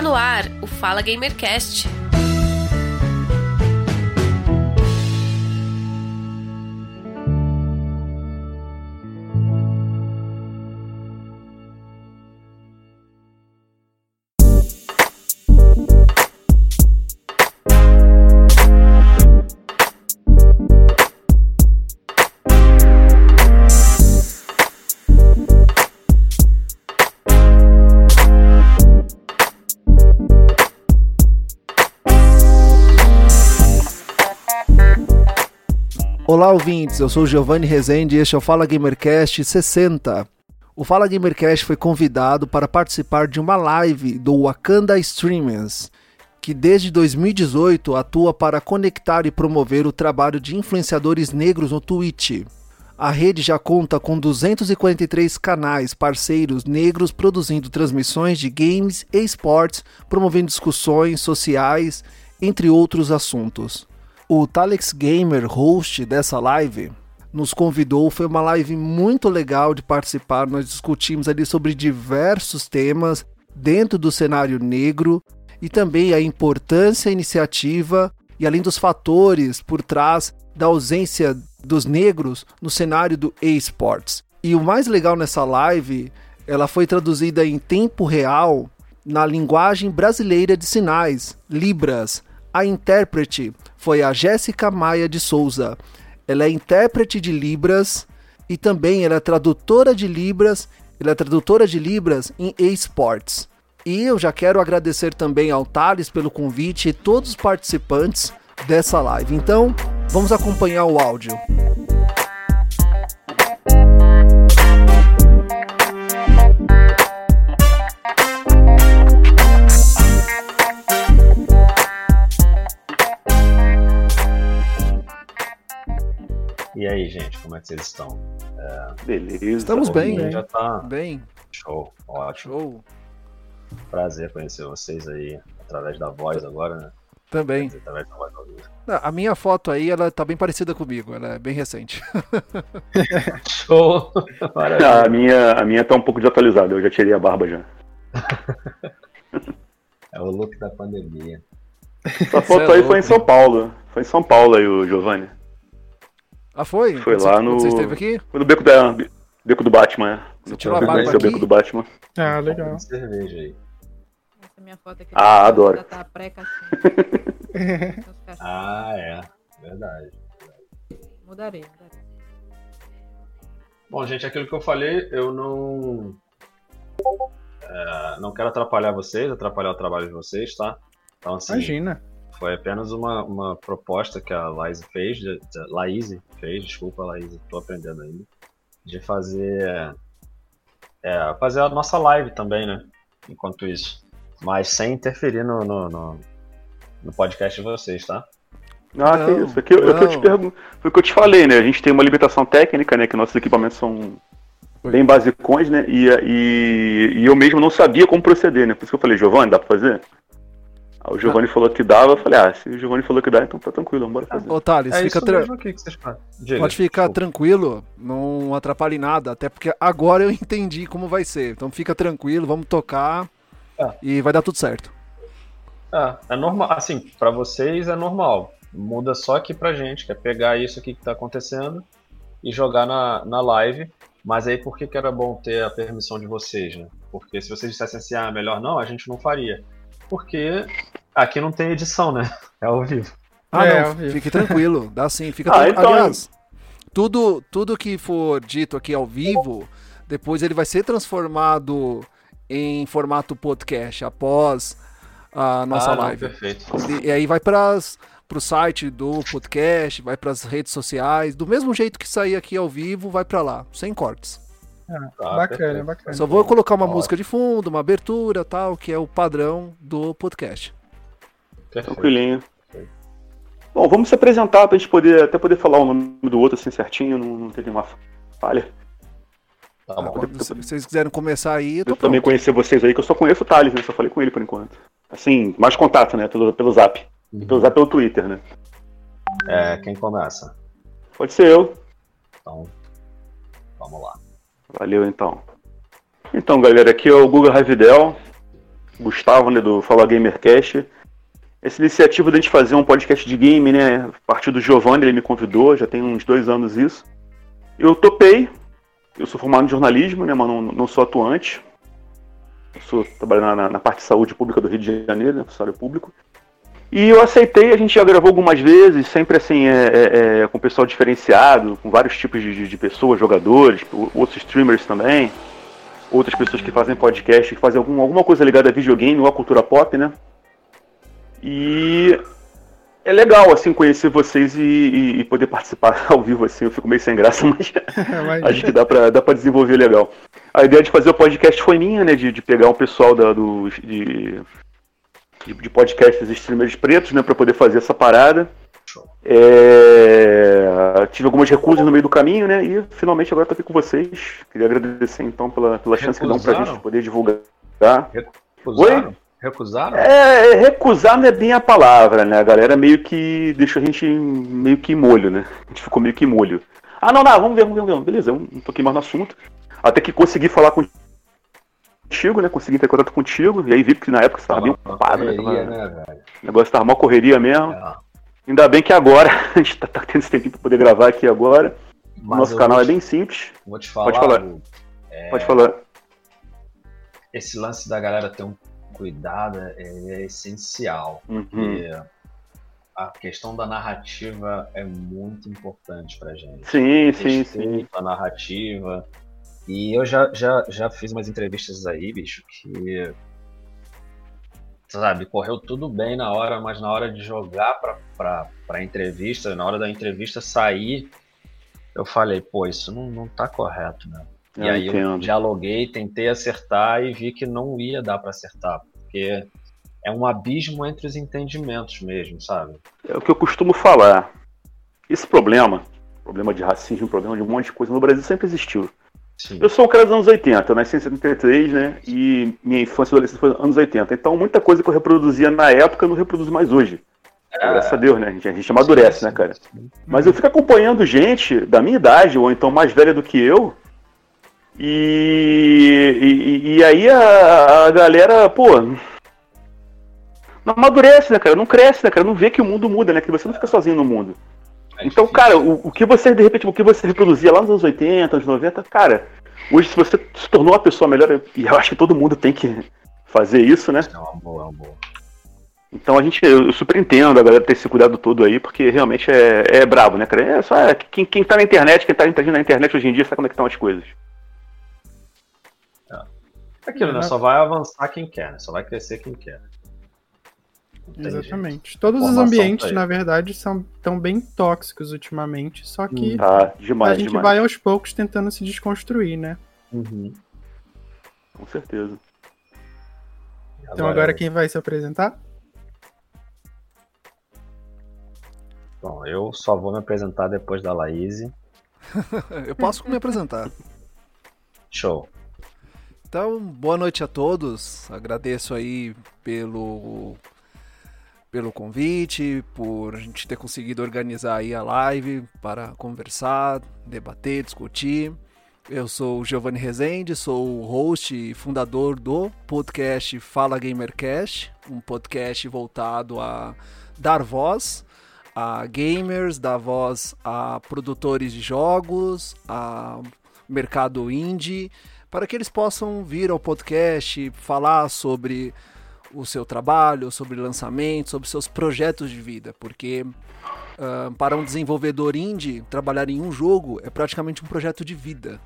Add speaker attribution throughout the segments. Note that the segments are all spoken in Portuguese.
Speaker 1: Está no ar o Fala Gamercast.
Speaker 2: Olá, ouvintes. Eu sou Giovanni Rezende e este é o Fala Gamercast 60. O Fala Gamercast foi convidado para participar de uma live do Wakanda Streamers, que desde 2018 atua para conectar e promover o trabalho de influenciadores negros no Twitch. A rede já conta com 243 canais parceiros negros produzindo transmissões de games e esportes, promovendo discussões sociais, entre outros assuntos. O Talex Gamer, host dessa live, nos convidou. Foi uma live muito legal de participar. Nós discutimos ali sobre diversos temas dentro do cenário negro e também a importância, a iniciativa e além dos fatores por trás da ausência dos negros no cenário do esports. E o mais legal nessa live, ela foi traduzida em tempo real na linguagem brasileira de sinais, Libras. A intérprete foi a Jéssica Maia de Souza. Ela é intérprete de Libras e também ela é tradutora de Libras, ela é tradutora de Libras em esportes. E eu já quero agradecer também ao Thales pelo convite e todos os participantes dessa live. Então, vamos acompanhar o áudio.
Speaker 3: E aí, gente, como é que vocês estão?
Speaker 4: É... Beleza.
Speaker 2: Estamos bem,
Speaker 3: né? Já tá
Speaker 2: bem.
Speaker 3: Show, ótimo.
Speaker 2: Show.
Speaker 3: Prazer conhecer vocês aí através da voz agora, né?
Speaker 2: Também.
Speaker 3: Dizer, através da voz
Speaker 2: A minha foto aí, ela tá bem parecida comigo, ela é bem recente.
Speaker 3: Show!
Speaker 4: Não, a, minha, a minha tá um pouco desatualizada, eu já tirei a barba já.
Speaker 3: é o look da pandemia.
Speaker 4: Essa foto é aí foi em São Paulo. Foi em São Paulo aí o Giovanni.
Speaker 2: Ah, foi?
Speaker 4: Foi
Speaker 2: Quando
Speaker 4: lá
Speaker 2: você,
Speaker 4: no.
Speaker 2: Você esteve aqui?
Speaker 4: Foi no beco, da... beco do Batman, é.
Speaker 2: Você tirou a barba
Speaker 4: o beco
Speaker 2: aqui?
Speaker 4: do Batman.
Speaker 5: Ah, legal.
Speaker 3: Cerveja aí.
Speaker 6: Essa minha foto aqui.
Speaker 4: Ah, adoro.
Speaker 6: Tá.
Speaker 3: Ah, é. Verdade.
Speaker 6: Mudarei, mudarei.
Speaker 3: Bom, gente, aquilo que eu falei, eu não. é, não quero atrapalhar vocês, atrapalhar o trabalho de vocês, tá? Então, assim,
Speaker 5: Imagina.
Speaker 3: Foi apenas uma, uma proposta que a Laís fez, de, de, Laís fez, desculpa, Laís, tô aprendendo ainda, de fazer. É, fazer a nossa live também, né? Enquanto isso. Mas sem interferir no, no, no, no podcast de vocês, tá?
Speaker 4: Ah,
Speaker 2: Não,
Speaker 4: que isso. Aqui, eu, eu te pergunto. Foi o que eu te falei, né? A gente tem uma limitação técnica, né? Que nossos equipamentos são
Speaker 2: Oi.
Speaker 4: bem basicões, né? E, e, e eu mesmo não sabia como proceder, né? Por isso que eu falei, Giovanni, dá pra fazer? Aí o Giovanni falou que dava, eu falei, ah, se o Giovanni falou que dá, então tá tranquilo, vamos fazer.
Speaker 2: Ô, Thales,
Speaker 3: é
Speaker 2: fica
Speaker 3: isso
Speaker 2: tra-
Speaker 3: mesmo aqui que vocês fazem. Diga.
Speaker 2: pode ficar
Speaker 3: Desculpa.
Speaker 2: tranquilo, não atrapalhe nada, até porque agora eu entendi como vai ser. Então fica tranquilo, vamos tocar
Speaker 3: Tá.
Speaker 2: e vai dar tudo certo.
Speaker 3: É, é normal, assim, pra vocês é normal. Muda só aqui pra gente, que é pegar isso aqui que tá acontecendo e jogar na, na live. Mas aí por que, que era bom ter a permissão de vocês, né? Porque se vocês dissessem assim, ah, melhor não, a gente não faria. Porque aqui não tem edição, né? É ao vivo.
Speaker 2: Ah,
Speaker 5: É,
Speaker 2: não,
Speaker 5: ao vivo.
Speaker 2: fique tranquilo, dá sim, fica
Speaker 4: Ah,
Speaker 2: tranquilo.
Speaker 4: então-
Speaker 2: Aliás, tudo, tudo que for dito aqui ao vivo, depois ele vai ser transformado em formato podcast após a nossa
Speaker 3: ah, não,
Speaker 2: live.
Speaker 3: perfeito.
Speaker 2: E, e aí vai para o site do podcast, vai para as redes sociais, do mesmo jeito que sair aqui ao vivo, vai para lá, sem cortes.
Speaker 3: Tá,
Speaker 5: bacana,
Speaker 3: perfeito.
Speaker 5: bacana.
Speaker 2: Só vou colocar uma
Speaker 3: Ótimo.
Speaker 2: música de fundo, uma abertura, tal, que é o padrão do podcast.
Speaker 3: Perfeito.
Speaker 4: Tranquilinho. Bom, vamos se apresentar pra gente poder até poder falar o nome do outro assim certinho, não, não ter nenhuma falha.
Speaker 3: Tá bom.
Speaker 2: Se vocês quiserem começar aí, eu tô
Speaker 4: Eu também conhecer vocês aí, que eu só conheço o Thales, né? Só falei com ele por enquanto. Assim, mais contato, né? Pelo, pelo zap. Pelo zap pelo Twitter, né?
Speaker 3: É, quem começa?
Speaker 4: Pode ser eu.
Speaker 3: Então, vamos lá.
Speaker 4: Valeu então. Então, galera, aqui é o Guga Ravidel. Gustavo, né, do Fala Gamercast. Essa iniciativa da gente fazer um podcast de game, né, a partir do Giovanni, ele me convidou, já tem uns dois anos isso. Eu topei, eu sou formado em jornalismo, né, mas não, não sou atuante. Eu sou trabalhando na, na, parte de saúde pública do Rio de Janeiro, né, funcionário público. E eu aceitei, a gente já gravou algumas vezes, sempre assim, é, é, é com pessoal diferenciado, com vários tipos de, de pessoas, jogadores, outros streamers também, outras pessoas que fazem podcast, que fazem algum, alguma coisa ligada a videogame ou a cultura pop, né? E é legal, assim, conhecer vocês e, e, e, poder participar ao vivo, assim. Eu fico meio sem graça, mas acho que dá pra, dá pra desenvolver legal. A ideia de fazer o podcast foi minha, né? De, de pegar um pessoal da, do, de, de podcasts streamers pretos, né? Pra poder fazer essa parada. É, tive algumas recusas no meio do caminho, né? E finalmente agora tô aqui com vocês. Queria agradecer então pela, pela chance que dão pra gente poder divulgar.
Speaker 3: Recusaram? Oi? Recusaram?
Speaker 4: É, recusar não é bem a palavra, né? A galera meio que deixou a gente meio que molho, né? A gente ficou meio que molho. Ah, não, não, vamos ver, vamos ver, vamos ver. Beleza, eu não tô aqui mais no assunto. Até que consegui falar contigo, né? Consegui ter contato contigo. E aí vi que na época você tava bem ocupado, né? Tava... né o negócio tava uma correria mesmo. É. Ainda bem que agora, a gente tá, tá tendo esse tempinho pra poder gravar aqui agora. Mas Nosso canal é bem simples.
Speaker 3: Vou te falar.
Speaker 4: Pode falar. É... Pode falar.
Speaker 3: Esse lance da galera ter um cuidado é, é essencial.
Speaker 4: Uhum.
Speaker 3: a questão da narrativa é muito importante pra gente.
Speaker 4: Sim, sim, sim.
Speaker 3: A narrativa. E eu já, já, já fiz umas entrevistas aí, bicho, que. Sabe, correu tudo bem na hora, mas na hora de jogar pra, pra, pra entrevista, na hora da entrevista sair, eu falei, pô, isso não, não tá correto, né? Eu e aí entendo. eu dialoguei, tentei acertar e vi que não ia dar para acertar porque é um abismo entre os entendimentos mesmo, sabe?
Speaker 4: É o que eu costumo falar. Esse problema, problema de racismo, problema de um monte de coisa no Brasil sempre existiu. Sim. Eu sou um cara dos anos 80, eu nasci em 73, né? E minha infância e adolescência foi anos 80. Então muita coisa que eu reproduzia na época eu não reproduzo mais hoje. É... Graças a Deus, né? A gente, a gente amadurece, sim, sim, né, cara? Mas eu fico acompanhando gente da minha idade, ou então mais velha do que eu, e, e, e aí a, a, galera, pô, não amadurece, né, cara? Não cresce, né, cara? Não vê que o mundo muda, né? Que você não fica sozinho no mundo. É então, cara, o, o, que você, de repente, o que você reproduzia lá nos anos 80, anos 90, cara, hoje se você se tornou uma pessoa melhor, e eu acho que todo mundo tem que fazer isso, né?
Speaker 3: É uma boa, é uma boa.
Speaker 4: Então a gente, eu super entendo a galera ter esse cuidado todo aí, porque realmente é, é brabo, né, cara? É só é, quem, quem tá na internet, quem tá interagindo na internet hoje em dia sabe como é que estão as coisas.
Speaker 3: Aquilo, né? Só vai avançar quem quer, né? Só vai crescer quem quer.
Speaker 5: Exatamente. Todos os ambientes, na verdade, são tão bem tóxicos ultimamente, só que
Speaker 4: tá, demais,
Speaker 5: a gente
Speaker 4: demais.
Speaker 5: vai aos poucos tentando se desconstruir, né?
Speaker 4: Uhum. Com certeza.
Speaker 5: Então agora, agora quem vai se apresentar?
Speaker 3: Bom, eu só vou me apresentar depois da Laís.
Speaker 2: eu posso me apresentar.
Speaker 3: Show.
Speaker 2: Então, boa noite a todos. Agradeço aí pelo pelo convite, por a gente ter conseguido organizar aí a live para conversar, debater, discutir. Eu sou o Giovanni Rezende, sou o host e fundador do podcast Fala Gamercast, um podcast voltado a dar voz a gamers, dar voz a produtores de jogos, a mercado indie para que eles possam vir ao podcast, falar sobre o seu trabalho, sobre lançamento, sobre seus projetos de vida, porque uh, para um desenvolvedor indie, trabalhar em um jogo é praticamente um projeto de vida.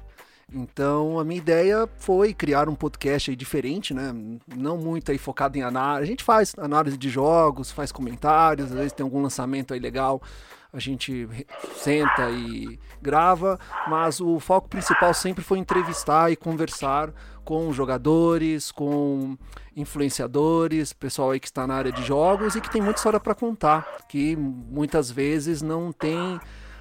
Speaker 2: Então a minha ideia foi criar um podcast diferente, né? Não muito aí focado em análise. A gente faz análise de jogos, faz comentários, às vezes tem algum lançamento aí legal a gente senta e grava, mas o foco principal sempre foi entrevistar e conversar com jogadores, com influenciadores, pessoal aí que está na área de jogos e que tem muita história para contar, que muitas vezes não tem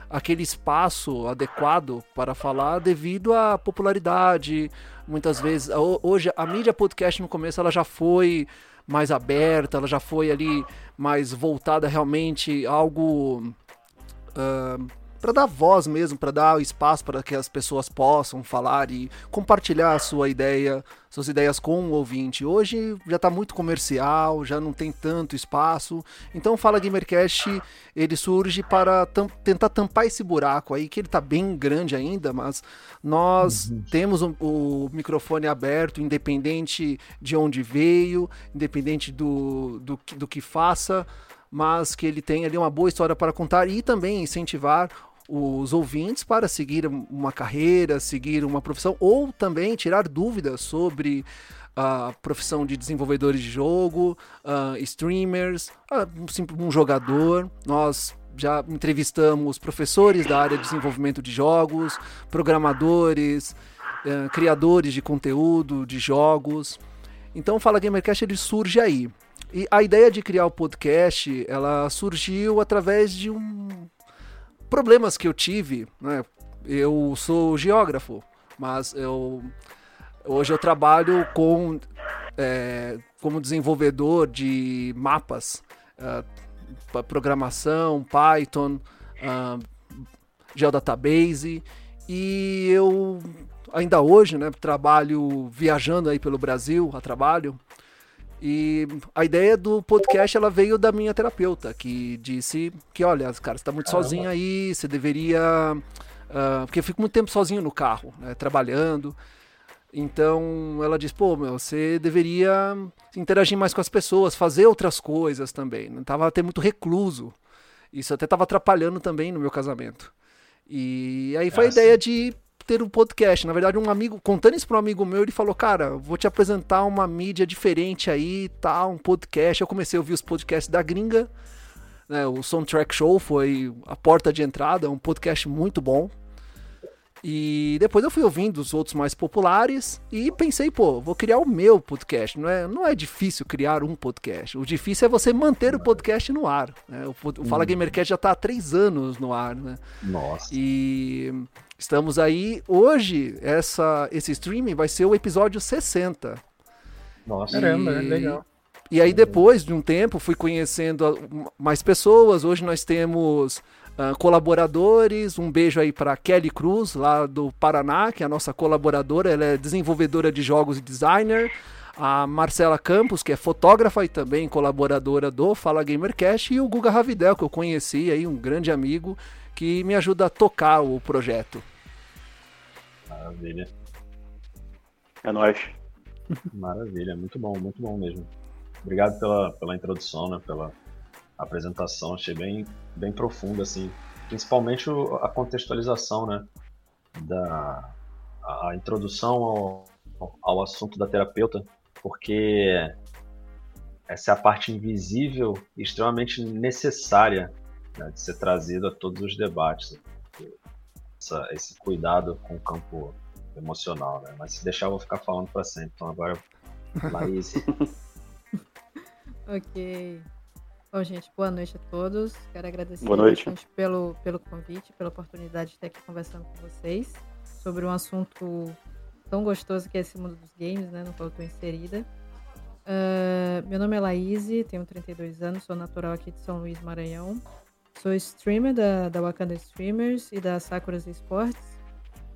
Speaker 2: aquele espaço adequado para falar devido à popularidade. Muitas vezes, hoje a mídia podcast no começo ela já foi mais aberta, ela já foi ali mais voltada realmente a algo uh, para dar voz mesmo, para dar espaço para que as pessoas possam falar e compartilhar a sua ideia, suas ideias com o ouvinte. Hoje já está muito comercial, já não tem tanto espaço. Então o Fala Gamercast, ele surge para tam tentar tampar esse buraco aí, que ele está bem grande ainda, mas nós uhum. temos o, o, microfone aberto, independente de onde veio, independente do, do, do que faça mas que ele tem ali uma boa história para contar e também incentivar os ouvintes para seguir uma carreira, seguir uma profissão ou também tirar dúvidas sobre a profissão de desenvolvedores de jogo, uh, streamers, uh, um, um jogador. Nós já entrevistamos professores da área de desenvolvimento de jogos, programadores, uh, criadores de conteúdo de jogos. Então o Fala Gamercast ele surge aí. E a ideia de criar o podcast, ela surgiu através de um problemas que eu tive, né? Eu sou geógrafo, mas eu hoje eu trabalho com é, como desenvolvedor de mapas, uh, programação, Python, uh, Geodatabase e eu ainda hoje, né, trabalho viajando aí pelo Brasil a trabalho e a ideia do podcast ela veio da minha terapeuta, que disse que, olha, cara, você tá muito Caramba. sozinho aí, você deveria. Uh, porque eu fico muito tempo sozinho no carro, né, trabalhando. Então ela disse, pô, meu, você deveria interagir mais com as pessoas, fazer outras coisas também. Não tava até muito recluso. Isso até estava atrapalhando também no meu casamento. E aí foi é a ideia de ter um podcast. Na verdade, um amigo, contando isso para um amigo meu, ele falou: Cara, vou te apresentar uma mídia diferente aí, tal, um podcast. Eu comecei a ouvir os podcasts da gringa. Né, o Soundtrack Show foi a porta de entrada, um podcast muito bom. E depois eu fui ouvindo os outros mais populares e pensei, pô, vou criar o meu podcast. Não é, não é difícil criar um podcast. O difícil é você manter o podcast no ar. Né? O, o Fala hum. Gamercast já está há três anos no ar, né?
Speaker 3: Nossa.
Speaker 2: E Estamos aí. Hoje, essa, esse streaming vai ser o episódio 60.
Speaker 3: Nossa,
Speaker 5: e... caramba, é legal.
Speaker 2: E aí, depois de um tempo, fui conhecendo mais pessoas. Hoje nós temos uh, colaboradores. Um beijo aí para Kelly Cruz, lá do Paraná, que é a nossa colaboradora. Ela é desenvolvedora de jogos e designer. A Marcela Campos, que é fotógrafa e também colaboradora do Fala Gamercast. E o Guga Ravidel, que eu conheci aí, um grande amigo, que me ajuda a tocar o projeto.
Speaker 3: Maravilha.
Speaker 4: É nóis.
Speaker 3: Maravilha, muito bom, muito bom mesmo. Obrigado pela, pela introdução, né, pela apresentação, achei bem, bem profunda, assim, principalmente a contextualização, né, da a, introdução ao, ao assunto da terapeuta, porque essa é a parte invisível e extremamente necessária né, de ser trazida a todos os debates essa, esse cuidado com o campo emocional, né? Mas se deixar, eu vou ficar falando para sempre. Então agora, Laís.
Speaker 6: ok. Bom, gente, boa noite a todos. Quero agradecer
Speaker 4: boa noite.
Speaker 6: bastante pelo, pelo convite, pela oportunidade de estar aqui conversando com vocês sobre um assunto tão gostoso que é esse mundo dos games, né? No qual eu estou inserida. Uh, meu nome é Laís, tenho 32 anos, sou natural aqui de São Luís, Maranhão. Sou streamer da, da Wakanda Streamers e da Sakuras Esportes.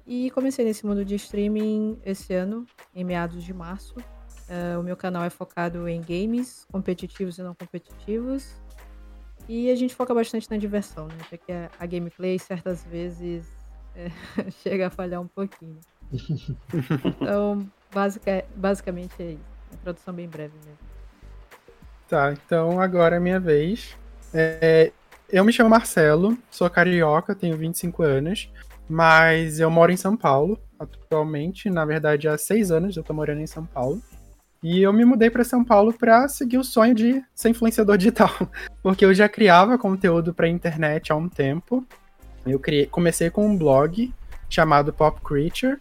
Speaker 6: E comecei nesse mundo de streaming esse ano, em meados de março. Uh, o meu canal é focado em games, competitivos e não competitivos. E a gente foca bastante na diversão, né? Porque a, a gameplay certas vezes é, chega a falhar um pouquinho. então, basic, basicamente é isso. Introdução bem breve mesmo.
Speaker 5: Tá, então agora é minha vez. É, eu me chamo Marcelo, sou carioca, tenho 25 anos, mas eu moro em São Paulo atualmente. Na verdade, há seis anos eu tô morando em São Paulo. E eu me mudei para São Paulo para seguir o sonho de ser influenciador digital, porque eu já criava conteúdo para internet há um tempo. Eu criei, comecei com um blog chamado Pop Creature,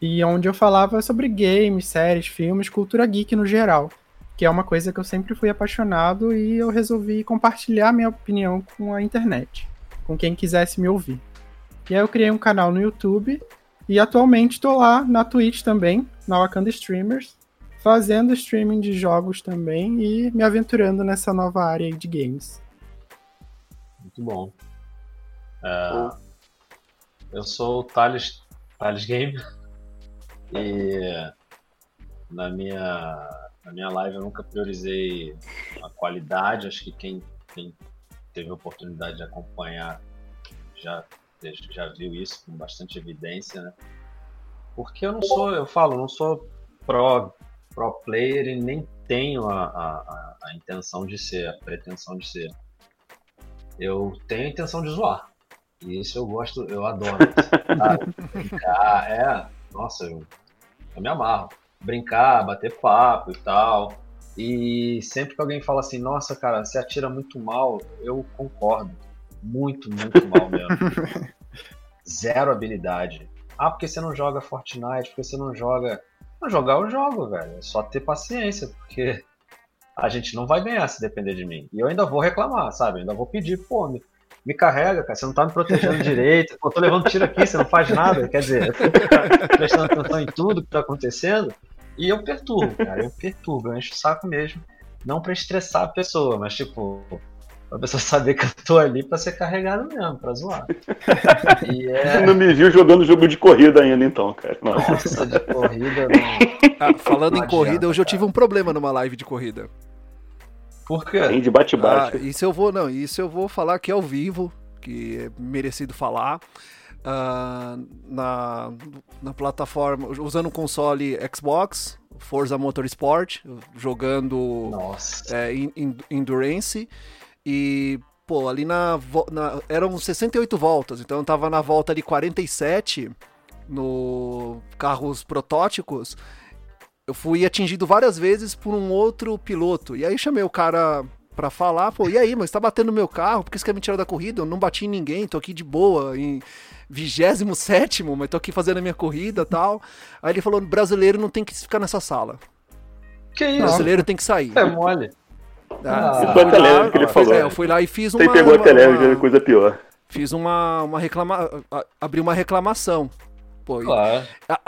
Speaker 5: e onde eu falava sobre games, séries, filmes, cultura geek no geral que é uma coisa que eu sempre fui apaixonado e eu resolvi compartilhar minha opinião com a internet, com quem quisesse me ouvir. E aí eu criei um canal no YouTube e atualmente estou lá na Twitch também, na Wakanda Streamers, fazendo streaming de jogos também e me aventurando nessa nova área de games.
Speaker 3: Muito bom. Uh, eu sou o Thales, Thales Game. E na minha, na minha live eu nunca priorizei a qualidade. Acho que quem, quem teve a oportunidade de acompanhar já, já viu isso com bastante evidência, né? Porque eu não sou, eu falo, não sou pro, pro player e nem tenho a, a, a intenção de ser, a pretensão de ser. Eu tenho a intenção de zoar. E isso eu gosto, eu adoro. Brincar, é. Nossa, eu, eu me amarro. Brincar, bater papo e tal. E sempre que alguém fala assim, nossa, cara, você atira muito mal, eu concordo. Muito, muito mal mesmo. Zero habilidade. Ah, porque você não joga Fortnite, porque você não joga. Não, jogar eu jogo, velho. É só ter paciência, porque a gente não vai ganhar se depender de mim. E eu ainda vou reclamar, sabe? Eu ainda vou pedir, pô, me, me carrega, cara, você não tá me protegendo direito, pô, tô levando tiro aqui, você não faz nada. Quer dizer, eu fico prestando atenção em tudo que tá acontecendo e eu perturbo, cara, eu perturbo, eu encho o saco mesmo. Não pra estressar a pessoa, mas tipo, pra pessoa saber que eu tô ali pra ser carregado mesmo, pra zoar.
Speaker 4: E é... Você não me viu jogando jogo de corrida ainda então, cara.
Speaker 3: Nossa, Nossa de corrida não.
Speaker 2: Ah, falando não em adianta, corrida, hoje eu tive um problema numa live de corrida.
Speaker 3: Por quê?
Speaker 4: Tem de bate-bate.
Speaker 2: Ah, isso eu vou, não, isso eu vou falar aqui ao vivo, que é merecido falar. Uh, na, na plataforma, usando o console Xbox, Forza Motorsport, jogando é, Endurance. E, pô, ali na, na. Eram 68 voltas, então eu tava na volta de 47 no carros protótipos eu fui atingido várias vezes por um outro piloto. E aí chamei o cara pra falar, pô, e aí, mas tá batendo meu carro, por que você quer me tirar da corrida? Eu não bati em ninguém, tô aqui de boa, em 27 mas tô aqui fazendo a minha corrida tal. Aí ele falou: brasileiro não tem que ficar nessa sala.
Speaker 3: Que isso?
Speaker 2: Brasileiro tem que sair.
Speaker 3: É mole.
Speaker 4: Ah, ah, foi a Telésio que ele falou.
Speaker 2: É, eu fui lá e fiz uma.
Speaker 4: Você pegou a Telésio, uma, coisa pior.
Speaker 2: Fiz uma, uma reclama... Abri uma reclamação. Pô,
Speaker 3: claro.
Speaker 2: A,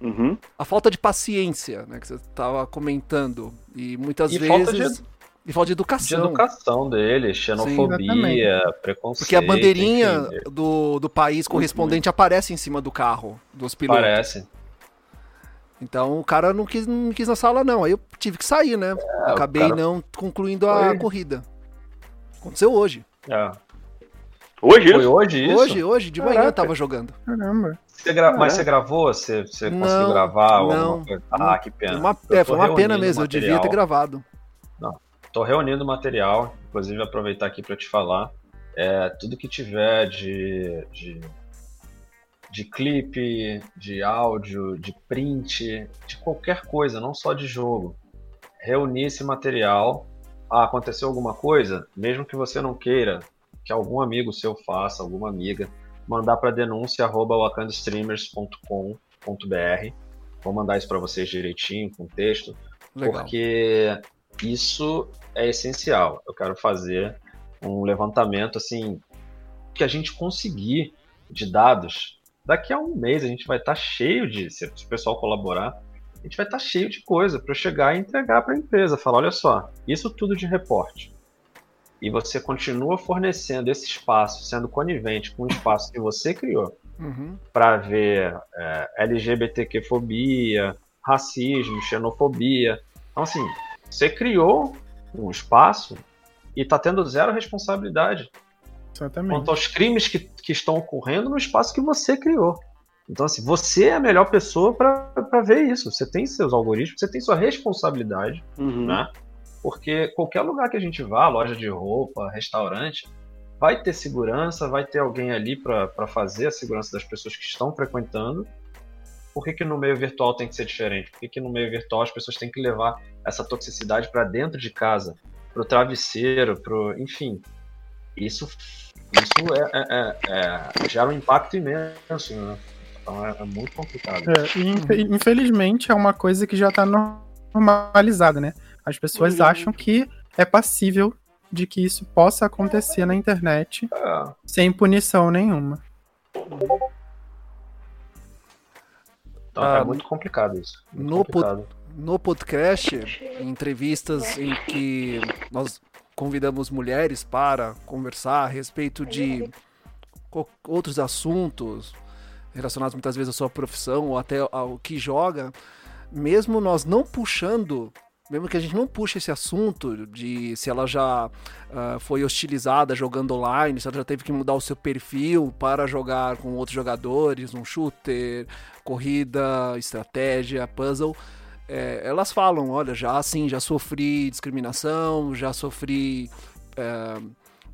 Speaker 2: Uhum. A falta de paciência, né, que você estava comentando. E muitas e vezes. De... E falta de educação.
Speaker 3: De educação dele, xenofobia, Sim, preconceito.
Speaker 2: Porque a bandeirinha do, do país correspondente uhum. aparece em cima do carro dos pilotos.
Speaker 3: Aparece.
Speaker 2: Então o cara não quis, não quis na sala, não. Aí eu tive que sair, né? É, Acabei cara... não concluindo a Foi. corrida. Aconteceu hoje.
Speaker 3: É.
Speaker 4: Hoje?
Speaker 3: Foi hoje isso?
Speaker 2: Hoje, hoje, de Caraca. manhã eu tava jogando.
Speaker 5: Caramba.
Speaker 3: Você gra... Mas você gravou? Você, você não, conseguiu gravar?
Speaker 2: Não.
Speaker 3: Ah, que pena.
Speaker 2: Uma... É, foi uma pena mesmo, eu devia ter gravado.
Speaker 3: Não. Tô reunindo material, inclusive aproveitar aqui para te falar. É, tudo que tiver de, de, de clipe, de áudio, de print, de qualquer coisa, não só de jogo. Reunir esse material. Ah, aconteceu alguma coisa? Mesmo que você não queira, que algum amigo seu faça, alguma amiga, mandar para denúncia@wakandastreamers.com.br. Vou mandar isso para vocês direitinho com texto, Legal. porque isso é essencial. Eu quero fazer um levantamento assim que a gente conseguir de dados. Daqui a um mês a gente vai estar tá cheio de, se o pessoal colaborar, a gente vai estar tá cheio de coisa para chegar e entregar para a empresa. Falar, olha só, isso tudo de reporte e você continua fornecendo esse espaço, sendo conivente com o espaço que você criou, uhum. para ver é, LGBTQ-fobia, racismo, xenofobia. Então, assim, você criou um espaço e está tendo zero responsabilidade
Speaker 5: Exatamente.
Speaker 3: quanto aos crimes que, que estão ocorrendo no espaço que você criou. Então, assim, você é a melhor pessoa para ver isso. Você tem seus algoritmos, você tem sua responsabilidade, uhum. né? Porque qualquer lugar que a gente vá, loja de roupa, restaurante, vai ter segurança, vai ter alguém ali para fazer a segurança das pessoas que estão frequentando. Por que, que no meio virtual tem que ser diferente? Por que, que no meio virtual as pessoas têm que levar essa toxicidade para dentro de casa, para o travesseiro, pro, enfim? Isso, isso é, é, é, é, gera um impacto imenso, né? Então é, é muito complicado.
Speaker 5: É, infelizmente é uma coisa que já está normalizada, né? As pessoas uhum. acham que é passível de que isso possa acontecer na internet
Speaker 3: é.
Speaker 5: sem punição nenhuma.
Speaker 3: Então é ah, é muito complicado isso. Muito
Speaker 2: no,
Speaker 3: complicado.
Speaker 2: no podcast, em entrevistas em que nós convidamos mulheres para conversar a respeito de outros assuntos, relacionados muitas vezes à sua profissão ou até ao que joga, mesmo nós não puxando mesmo que a gente não puxe esse assunto de se ela já uh, foi hostilizada jogando online, se ela já teve que mudar o seu perfil para jogar com outros jogadores, um shooter, corrida, estratégia, puzzle, é, elas falam, olha, já assim, já sofri discriminação, já sofri é,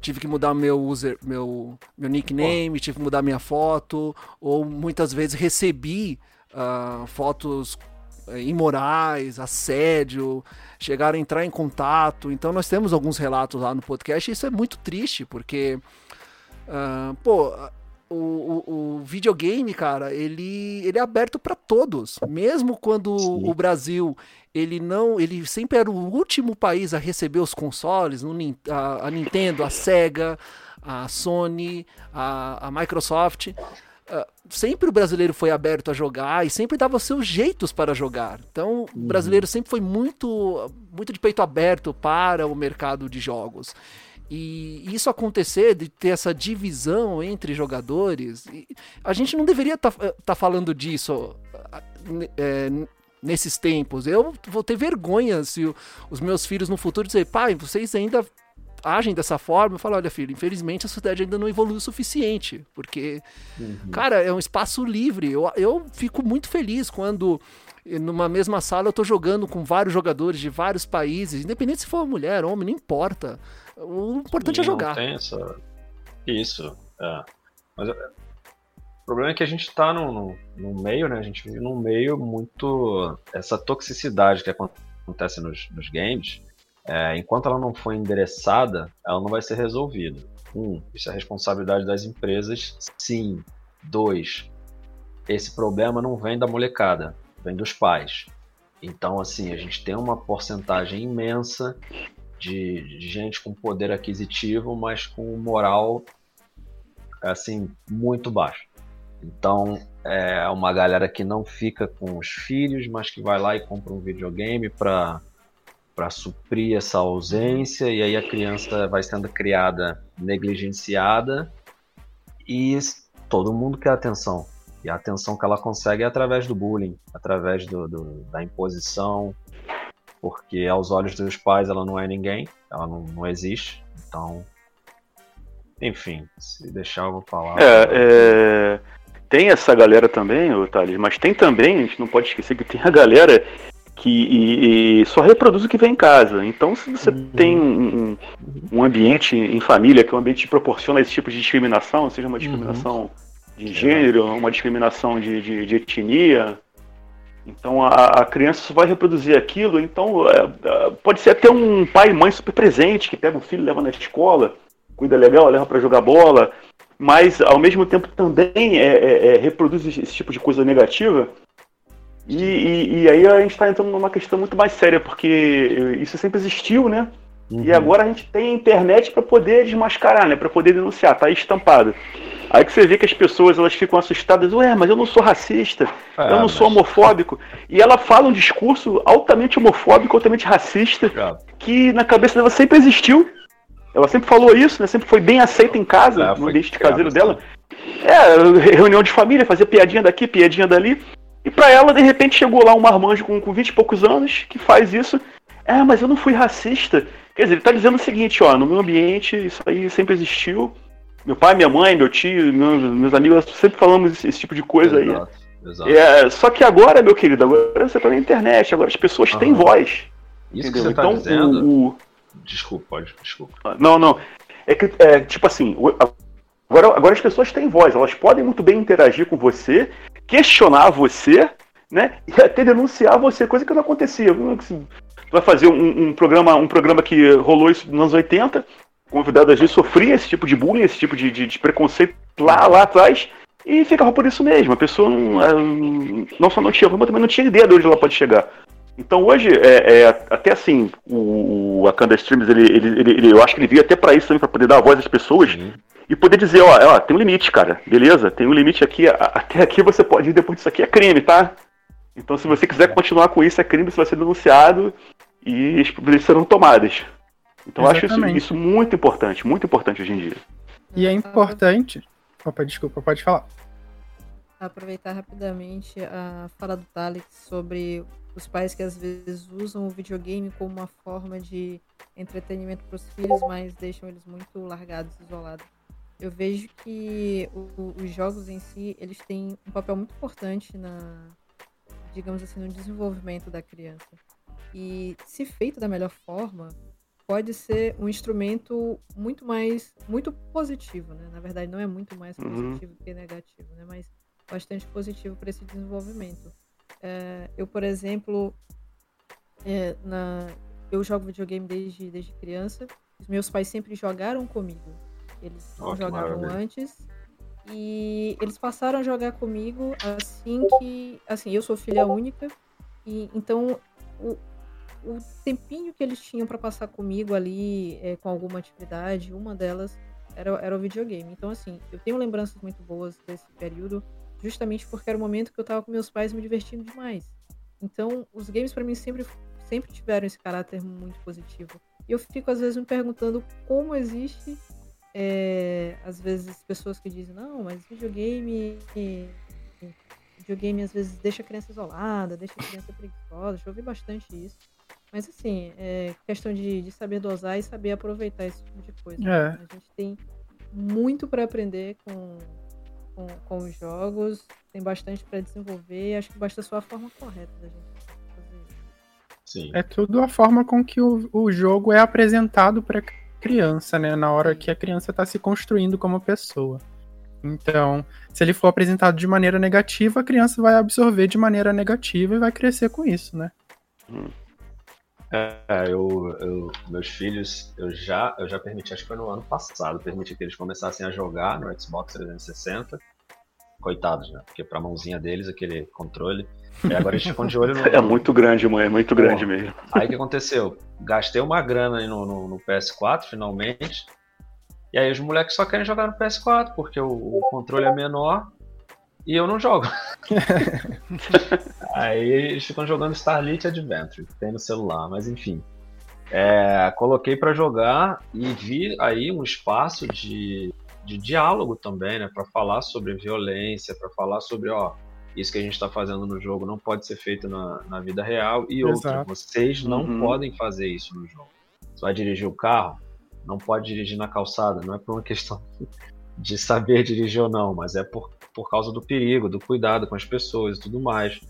Speaker 2: tive que mudar meu user, meu, meu nickname, tive que mudar minha foto, ou muitas vezes recebi uh, fotos imorais, assédio, chegaram a entrar em contato. Então nós temos alguns relatos lá no podcast e isso é muito triste, porque uh, pô, o, o, o, videogame, cara, ele, ele é aberto para todos. Mesmo quando Sim. o Brasil ele não, ele sempre era o último país a receber os consoles, no, a, a Nintendo, a Sega, a Sony, a, a Microsoft. Uh, sempre o brasileiro foi aberto a jogar e sempre dava seus jeitos para jogar. Então, uhum. o brasileiro sempre foi muito, muito de peito aberto para o mercado de jogos. E isso acontecer, de ter essa divisão entre jogadores, a gente não deveria estar tá, tá falando disso é, nesses tempos. Eu vou ter vergonha se os meus filhos no futuro dizer, pai, vocês ainda agem dessa forma. Eu falo, olha, filho, infelizmente a sociedade ainda não evoluiu o suficiente. Porque, uhum. cara, é um espaço livre. Eu, eu fico muito feliz quando numa mesma sala eu tô jogando com vários jogadores de vários países, independente se for mulher, homem, não importa. O importante é Sim, é jogar.
Speaker 3: Tem essa... Isso, é. Mas o problema é que a gente está no, no, meio, né? A gente vive num meio muito. Essa toxicidade que acontece nos, nos games, é, enquanto ela não for endereçada, ela não vai ser resolvida. Um, isso é responsabilidade das empresas, sim. Dois, esse problema não vem da molecada, vem dos pais. Então, assim, a gente tem uma porcentagem imensa de, gente com poder aquisitivo, mas com moral, assim, muito baixo. Então, é uma galera que não fica com os filhos, mas que vai lá e compra um videogame para para suprir essa ausência e aí a criança vai sendo criada negligenciada e todo mundo quer atenção e a atenção que ela consegue é através do bullying, através do, do, da imposição, porque aos olhos dos pais ela não é ninguém, ela não, não existe, então enfim, se deixar eu vou falar.
Speaker 4: É, é tem essa galera também, Thales, mas tem também, a gente não pode esquecer que tem a galera que e, e só reproduz o que vem em casa. Então, se você uhum. tem um, um, ambiente em família, que é um ambiente que proporciona esse tipo de discriminação, seja uma discriminação uhum. de gênero, uma discriminação de, de, de etnia, então a, a, criança só vai reproduzir aquilo. Então, é, é, pode ser até um pai e mãe super presente, que pega o filho, leva na escola, cuida legal, leva para jogar bola, mas ao mesmo tempo também é, é, é, reproduz esse tipo de coisa negativa. E, e, e aí a gente está entrando numa questão muito mais séria, porque isso sempre existiu, né? Uhum. E agora a gente tem a internet para poder desmascarar, né? Para poder denunciar, tá aí estampado. Aí que você vê que as pessoas elas ficam assustadas, ué, mas eu não sou racista, é, eu não mas... sou homofóbico. E ela fala um discurso altamente homofóbico, altamente racista, que na cabeça dela sempre existiu, ela sempre falou isso, né? Sempre foi bem aceita em casa, é, no ambiente caseiro dela. É, reunião de família, fazia piadinha daqui, piadinha dali. E pra ela, de repente, chegou lá um marmanjo com, com 20 e poucos anos que faz isso. É, mas eu não fui racista. Quer dizer, ele tá dizendo o seguinte, ó, no meu ambiente isso aí sempre existiu. Meu pai, minha mãe, meu tio, meus, meus amigos, sempre falamos esse, esse tipo de coisa exato, aí. Exato. É, só que agora, meu querido, agora você tá na internet, agora as pessoas uhum. têm voz.
Speaker 3: Isso entendeu? que você tá então, dizendo... o, o Desculpa, pode, desculpa.
Speaker 4: Não, não. É que, é, tipo assim, agora, agora as pessoas têm voz, elas podem muito bem interagir com você, questionar você, né? E até denunciar você, coisa que não acontecia. Tu vai fazer um, um, programa, um programa que rolou isso nos anos 80, convidado às vezes sofria esse tipo de bullying, esse tipo de, de, de preconceito lá, lá atrás, e ficava por isso mesmo. A pessoa não, é, não só não tinha, mas também não tinha ideia de onde ela pode chegar. Então hoje, é, é, até assim, o, o Akanda Streams, ele, ele, ele, ele, eu acho que ele veio até para isso também, para poder dar a voz às pessoas uhum. E poder dizer, ó, ó, tem um limite, cara, beleza? Tem um limite aqui, até aqui você pode ir, depois disso aqui é crime, tá? Então se você quiser continuar com isso, é crime, você vai ser denunciado e as providências serão tomadas. Então eu acho isso, isso muito importante, muito importante hoje em dia.
Speaker 5: E é importante. Opa, desculpa, pode falar.
Speaker 6: aproveitar rapidamente a fala do Talex sobre os pais que às vezes usam o videogame como uma forma de entretenimento para os filhos, mas deixam eles muito largados, isolados. Eu vejo que o, os jogos em si, eles têm um papel muito importante na, digamos assim, no desenvolvimento da criança. E se feito da melhor forma, pode ser um instrumento muito mais, muito positivo, né? Na verdade, não é muito mais uhum. positivo uhum. que negativo, né? Mas bastante positivo para esse desenvolvimento. É, eu, por exemplo, é, na, eu jogo videogame desde, desde criança. Os meus pais sempre jogaram comigo. Eles oh, jogavam antes. E eles passaram a jogar comigo assim que. Assim, eu sou filha única. E então o, o tempinho que eles tinham para passar comigo ali é, com alguma atividade, uma delas era, era o videogame. Então, assim, eu tenho lembranças muito boas desse período, justamente porque era o momento que eu tava com meus pais me divertindo demais. Então, os games para mim sempre, sempre tiveram esse caráter muito positivo. E eu fico, às vezes, me perguntando como existe, é, às vezes, pessoas que dizem, não, mas videogame. Videogame às vezes deixa a criança isolada, deixa a criança preguiçosa. Já ouvi bastante isso. Mas assim, é questão de, de saber dosar e saber aproveitar esse tipo de coisa. É. A gente tem muito para aprender com, com, com, os jogos, tem bastante para desenvolver, acho que basta só a forma correta da gente fazer
Speaker 5: Sim. É tudo a forma com que o, o jogo é apresentado para criança, né? Na hora que a criança está se construindo como pessoa. Então, se ele for apresentado de maneira negativa, a criança vai absorver de maneira negativa e vai crescer com isso, né? Hum.
Speaker 3: É, eu, eu, meus filhos, eu já, eu já permiti, acho que foi no ano passado, permiti que eles começassem a jogar no Xbox 360. Coitados, né? Porque pra mãozinha deles, aquele controle. E agora eles ficam de olho no.
Speaker 4: É muito grande, mãe, é muito grande mesmo.
Speaker 3: Aí o que aconteceu? Gastei uma grana aí no, no, no, PS4, finalmente. E aí os moleques só querem jogar no PS4, porque o, o controle é menor e eu não jogo. Aí eles ficam jogando Starlit Adventure, que tem no celular, mas enfim. É, coloquei para jogar e vi aí um espaço de, de diálogo também, né? Para falar sobre violência, para falar sobre, ó, isso que a gente está fazendo no jogo não pode ser feito na, na vida real. E Exato. outra, vocês não uhum. podem fazer isso no jogo. Você vai dirigir o carro, não pode dirigir na calçada, não é por uma questão de saber dirigir ou não, mas é por, por causa do perigo, do cuidado com as pessoas e tudo mais.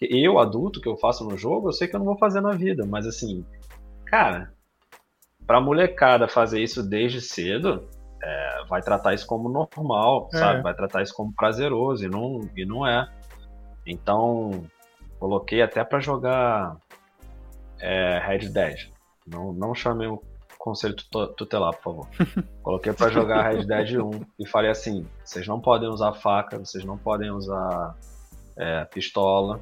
Speaker 3: Eu, adulto, que eu faço no jogo, eu sei que eu não vou fazer na vida, mas assim, cara, pra molecada fazer isso desde cedo, é, vai tratar isso como normal, é. sabe? Vai tratar isso como prazeroso e não, e não é. Então, coloquei até para jogar é, Red Dead. Não, não chamei o conselho tutelar, por favor. Coloquei para jogar Red Dead 1 e falei assim: vocês não podem usar faca, vocês não podem usar é, pistola.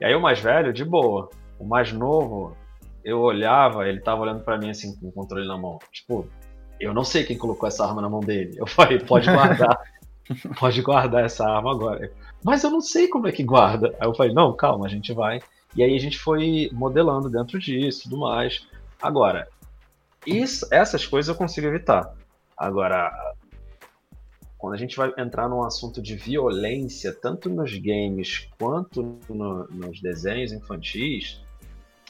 Speaker 3: E aí o mais velho, de boa. O mais novo, eu olhava, ele tava olhando para mim assim, com o controle na mão. Tipo, eu não sei quem colocou essa arma na mão dele. Eu falei, pode guardar. pode guardar essa arma agora. Mas eu não sei como é que guarda. Aí eu falei, não, calma, a gente vai. E aí a gente foi modelando dentro disso tudo mais. Agora, isso, essas coisas eu consigo evitar. Agora, quando a gente vai entrar num assunto de violência, tanto nos games quanto no, nos desenhos infantis,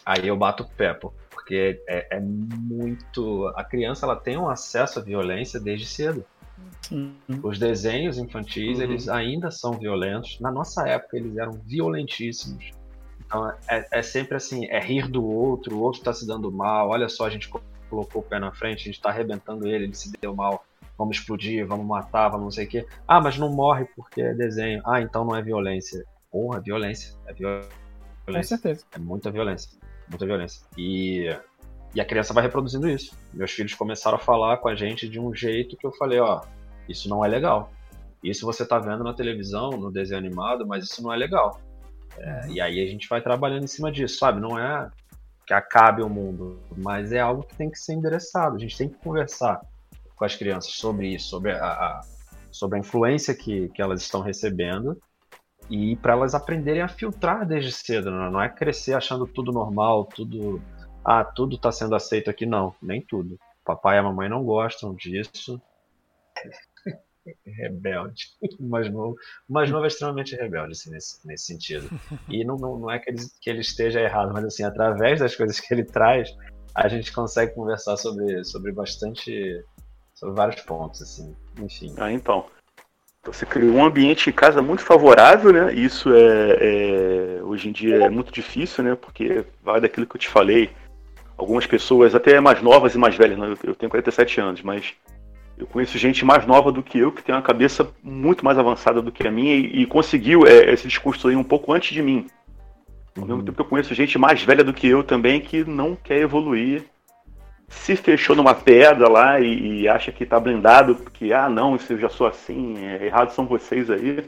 Speaker 3: aí eu bato o pé, porque é, é, muito. A criança ela tem um acesso à violência desde cedo. Uhum. Os desenhos infantis, uhum. eles ainda são violentos. Na nossa época, eles eram violentíssimos. Então, é, é sempre assim: é rir do outro, o outro está se dando mal, olha só, a gente colocou o pé na frente, a gente está arrebentando ele, ele se deu mal, vamos explodir, vamos matar, vamos não sei o quê. Ah, mas não morre porque é desenho. Ah, então não é violência. Porra, violência. É violência. Com
Speaker 5: certeza.
Speaker 3: É muita violência. Muita violência. E, e a criança vai reproduzindo isso. Meus filhos começaram a falar com a gente de um jeito que eu falei, ó, isso não é legal. Isso você tá vendo na televisão, no desenho animado, mas isso não é legal. É, e aí a gente vai trabalhando em cima disso, sabe? Não é que acabe o mundo, mas é algo que tem que ser endereçado. A gente tem que conversar com as crianças sobre isso, sobre a, a sobre a influência que, que elas estão recebendo e para elas aprenderem a filtrar desde cedo, né? não é crescer achando tudo normal, tudo ah, tudo está sendo aceito aqui não, nem tudo. Papai e a mamãe não gostam disso. rebelde. O mais novo, o mais novo é extremamente rebelde assim, nesse, nesse sentido. E não, não, não é que ele, que ele esteja errado, mas assim, através das coisas que ele traz, a gente consegue conversar sobre, sobre bastante. sobre vários pontos, assim. Enfim.
Speaker 4: Ah, então. Você criou um ambiente em casa muito favorável, né? Isso é, é, hoje em dia é muito difícil, né? Porque vai daquilo que eu te falei. Algumas pessoas, até mais novas e mais velhas, né? eu tenho 47 anos, mas eu conheço gente mais nova do que eu, que tem uma cabeça muito mais avançada do que a minha e, e conseguiu é, se desconstruir um pouco antes de mim. Ao mesmo tempo que eu conheço gente mais velha do que eu também que não quer evoluir se fechou numa pedra lá e, e, acha que tá blindado, porque, ah, não, se eu já sou assim, é, errado são vocês aí,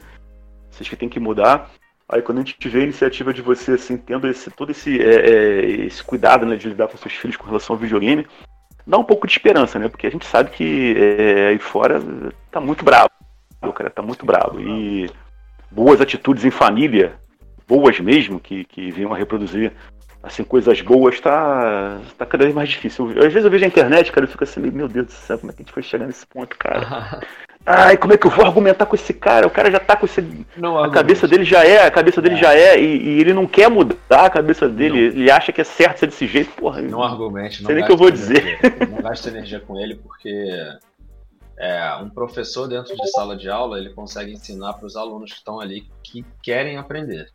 Speaker 4: vocês que tem que mudar. Aí quando a gente vê a iniciativa de você, assim, tendo esse, todo esse, é, é, esse cuidado, né, de lidar com seus filhos com relação ao videogame, dá um pouco de esperança, né, porque a gente sabe que é, aí fora tá muito bravo, o cara tá muito bravo. E boas atitudes em família, boas mesmo, que, que venham a reproduzir assim, coisas boas, tá, tá cada vez mais difícil. Às vezes eu vejo a internet, cara, eu fico assim, meu Deus do céu, como é que a gente foi chegar nesse ponto, cara? Ai, como é que eu vou argumentar com esse cara? O cara já tá com esse. Não, a cabeça dele já é, a cabeça dele é. já é, e, e, ele não quer mudar a cabeça dele, não. ele acha que é certo ser desse jeito, porra.
Speaker 3: Não argumente, não.
Speaker 4: Sei nem o que eu vou dizer.
Speaker 3: Não gasta energia com ele, porque é, um professor dentro de sala de aula, ele consegue ensinar para os alunos que estão ali que querem aprender.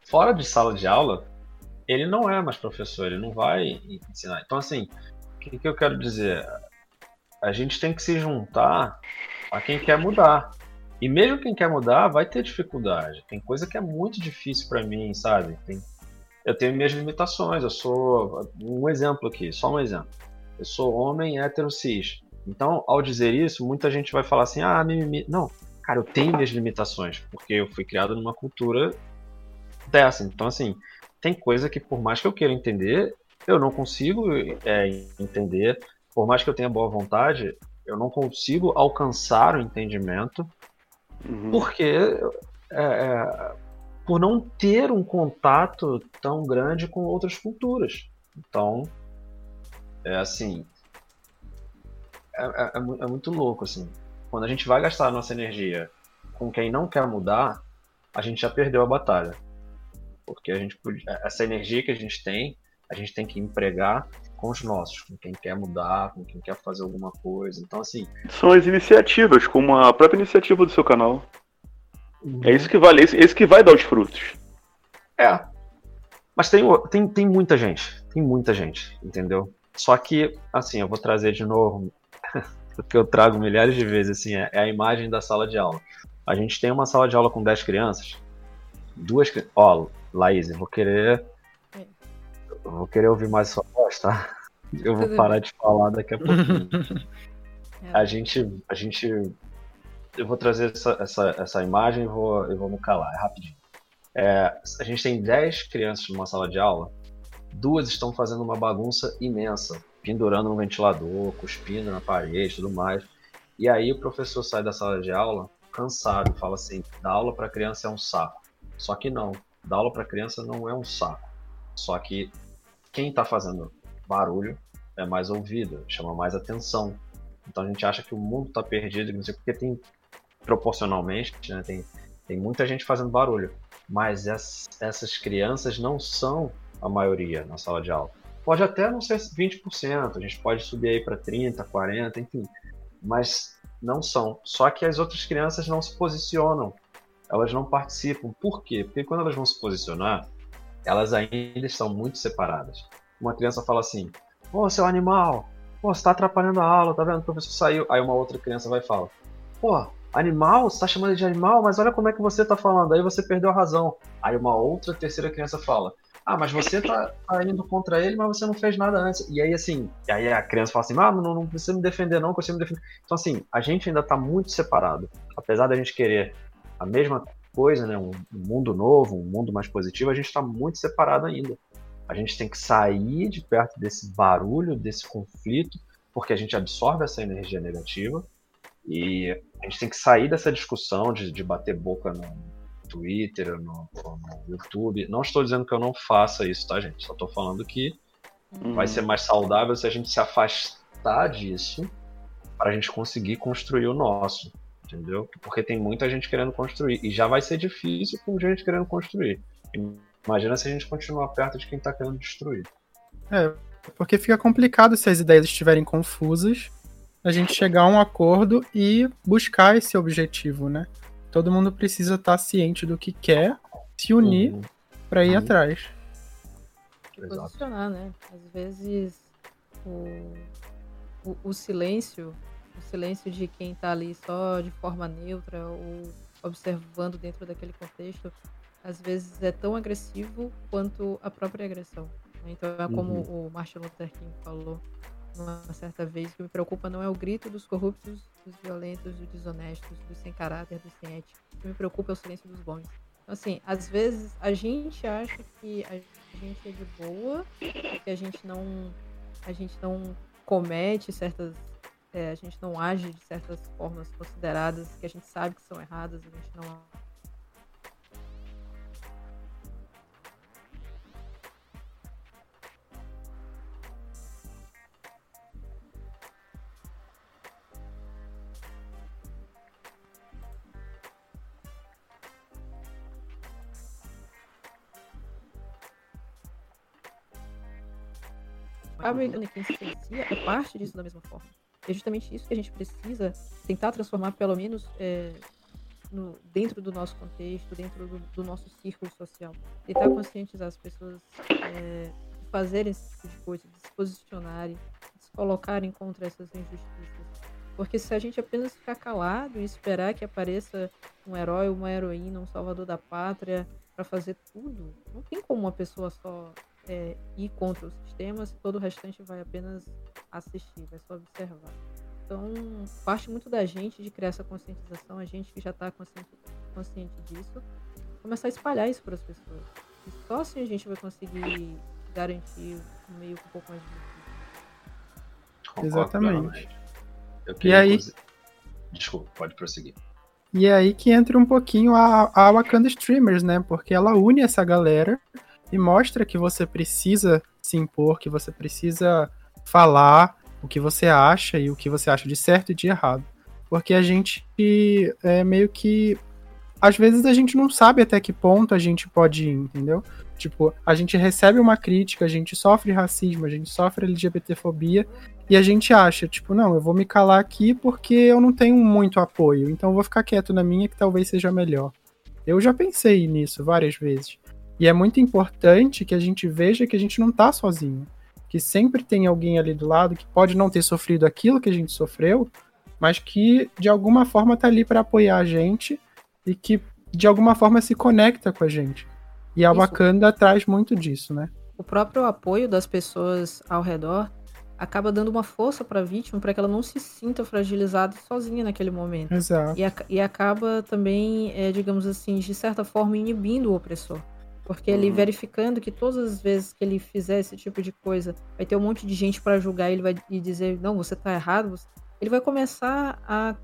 Speaker 3: Fora de sala de aula, ele não é mais professor, ele não vai ensinar. Então, assim, o que, que eu quero dizer? A gente tem que se juntar a quem quer mudar. E mesmo quem quer mudar vai ter dificuldade. Tem coisa que é muito difícil para mim, sabe? Tem, eu tenho minhas limitações. Eu sou um exemplo aqui, só um exemplo. Eu sou homem hétero cis. Então, ao dizer isso, muita gente vai falar assim: ah, mimimi. Não, cara, eu tenho minhas limitações, porque eu fui criado numa cultura dessa. Então, assim, tem coisa que, por mais que eu queira entender, eu não consigo é, entender. Por mais que eu tenha boa vontade, eu não consigo alcançar o entendimento, uhum. porque é, é, por não ter um contato tão grande com outras culturas. Então, é assim, é, é, é, é muito louco assim. Quando a gente vai gastar a nossa energia com quem não quer mudar, a gente já perdeu a batalha porque a gente essa energia que a gente tem, a gente tem que empregar com os nossos, com quem quer mudar, com quem quer fazer alguma coisa. Então, assim.
Speaker 4: São as iniciativas, como a própria iniciativa do seu canal. Uhum. É isso que vale, é isso que vai dar os frutos.
Speaker 3: É. Mas tem, tem, tem muita gente. Tem muita gente, entendeu? Só que, assim, eu vou trazer de novo, porque eu trago milhares de vezes, assim, é, é a imagem da sala de aula. A gente tem uma sala de aula com 10 crianças, duas ó, Laís, eu vou querer. Eu vou querer ouvir mais sua voz, tá? Eu vou parar de falar daqui a pouquinho. a gente. A gente. Eu vou trazer essa, essa, essa imagem e vou, eu vou me calar, é rapidinho. É, a gente tem 10 crianças numa sala de aula, duas estão fazendo uma bagunça imensa, pendurando no ventilador, cuspindo na parede e tudo mais. E aí o professor sai da sala de aula cansado, fala assim: dar aula para criança é um saco. Só que não dar aula para criança não é um saco. Só que quem está fazendo barulho é mais ouvido, chama mais atenção. Então a gente acha que o mundo está perdido, não sei porque tem proporcionalmente, né, tem, tem muita gente fazendo barulho, mas essas crianças não são a maioria na sala de aula. Pode até não ser 20%, a gente pode subir aí para 30, 40, enfim, mas não são. Só que as outras crianças não se posicionam elas não participam. Por quê? Porque quando elas vão se posicionar, elas ainda estão muito separadas. Uma criança fala assim: Pô, seu animal, pô, você tá atrapalhando a aula, tá vendo? O professor saiu. Aí uma outra criança vai e fala: Pô, animal? Você tá chamando de animal? Mas olha como é que você tá falando. Aí você perdeu a razão. Aí uma outra terceira criança fala: ah, mas você tá, tá, indo contra ele, mas você não fez nada antes. E aí, assim, e aí a criança fala assim, ah, não, não precisa me defender não, que você me defender. Então, assim, a gente ainda tá muito separado. Apesar da gente querer a mesma coisa, né? Um, mundo novo, um mundo mais positivo, a gente está muito separado ainda. A gente tem que sair de perto desse barulho, desse conflito, porque a gente absorve essa energia negativa e a gente tem que sair dessa discussão de, de bater boca no Twitter, no, no, YouTube. Não estou dizendo que eu não faça isso, tá, gente? Só estou falando que hum. vai ser mais saudável se a gente se afastar disso para a gente conseguir construir o nosso. Entendeu? Porque tem muita gente querendo construir. E já vai ser difícil com gente querendo construir. Imagina se a gente continuar perto de quem está querendo destruir.
Speaker 5: É, porque fica complicado se as ideias estiverem confusas, a gente chegar a um acordo e buscar esse objetivo, né? Todo mundo precisa estar ciente do que quer, se unir uhum. para ir uhum. atrás.
Speaker 6: Posicionar, né? Às vezes o, o, o silêncio o silêncio de quem está ali só de forma neutra ou observando dentro daquele contexto, às vezes é tão agressivo quanto a própria agressão. Né? Então é como uhum. o Martin Luther King falou uma certa vez, que me preocupa não é o grito dos corruptos, dos violentos, dos desonestos, dos sem caráter, dos sem ética. O que me preocupa é o silêncio dos bons. Então, assim, às vezes a gente acha que a gente é de boa, que a gente não, a gente não comete certas é, a gente não age de certas formas consideradas que a gente sabe que são erradas, a gente não a quem se é parte disso da mesma forma. É justamente isso que a gente precisa tentar transformar, pelo menos é, no, dentro do nosso contexto, dentro do, do, nosso círculo social. Tentar conscientizar as pessoas é, de fazerem esse tipo de coisa, de se posicionarem, de se colocarem contra essas injustiças. Porque se a gente apenas ficar calado e esperar que apareça um herói, uma heroína, um salvador da pátria para fazer tudo, não tem como uma pessoa só é, ir contra o sistema se todo o restante vai apenas assistir, vai só observar. Então, parte muito da gente de criar essa conscientização, a gente que já está consciente, consciente disso, começar a espalhar isso para as pessoas. E só assim a gente vai conseguir garantir um meio um pouco mais
Speaker 5: difícil. Exatamente.
Speaker 3: e aí... Desculpa, pode prosseguir.
Speaker 5: E é aí que entra um pouquinho a, a Wakanda Streamers, né? Porque ela une essa galera e mostra que você precisa se impor, que você precisa falar o que você acha e o que você acha de certo e de errado. Porque a gente é meio que. Às vezes a gente não sabe até que ponto a gente pode ir, entendeu? Tipo, a gente recebe uma crítica, a gente sofre racismo, a gente sofre LGBTfobia, e a gente acha, tipo, não, eu vou me calar aqui porque eu não tenho muito apoio, então eu vou ficar quieto na minha que talvez seja melhor. Eu já pensei nisso várias vezes. E é muito importante que a gente veja que a gente não tá sozinho. Que sempre tem alguém ali do lado que pode não ter sofrido aquilo que a gente sofreu, mas que de alguma forma tá ali para apoiar a gente e que de alguma forma se conecta com a gente. E a Isso. Wakanda traz muito disso, né?
Speaker 6: O próprio apoio das pessoas ao redor acaba dando uma força para a vítima para que ela não se sinta fragilizada sozinha naquele momento.
Speaker 5: Exato.
Speaker 6: E, e acaba também, é, digamos assim, de certa forma inibindo o opressor. Porque ele uhum. verificando que todas as vezes que ele fizer esse tipo de coisa, vai ter um monte de gente para julgar ele vai e dizer, não, você tá errado. Ele vai começar a,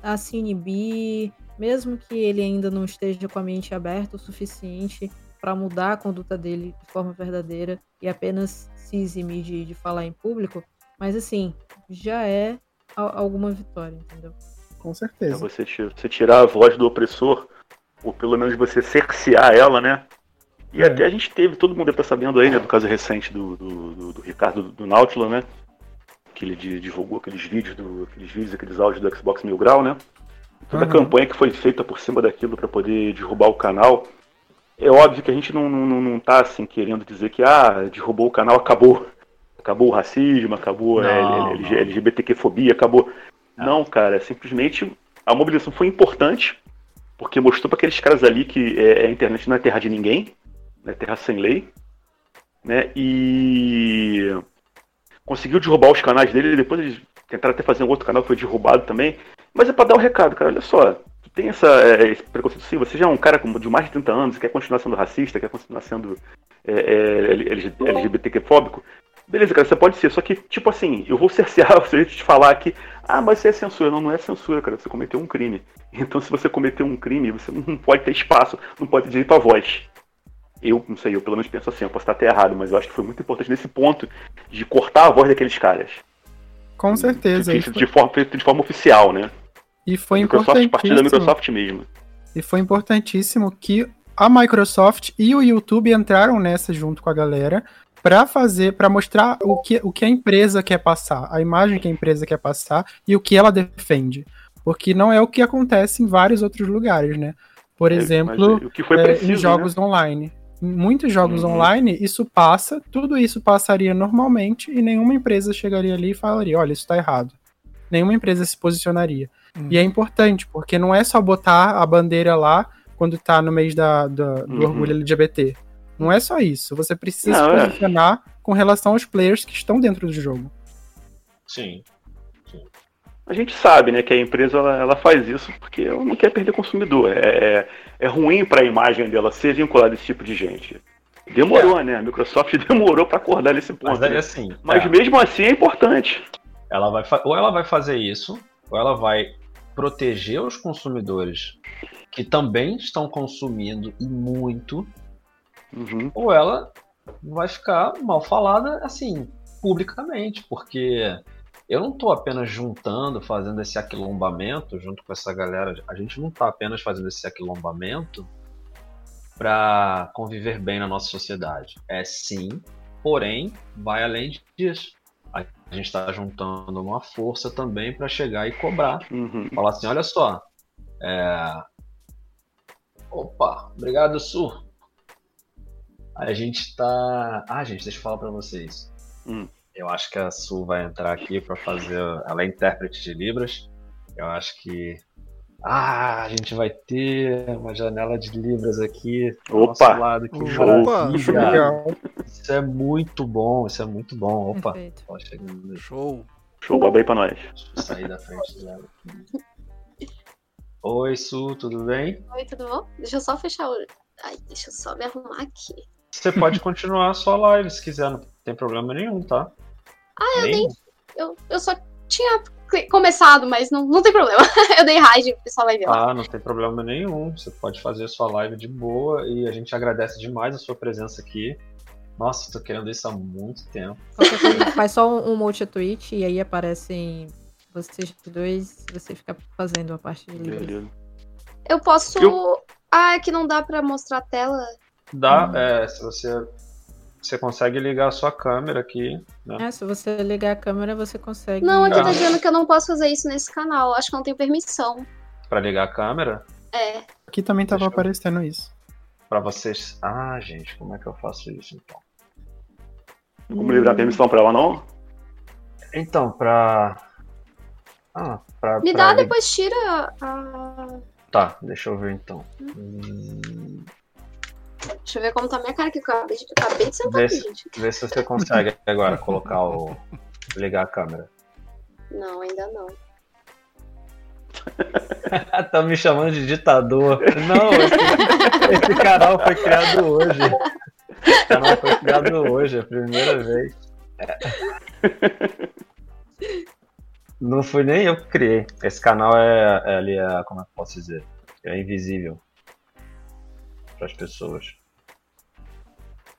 Speaker 6: a se inibir, mesmo que ele ainda não esteja com a mente aberta o suficiente para mudar a conduta dele de forma verdadeira e apenas se eximir de, de falar em público. Mas assim, já é alguma vitória, entendeu?
Speaker 5: Com certeza. É
Speaker 4: você, você tirar a voz do opressor, ou pelo menos você cercear ela, né? E é. até a gente teve, todo mundo deve estar sabendo aí, né, do caso recente do, do, do, do Ricardo do Nautilus, né? Que ele divulgou aqueles vídeos, do, aqueles vídeos, aqueles áudios do Xbox Mil Grau, né? Toda uhum. a campanha que foi feita por cima daquilo para poder derrubar o canal. É óbvio que a gente não, não, não tá assim querendo dizer que ah, derrubou o canal, acabou. Acabou o racismo, acabou não, a LGBTQ-fobia, acabou. Não. não, cara, simplesmente a mobilização foi importante, porque mostrou para aqueles caras ali que é, a internet não é terra de ninguém, né, terra sem lei, né, e conseguiu derrubar os canais dele, depois eles tentaram até fazer um outro canal foi derrubado também, mas é para dar um recado, cara, olha só, tu tem essa, é, esse preconceito sim, você já é um cara de mais de 30 anos, quer continuar sendo racista, quer continuar sendo é, é, LGBTQ-fóbico, beleza, cara, você pode ser, só que, tipo assim, eu vou cercear você de falar que, ah, mas isso é censura. Não, não é censura, cara, você cometeu um crime. Então, se você cometeu um crime, você não pode ter espaço, não pode ter direito à voz. Eu, não sei, eu pelo menos penso assim, eu posso estar até errado, mas eu acho que foi muito importante nesse ponto de cortar a voz daqueles caras.
Speaker 5: Com certeza.
Speaker 4: De, de, de forma, de forma oficial, né?
Speaker 5: E foi
Speaker 4: Microsoft, partindo da. Microsoft mesmo.
Speaker 5: E foi importantíssimo que a Microsoft e o YouTube entraram nessa junto com a galera para fazer, para mostrar o que, o que a empresa quer passar, a imagem que a empresa quer passar e o que ela defende. Porque não é o que acontece em vários outros lugares, né? Por
Speaker 4: É,
Speaker 5: exemplo,
Speaker 4: mas o que foi
Speaker 5: é,
Speaker 4: preciso,
Speaker 5: em jogos online. Muitos jogos
Speaker 4: Uhum.
Speaker 5: online, isso passa, tudo isso passaria normalmente e nenhuma empresa chegaria ali e falaria: olha, isso tá errado. Nenhuma empresa se posicionaria.
Speaker 2: Uhum.
Speaker 5: E é importante, porque não é só botar a bandeira lá quando tá no mês da, da- do
Speaker 4: Uhum.
Speaker 5: orgulho LGBT. Não é só isso. Você precisa
Speaker 4: Não,
Speaker 5: se
Speaker 4: é.
Speaker 5: posicionar com relação aos players que estão dentro do jogo.
Speaker 3: Sim.
Speaker 4: A gente sabe, né, que a empresa ela, ela faz isso porque ela não quer perder consumidor. É, é, é ruim para a imagem dela ser vinculada a esse tipo de gente. Demorou, né? A Microsoft demorou para acordar nesse ponto.
Speaker 3: Mas
Speaker 4: né?
Speaker 3: assim.
Speaker 4: Mas
Speaker 3: é,
Speaker 4: mesmo assim é importante.
Speaker 3: ela vai ou ela vai fazer isso, ou ela vai proteger os consumidores que também estão consumindo e muito,
Speaker 4: Uhum.
Speaker 3: ou ela vai ficar mal falada assim, publicamente, porque eu não estou apenas juntando, fazendo esse aquilombamento junto com essa galera, a gente não está apenas fazendo esse aquilombamento para conviver bem na nossa sociedade. É sim, porém, vai além disso. A gente está juntando uma força também para chegar e cobrar
Speaker 4: Uhum.
Speaker 3: falar assim, olha só, é... opa, obrigado Su. A gente tá, ah gente, deixa eu falar para vocês.
Speaker 4: Hum.
Speaker 3: Eu acho que a Su vai entrar aqui para fazer, ela é intérprete de libras. Eu acho que ah, a gente vai ter uma janela de libras aqui do
Speaker 4: Opa!
Speaker 3: nosso lado, que
Speaker 2: Opa!
Speaker 5: Legal.
Speaker 3: Isso é muito bom, isso é muito bom. Opa, ó, chegando,
Speaker 2: Show.
Speaker 4: Show, abre aí pra nós.
Speaker 3: deixa eu sair da frente dela. Oi, Su, tudo bem?
Speaker 7: Oi, tudo bom? Deixa eu só fechar o. Ai, deixa eu só me arrumar aqui.
Speaker 3: Você pode continuar a sua live se quiser, não tem problema nenhum, tá? Ah, eu nem.
Speaker 7: Eu, eu só tinha começado, mas não, não tem problema. eu dei raid, o pessoal vai ver lá.
Speaker 3: Ah, não tem problema nenhum. Você pode fazer a sua live de boa e a gente agradece demais a sua presença aqui. Nossa, tô querendo isso há muito tempo.
Speaker 6: Faz só um, um multi-tweet e aí aparecem vocês dois, você fica fazendo a parte de.
Speaker 7: Eu posso.
Speaker 4: Eu-
Speaker 7: Ah, é que não dá pra mostrar a tela.
Speaker 3: Dá,
Speaker 6: Uhum.
Speaker 3: é, se você. Você consegue ligar a sua câmera aqui, né?
Speaker 6: É, se você ligar a câmera, você consegue.
Speaker 7: Não, aqui tá dizendo que eu não posso fazer isso nesse canal. Acho que eu não tenho permissão.
Speaker 3: Pra ligar a câmera.
Speaker 7: É.
Speaker 5: Aqui também tava
Speaker 3: Deixa eu-
Speaker 5: aparecendo isso.
Speaker 3: Pra vocês. Ah, gente, como é que eu faço isso então?
Speaker 4: Como liberar permissão pra ela, não?
Speaker 3: Então, pra. Ah, pra.
Speaker 7: Me
Speaker 3: pra
Speaker 7: dá, depois tira a.
Speaker 3: Tá, deixa eu ver então. Hum,
Speaker 7: Deixa eu ver como tá minha cara aqui. Eu acabei de, eu acabei de sentar
Speaker 3: Vê
Speaker 7: aqui,
Speaker 3: se-
Speaker 7: gente.
Speaker 3: Vê se você consegue agora colocar o. ligar a câmera.
Speaker 7: Não, ainda não.
Speaker 3: tá me chamando de ditador. Não, esse, esse canal foi criado hoje. Esse canal foi criado hoje, é a primeira vez. Não fui nem eu que criei. Esse canal é, é ali, é, como é que posso dizer? É invisível para as pessoas.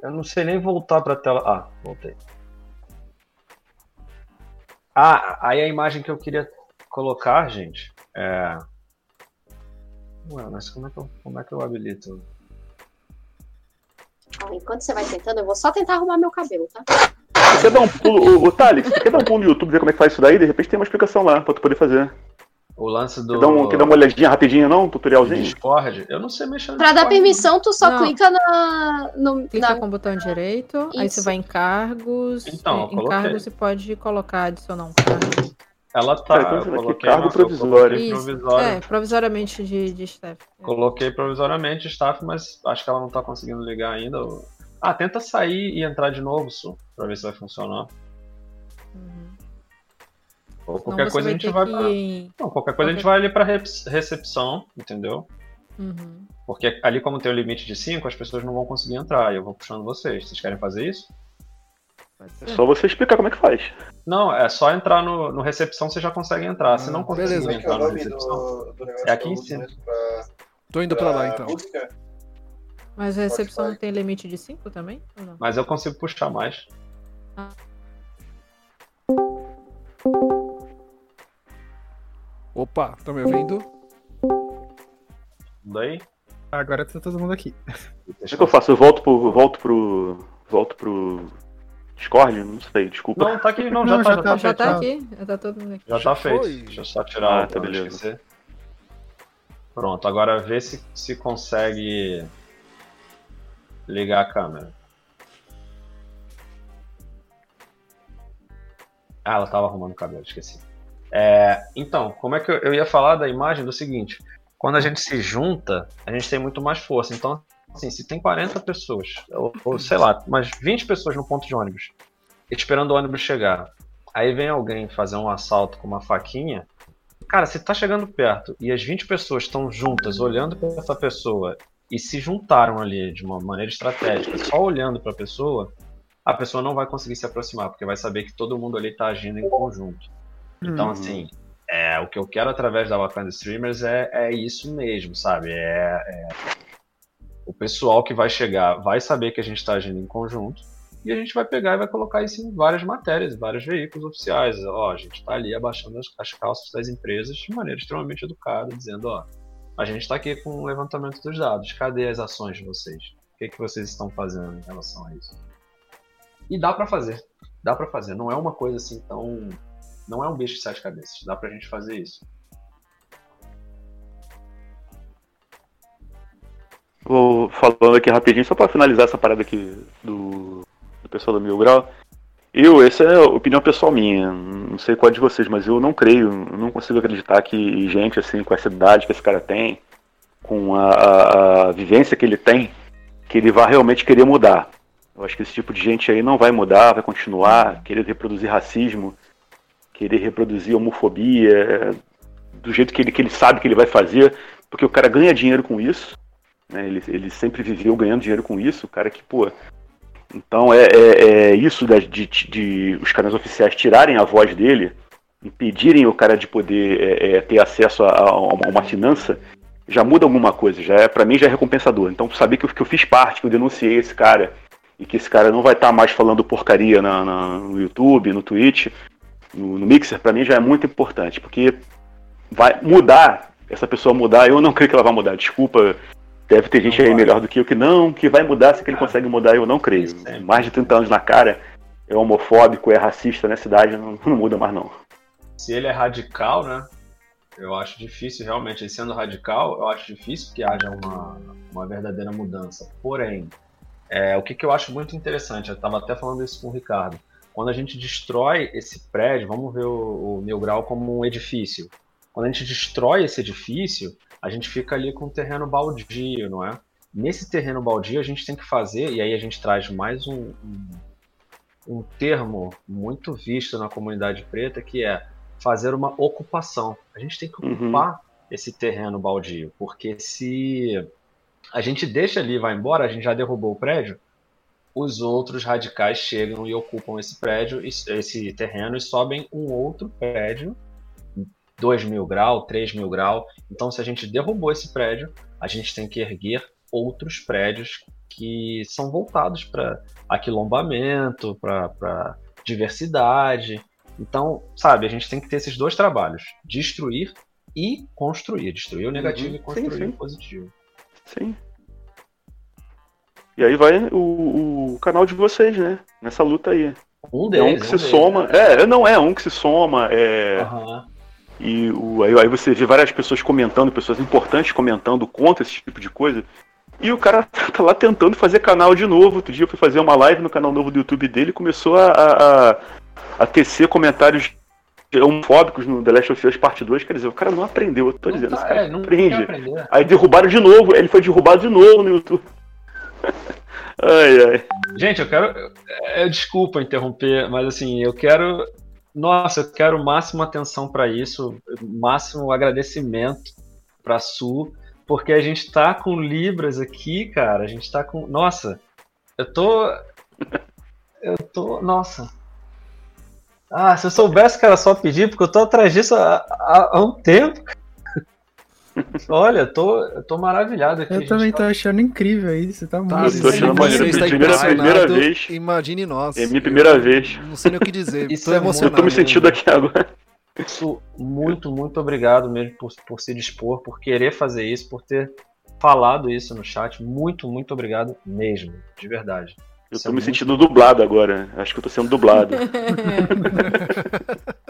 Speaker 3: Eu não sei nem voltar para a tela. Ah, voltei. Ah, aí a imagem que eu queria colocar, gente, é. Ué, mas como é que eu, como é que eu habilito?
Speaker 7: Enquanto você vai tentando, eu vou só tentar arrumar meu cabelo, tá?
Speaker 4: Você quer dar um pulo, o, o Thales, você quer dar um pulo no YouTube ver como é que faz isso daí? De repente tem uma explicação lá pra tu poder fazer.
Speaker 3: O lance do
Speaker 4: Quer dar, um, quer dar uma olhadinha rapidinha, não? Um tutorialzinho?
Speaker 3: Discord? Eu não sei mexer no
Speaker 7: Pra dar
Speaker 3: Discord.
Speaker 7: permissão, tu só
Speaker 6: Não.
Speaker 7: clica na. No,
Speaker 6: Clica
Speaker 7: na-
Speaker 6: com o botão direito, aí você
Speaker 7: Isso.
Speaker 6: vai em cargos.
Speaker 3: Então, eu
Speaker 6: em cargos você pode colocar, adicionar um cargo.
Speaker 3: Ela tá.
Speaker 4: Ah, então
Speaker 3: eu
Speaker 4: aqui,
Speaker 3: coloquei
Speaker 4: cargo
Speaker 3: no- eu
Speaker 4: provisório.
Speaker 3: coloquei
Speaker 6: Isso.
Speaker 3: provisório.
Speaker 6: É, provisoriamente de, de staff. É.
Speaker 3: Coloquei provisoriamente staff, mas acho que ela não tá conseguindo ligar ainda. Ah, tenta sair e entrar de novo, Su, pra ver se vai funcionar.
Speaker 6: Uhum.
Speaker 3: Ou qualquer coisa a gente vai
Speaker 6: que
Speaker 3: pra... Não, qualquer coisa a gente
Speaker 6: qualquer-
Speaker 3: vai ali pra recepção, entendeu?
Speaker 6: Uhum.
Speaker 3: Porque ali, como tem o limite de 5, as pessoas não vão conseguir entrar. E eu vou puxando vocês. Vocês querem fazer isso?
Speaker 4: É só você explicar como é que faz.
Speaker 3: Não, é só entrar no, no recepção, você já consegue entrar. Se não
Speaker 2: Ah,
Speaker 3: conseguir
Speaker 2: beleza.
Speaker 8: É
Speaker 3: entrar no recepção.
Speaker 8: do, do negócio
Speaker 3: É aqui em cima.
Speaker 8: pra,
Speaker 2: Tô indo pra lá
Speaker 8: pra
Speaker 2: então.
Speaker 8: música?
Speaker 6: Mas a recepção
Speaker 8: Spotify.
Speaker 6: tem limite de 5 também? Ou não?
Speaker 3: Mas eu consigo puxar mais.
Speaker 2: Opa, tá me ouvindo?
Speaker 3: Daí?
Speaker 5: Agora tá todo mundo aqui.
Speaker 4: O que, que eu faço? Eu volto pro. volto pro. volto pro. Discord? Não sei, desculpa.
Speaker 3: Não, tá aqui, não,
Speaker 5: Não,
Speaker 3: já,
Speaker 5: já
Speaker 3: tá,
Speaker 5: tá,
Speaker 3: já,
Speaker 6: Já
Speaker 3: tá,
Speaker 6: tá aqui, já tá todo mundo aqui.
Speaker 3: já tá
Speaker 2: Já
Speaker 3: feito.
Speaker 2: foi.
Speaker 3: Deixa eu só tirar
Speaker 4: Ah, tá, beleza.
Speaker 3: esquecer. Pronto, agora vê se, se consegue ligar a câmera. Ah, ela tava arrumando o cabelo, esqueci. É, então, como é que eu, eu ia falar da imagem do seguinte? Quando a gente se junta, a gente tem muito mais força. Então, assim, se tem 40 pessoas, ou, ou sei lá, umas 20 pessoas no ponto de ônibus, esperando o ônibus chegar, aí vem alguém fazer um assalto com uma faquinha, Cara, se tá chegando perto e as 20 pessoas estão juntas olhando para essa pessoa e se juntaram ali de uma maneira estratégica, só olhando para a pessoa, a pessoa não vai conseguir se aproximar, porque vai saber que todo mundo ali tá agindo em conjunto. Então,
Speaker 4: Uhum.
Speaker 3: assim, é, o que eu quero através da Wakanda Streamers é, é isso mesmo, sabe? É, é- o pessoal que vai chegar vai saber que a gente está agindo em conjunto e a gente vai pegar e vai colocar isso em várias matérias, vários veículos oficiais. Ó, a gente está ali abaixando as, as calças das empresas de maneira extremamente educada, dizendo, ó, a gente está aqui com o levantamento dos dados. Cadê as ações de vocês? O que, que vocês estão fazendo em relação a isso? E dá para fazer, dá para fazer. Não é uma coisa assim tão, não é um bicho de sete cabeças. Dá pra gente fazer isso.
Speaker 4: Vou falando aqui rapidinho, só pra finalizar essa parada aqui do, do pessoal do Mil Grau. Eu, essa é a opinião pessoal minha, não sei qual é de vocês, mas eu não creio, eu não consigo acreditar que gente assim, com essa idade que esse cara tem, com a, a- a vivência que ele tem, que ele vai realmente querer mudar. Eu acho que esse tipo de gente aí não vai mudar, vai continuar, querer reproduzir racismo, querer reproduzir homofobia, do jeito que ele, que ele sabe que ele vai fazer, porque o cara ganha dinheiro com isso, né? Ele, ele sempre viveu ganhando dinheiro com isso, o cara que, pô. Então é, é, é isso da- de, de os canais oficiais tirarem a voz dele, impedirem o cara de poder é, é, ter acesso a, a uma, uma finança, já muda alguma coisa, já é, para mim já é recompensador. Então saber que eu, que eu fiz parte, que eu denunciei esse cara, e que esse cara não vai estar mais falando porcaria na, na- no YouTube, no Twitch, no, no Mixer, pra mim já é muito importante, porque vai mudar, essa pessoa mudar, eu não creio que ela vai mudar, desculpa, deve ter gente aí melhor do que eu que não, que vai mudar, se que ele consegue mudar, eu não creio.
Speaker 3: Sempre.
Speaker 4: Mais de 30 anos na cara, é homofóbico, é racista nessa idade, não, não muda mais não.
Speaker 3: Se ele é radical, né? Eu acho difícil, realmente, ele sendo radical, eu acho difícil que haja uma, uma verdadeira mudança. Porém, é, o que, que eu acho muito interessante, eu estava até falando isso com o Ricardo, quando a gente destrói esse prédio, vamos ver o, o Mil Grau como um edifício. Quando a gente destrói esse edifício, a gente fica ali com um terreno baldio, não é? Nesse terreno baldio, a gente tem que fazer, e aí a gente traz mais um, um, um termo muito visto na comunidade preta, que é fazer uma ocupação. A gente tem que
Speaker 4: Uhum.
Speaker 3: ocupar esse terreno baldio, porque se a gente deixa ali e vai embora, a gente já derrubou o prédio, os outros radicais chegam e ocupam esse prédio, esse terreno e sobem um outro prédio, 2 mil grau, 3 mil grau. Então, se a gente derrubou esse prédio, a gente tem que erguer outros prédios que são voltados para aquilombamento, para diversidade. Então, sabe, a gente tem que ter esses dois trabalhos: destruir e construir. Destruir o negativo
Speaker 4: Uhum.
Speaker 3: e construir
Speaker 4: Sim, sim.
Speaker 3: o positivo.
Speaker 4: Sim. E aí vai o, o canal de vocês, né? Nessa luta aí.
Speaker 3: Um
Speaker 4: É
Speaker 3: deles.
Speaker 4: um que se
Speaker 3: deles,
Speaker 4: soma.
Speaker 3: né?
Speaker 4: É, não é um que se soma. É,
Speaker 3: Aham.
Speaker 4: E o, aí, aí você vê várias pessoas comentando, pessoas importantes comentando contra esse tipo de coisa. E o cara tá lá tentando fazer canal de novo. Outro dia eu fui fazer uma live no canal novo do YouTube dele e começou a, a, a- tecer comentários homofóbicos no The Last of Us Parte 2. Quer dizer, o cara não aprendeu, eu tô
Speaker 3: Não
Speaker 4: dizendo,
Speaker 3: tá-
Speaker 4: esse cara
Speaker 3: é, não
Speaker 4: aprende. Aí derrubaram de novo, ele foi derrubado de novo no YouTube. ai, ai.
Speaker 3: Gente, eu quero. é, desculpa interromper, mas assim, eu quero. Nossa, eu quero máxima atenção para isso, máximo agradecimento para Su, porque a gente tá com Libras aqui, cara. A gente tá com. Nossa, eu tô. Eu tô. Nossa. Ah, se eu soubesse que era só pedir, porque eu tô atrás disso há, há- há um tempo. Olha, eu tô, tô maravilhado aqui.
Speaker 5: Eu
Speaker 3: gente.
Speaker 5: também tô achando incrível isso, tá
Speaker 2: Tá,
Speaker 5: muito
Speaker 4: eu tô achando maneiro,
Speaker 2: você está
Speaker 4: primeira- primeira vez.
Speaker 2: Imagine nós.
Speaker 4: É minha primeira
Speaker 2: Eu
Speaker 4: vez.
Speaker 2: Não sei nem o que dizer.
Speaker 3: Isso
Speaker 2: tô
Speaker 3: é muito-
Speaker 4: Eu
Speaker 2: emocionado.
Speaker 4: tô me sentindo aqui agora.
Speaker 3: Isso, muito, muito obrigado mesmo por, por se dispor, por querer fazer isso, por ter falado isso no chat. Muito, muito obrigado mesmo, de verdade.
Speaker 4: Eu tô
Speaker 3: é
Speaker 4: me sentindo dublado agora. Acho que eu tô sendo dublado.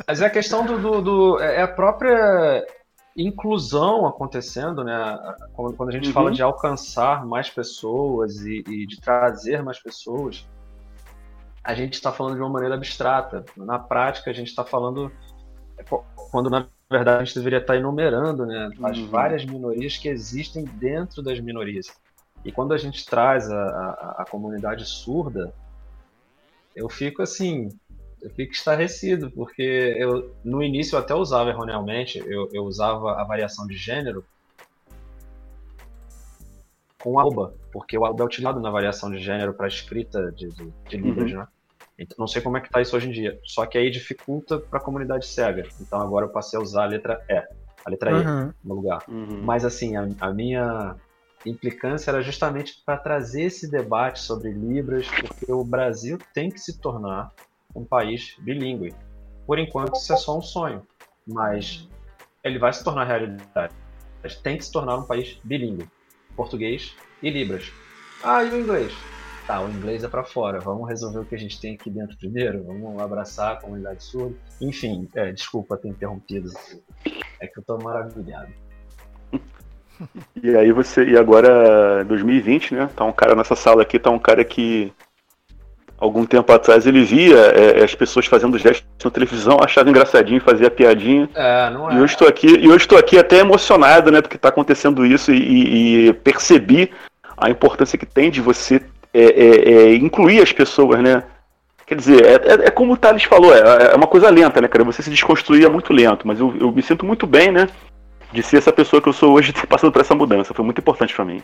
Speaker 3: Mas é a questão do, do, do- é a própria inclusão acontecendo, né? Quando, a gente
Speaker 4: Uhum.
Speaker 3: fala de alcançar mais pessoas e, e de trazer mais pessoas, a gente está falando de uma maneira abstrata. Na prática, a gente está falando é, qu- quando na verdade a gente deveria estar enumerando, né? As
Speaker 4: Uhum.
Speaker 3: várias minorias que existem dentro das minorias. E quando a gente traz a, a, a comunidade surda, eu fico assim, eu fico estarrecido, porque eu no início eu até usava erroneamente, eu, eu usava a variação de gênero com arroba, porque o arroba é utilizado na variação de gênero para escrita de, de, de Libras, né? Então, não sei como é que tá isso hoje em dia. Só que aí dificulta para a comunidade cega. Então agora eu passei a usar a letra E, a letra E
Speaker 5: Uhum.
Speaker 3: no lugar.
Speaker 4: Uhum.
Speaker 3: Mas assim, a, a minha implicância era justamente para trazer esse debate sobre Libras, porque o Brasil tem que se tornar um país bilíngue. Por enquanto, isso é só um sonho, mas ele vai se tornar realidade. Tem que se tornar um país bilíngue, português e Libras. Ah, e o inglês? Tá, o inglês é para fora. Vamos resolver o que a gente tem aqui dentro primeiro. Vamos abraçar a comunidade surda. Enfim, é, desculpa ter interrompido. É que eu tô maravilhado.
Speaker 4: E aí você. E agora, 2020, né? Tá um cara nessa sala aqui, tá um cara que. Algum tempo atrás ele via é, as pessoas fazendo gestos na televisão, achava engraçadinho, fazia piadinha.
Speaker 3: É, não é.
Speaker 4: E hoje estou aqui, estou aqui até emocionado, né, porque está acontecendo isso e, e- percebi a importância que tem de você é, é, é, incluir as pessoas, né? Quer dizer, é, é- é como o Thales falou, é, é uma coisa lenta, né, cara? Você se desconstruir é muito lento, mas eu, eu me sinto muito bem, né, de ser essa pessoa que eu sou hoje, passando por essa mudança. Foi muito importante para mim.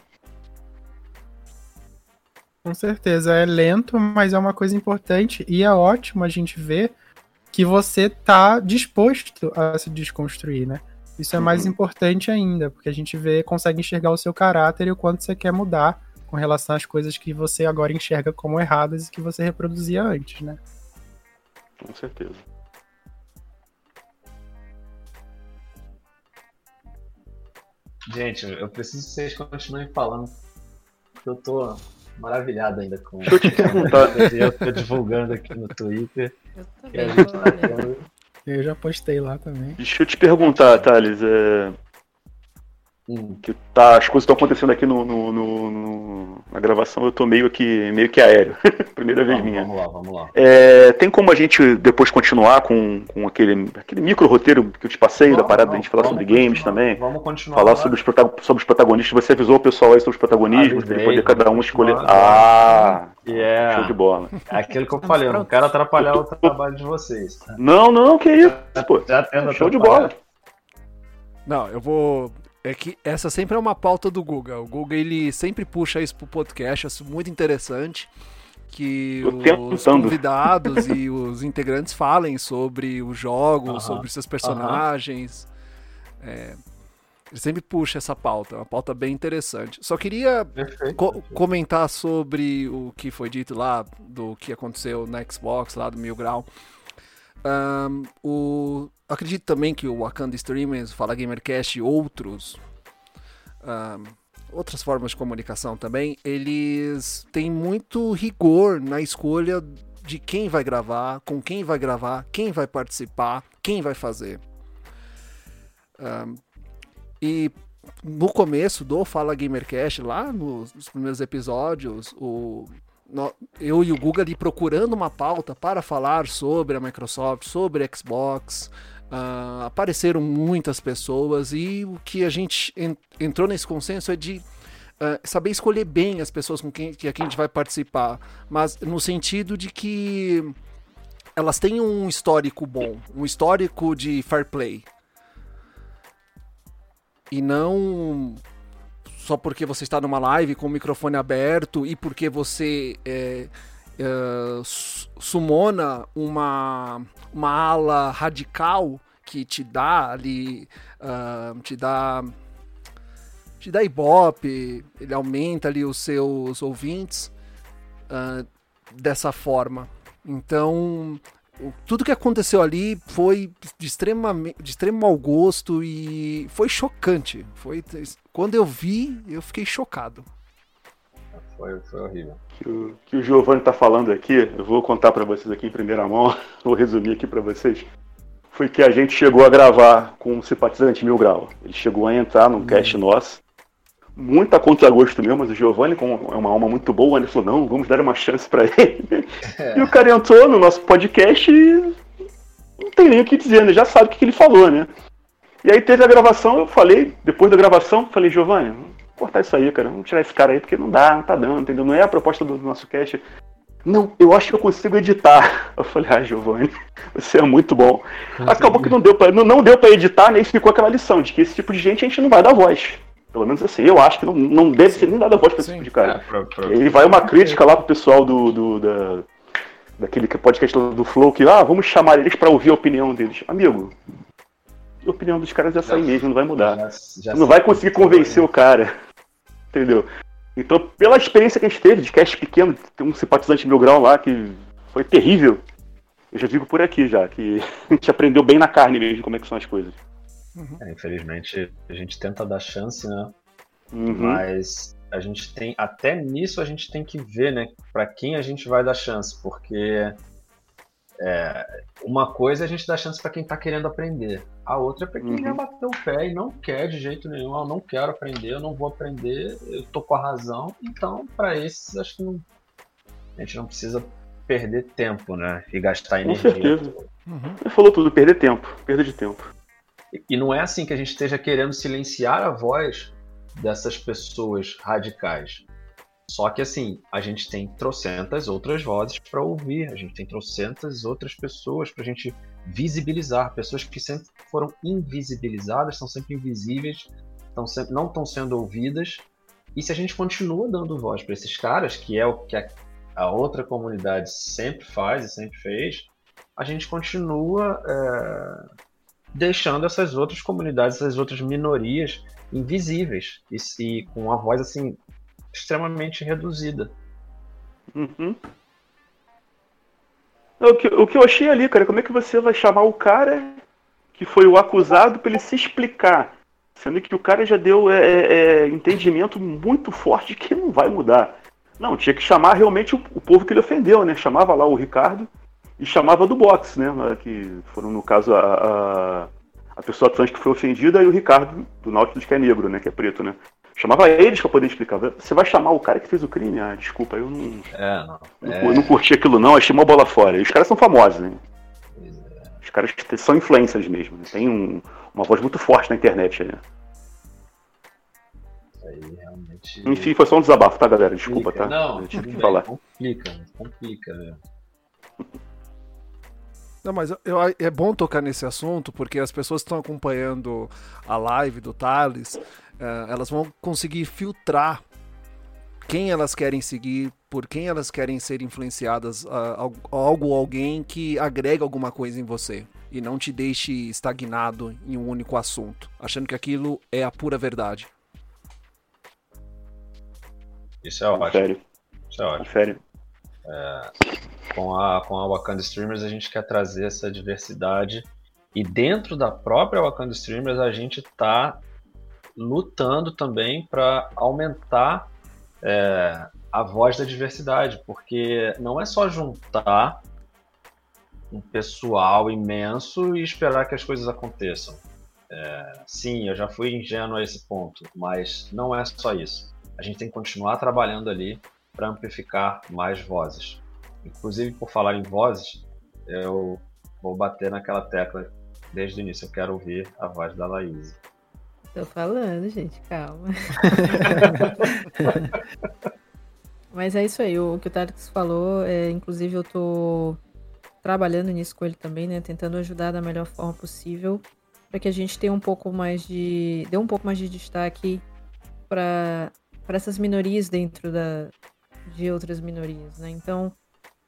Speaker 5: Com certeza, é lento, mas é uma coisa importante e é ótimo a gente ver que você tá disposto a se desconstruir, né? Isso é mais
Speaker 4: Uhum.
Speaker 5: importante ainda, porque a gente vê, consegue enxergar o seu caráter e o quanto você quer mudar com relação às coisas que você agora enxerga como erradas e que você reproduzia antes, né?
Speaker 4: Com certeza.
Speaker 3: Gente, eu preciso que vocês continuem falando, eu tô maravilhado ainda com
Speaker 4: Deixa eu te perguntar.
Speaker 3: eu tô divulgando aqui no Twitter.
Speaker 6: Eu também
Speaker 3: tá
Speaker 5: Eu já postei lá também.
Speaker 4: Deixa eu te perguntar, Thales, é, que tá, as coisas estão acontecendo aqui no, no- no- no- na gravação, eu tô meio que, meio que aéreo. Primeira vez
Speaker 3: vamos,
Speaker 4: minha.
Speaker 3: vamos lá, vamos lá.
Speaker 4: É, tem como a gente depois continuar com, com aquele, aquele micro roteiro que eu te passei, da
Speaker 3: Vamos,
Speaker 4: parada da
Speaker 3: vamos,
Speaker 4: gente falar
Speaker 3: vamos
Speaker 4: sobre games também?
Speaker 3: Vamos continuar.
Speaker 4: Falar sobre os, sobre os protagonistas. Você avisou o pessoal aí sobre os protagonismos, pra ele
Speaker 3: Avisei,
Speaker 4: poder cada um
Speaker 3: vamos
Speaker 4: escolher. Ah!
Speaker 3: E é
Speaker 4: Show de bola.
Speaker 3: aquilo que eu falei, eu não quero atrapalhar o trabalho de vocês. tá?
Speaker 4: Não, não, que isso, pô.
Speaker 3: Já tendo
Speaker 4: Show de bola.
Speaker 2: Não, eu vou. É que essa sempre é uma pauta do Guga. O Guga ele sempre puxa isso pro podcast, acho muito interessante que
Speaker 4: Tô
Speaker 2: os
Speaker 4: tentando.
Speaker 2: convidados e os integrantes falem sobre os jogos,
Speaker 3: Aham,
Speaker 2: sobre seus personagens. É, ele sempre puxa essa pauta, é uma pauta bem interessante. Só queria
Speaker 3: Perfeito.
Speaker 2: co- comentar sobre o que foi dito lá, do que aconteceu na Xbox, lá do Mil Grau. Ahn, o, acredito também que o Wakanda Streamers, o Fala Gamercast e outros, ahn, outras formas de comunicação também, eles têm muito rigor na escolha de quem vai gravar, com quem vai gravar, quem vai participar, quem vai fazer. Ahn, e no começo do Fala Gamercast, lá nos, nos primeiros episódios, o, eu e o Guga ali procurando uma pauta para falar sobre a Microsoft, sobre Xbox. Ah, apareceram muitas pessoas e o que a gente en- entrou nesse consenso é de ah, saber escolher bem as pessoas com quem, que a gente vai participar, mas no sentido de que elas têm um histórico bom, um histórico de fair play. E não só porque você está numa live com o microfone aberto e porque você é, su- sumona uma, uma ala radical que te dá ali, ah, te dá te dá ibope, ele aumenta ali os seus ouvintes ah, dessa forma. Então, tudo que aconteceu ali foi de, extrema, de extremo mau gosto e foi chocante. Foi, quando eu vi, eu fiquei chocado.
Speaker 3: Foi, foi horrível.
Speaker 4: Que o, que o Giovanni está falando aqui, eu vou contar para vocês aqui em primeira mão, vou resumir aqui para vocês. Foi que a gente chegou a gravar com um simpatizante Mil Grau. Ele chegou a entrar num cast uhum. nosso muito a contragosto mesmo, mas o Giovanni, como é uma alma muito boa, ele falou, não, vamos dar uma chance para ele. É. E o cara entrou no nosso podcast e não tem nem o que dizer, né? Já sabe o que, ele falou, né? E aí teve a gravação, eu falei, depois da gravação, falei, Giovanni, cortar isso aí, cara, vamos tirar esse cara aí, porque não dá, não tá dando, entendeu? Não é a proposta do nosso cast. Não, eu acho que eu consigo editar. Eu falei, ah, Giovanni, você é muito bom. Acabou que não deu pra, não, não deu para editar, né? E ficou aquela lição de que esse tipo de gente a gente não vai dar voz. Pelo menos assim, eu acho que não, não deve ser nem nada voz pra esse tipo de cara. É, pra, pra... E vai uma crítica lá pro pessoal do, do da, daquele podcast do Flow que, ah, vamos chamar eles para ouvir a opinião deles. Amigo, a opinião dos caras é essa aí mesmo, não vai mudar. Já, já não vai conseguir convencer o cara. Entendeu? Então, pela experiência que a gente teve de cast pequeno, tem um simpatizante meu grau lá que foi terrível. Eu já digo por aqui já, que a gente aprendeu bem na carne mesmo como é que são as coisas.
Speaker 3: É, infelizmente, a gente tenta dar chance, né? Uhum. Mas a gente tem, até nisso a gente tem que ver, né, para quem a gente vai dar chance, porque é, uma coisa é a gente dá chance para quem tá querendo aprender, a outra é para quem uhum. já bateu o pé e não quer de jeito nenhum, eu não quero aprender, eu não vou aprender, eu tô com a razão, então para esses acho que não, a gente não precisa perder tempo, né, e gastar energia.
Speaker 4: Com certeza. Uhum. Ele falou tudo, perder tempo, perda de tempo.
Speaker 3: E não é assim que a gente esteja querendo silenciar a voz dessas pessoas radicais. Só que assim, a gente tem trocentas outras vozes para ouvir, a gente tem trocentas outras pessoas para a gente visibilizar, pessoas que sempre foram invisibilizadas, são sempre invisíveis, sempre, não estão sendo ouvidas. E se a gente continua dando voz para esses caras, que é o que a, a, outra comunidade sempre faz e sempre fez, a gente continua é, deixando essas outras comunidades, essas outras minorias invisíveis e, e com uma voz assim extremamente reduzida.
Speaker 4: Uhum. O que, o que eu achei ali, cara, como é que você vai chamar o cara que foi o acusado para ele se explicar? Sendo que o cara já deu é, é, é, entendimento muito forte que não vai mudar. Não, tinha que chamar realmente o, o, povo que ele ofendeu, né? Chamava lá o Ricardo e chamava do boxe, né? Que foram, no caso, a, a, a pessoa trans que foi ofendida e o Ricardo, do Nautilus, que é negro, né? Que é preto, né? Chamava eles para poder explicar. Você vai chamar o cara que fez o crime? Ah, desculpa, eu não. É, não. Não, é... não curti aquilo, não, achei uma bola fora. E os caras são famosos, né? É. Os caras são influencers mesmo. Né? Tem um, uma voz muito forte na internet, né? Aí, realmente... Enfim, foi só um desabafo, tá, galera? Desculpa,
Speaker 3: complica.
Speaker 4: tá?
Speaker 3: Não, eu tive que falar. Complica, complica, velho.
Speaker 2: Não, mas eu, é bom tocar nesse assunto porque as pessoas que estão acompanhando a live do Thales, uh, elas vão conseguir filtrar quem elas querem seguir, por quem elas querem ser influenciadas, uh, algo ou alguém que agrega alguma coisa em você e não te deixe estagnado em um único assunto, achando que aquilo é a pura verdade.
Speaker 3: Isso é ótimo.
Speaker 4: Sério.
Speaker 3: Isso é ótimo.
Speaker 4: Sério.
Speaker 3: É, com, a, com a Wakanda Streamers a gente quer trazer essa diversidade e dentro da própria Wakanda Streamers a gente está lutando também para aumentar é, a voz da diversidade, porque não é só juntar um pessoal imenso e esperar que as coisas aconteçam. É, sim, eu já fui ingênuo a esse ponto, mas não é só isso. A gente tem que continuar trabalhando ali para amplificar mais vozes. Inclusive, por falar em vozes, eu vou bater naquela tecla desde o início. Eu quero ouvir a voz da Laís.
Speaker 6: Tô falando, gente, calma. Mas é isso aí, o que o Tarix falou, é, inclusive eu tô trabalhando nisso com ele também, né? Tentando ajudar da melhor forma possível para que a gente tenha um pouco mais de. dê um pouco mais de destaque para essas minorias dentro da, de outras minorias, né? Então,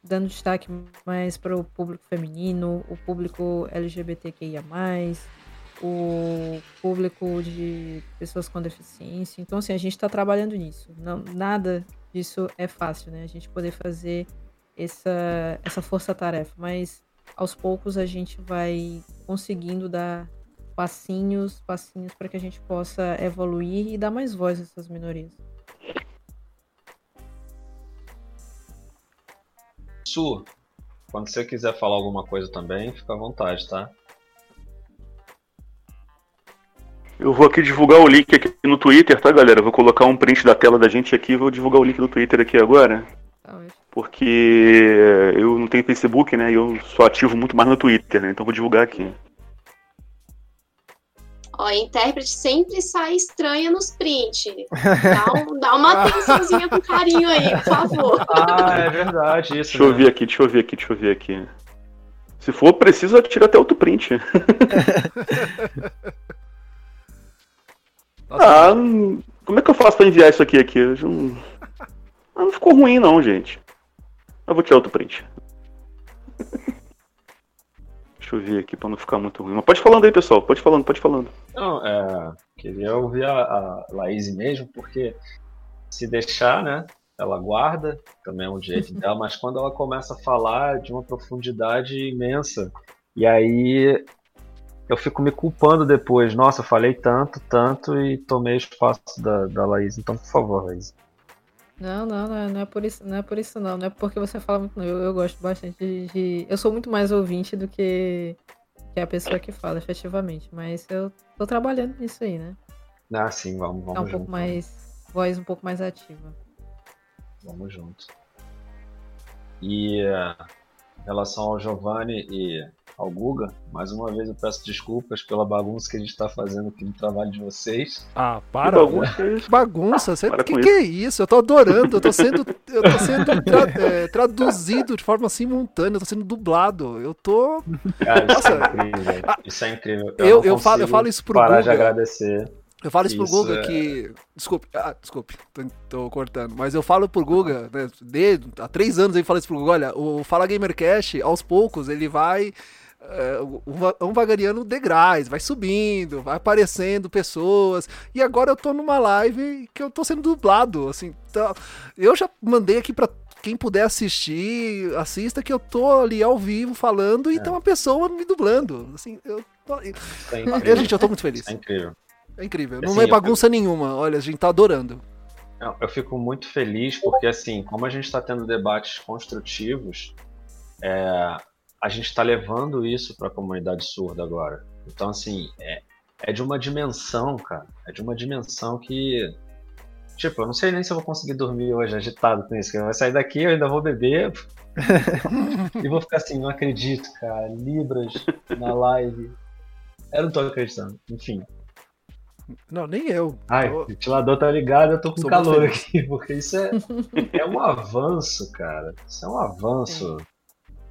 Speaker 6: dando destaque mais para o público feminino, o público LGBTQIA+, o público de pessoas com deficiência. Então, assim, a gente está trabalhando nisso. Não, nada disso é fácil, né? A gente poder fazer essa, essa força-tarefa, mas aos poucos a gente vai conseguindo dar passinhos, passinhos para que a gente possa evoluir e dar mais voz a essas minorias.
Speaker 3: Su, quando você quiser falar alguma coisa também, fica à vontade, tá?
Speaker 4: Eu vou aqui divulgar o link aqui no Twitter, tá, galera? Eu vou colocar um print da tela da gente aqui, vou divulgar o link do Twitter aqui agora. Porque eu não tenho Facebook, né? E eu sou ativo muito mais no Twitter, né? Então vou divulgar aqui.
Speaker 7: Ó, a intérprete sempre sai estranha nos prints. Dá, um- dá uma atençãozinha com carinho aí, por favor.
Speaker 3: Ah, é verdade, isso.
Speaker 4: Deixa eu
Speaker 3: né?
Speaker 4: ver aqui, deixa eu ver aqui, deixa eu ver aqui. Se for preciso, eu tiro até outro print.
Speaker 2: Nossa,
Speaker 4: Ah, como é que eu faço pra enviar isso aqui aqui? Não... Ah, não ficou ruim não, gente. Eu vou tirar outro print. Deixa eu ver aqui pra não ficar muito ruim. Mas pode falando aí, pessoal. Pode falando, pode falando.
Speaker 3: Não, é, queria ouvir a, a Laís mesmo, porque se deixar, né? Ela guarda, também é um jeito dela, mas quando ela começa a falar de uma profundidade imensa, e aí eu fico me culpando depois. Nossa, eu falei tanto, tanto e tomei espaço da, da Laís. Então, por favor, Laís.
Speaker 6: Não, não, não é, não é por isso, não é por isso não, não é porque você fala muito não. Eu, eu gosto bastante de, de- eu sou muito mais ouvinte do que, que a pessoa que fala, efetivamente, mas eu tô trabalhando nisso aí, né?
Speaker 3: Ah, sim, vamos, vamos
Speaker 6: Tá um
Speaker 3: junto.
Speaker 6: pouco mais voz um pouco mais ativa.
Speaker 3: Vamos junto. E eh, em relação ao Giovanni e ao Guga, mais uma vez eu peço desculpas pela bagunça que a gente está fazendo aqui no trabalho de vocês.
Speaker 2: Ah,
Speaker 4: Que
Speaker 2: para.
Speaker 4: bagunça é isso?
Speaker 2: Bagunça, você,
Speaker 4: Para
Speaker 2: que que é isso? Eu tô adorando, eu tô sendo, eu tô sendo tra- é, traduzido de forma simultânea, eu tô sendo dublado. Eu tô.
Speaker 3: Cara, isso
Speaker 2: Nossa.
Speaker 3: é incrível. Isso é incrível.
Speaker 2: Eu,
Speaker 3: não
Speaker 2: eu, falo, eu falo isso pro
Speaker 3: parar de
Speaker 2: Guga.
Speaker 3: agradecer.
Speaker 2: Eu falo isso, pro
Speaker 3: Isso,
Speaker 2: Guga
Speaker 3: é.
Speaker 2: que. Desculpe, ah, desculpe, tô, tô cortando. Mas eu falo pro Guga, né? Desde, há três anos eu falo isso pro Guga, olha, o Fala Gamercast, aos poucos, ele vai. é, um va- vagariano degraus, vai subindo, vai aparecendo pessoas. E agora eu tô numa live que eu tô sendo dublado. Assim, tá- eu já mandei aqui pra quem puder assistir, assista que eu tô ali ao vivo falando e
Speaker 3: É.
Speaker 2: tem uma pessoa me dublando. Assim, eu tô-
Speaker 3: é
Speaker 2: gente, eu tô muito feliz.
Speaker 3: É incrível.
Speaker 2: É incrível.
Speaker 3: Assim,
Speaker 2: Não é bagunça nenhuma. Olha, a gente tá adorando.
Speaker 3: Não, eu fico muito feliz porque, assim, como a gente está tendo debates construtivos, é, a gente está levando isso para a comunidade surda agora. Então, assim, é, é de uma dimensão, cara. É de uma dimensão que. Tipo, eu não sei nem se eu vou conseguir dormir hoje agitado com isso. Eu vou sair daqui, eu ainda vou beber. e vou ficar assim, não acredito, cara. Libras na live. Eu não tô acreditando. Enfim.
Speaker 2: Não, nem eu.
Speaker 3: Ai,
Speaker 2: Eu-
Speaker 3: o ventilador tá ligado, eu tô com
Speaker 2: Sou
Speaker 3: calor aqui, porque isso é, é um avanço, cara. Isso é um avanço.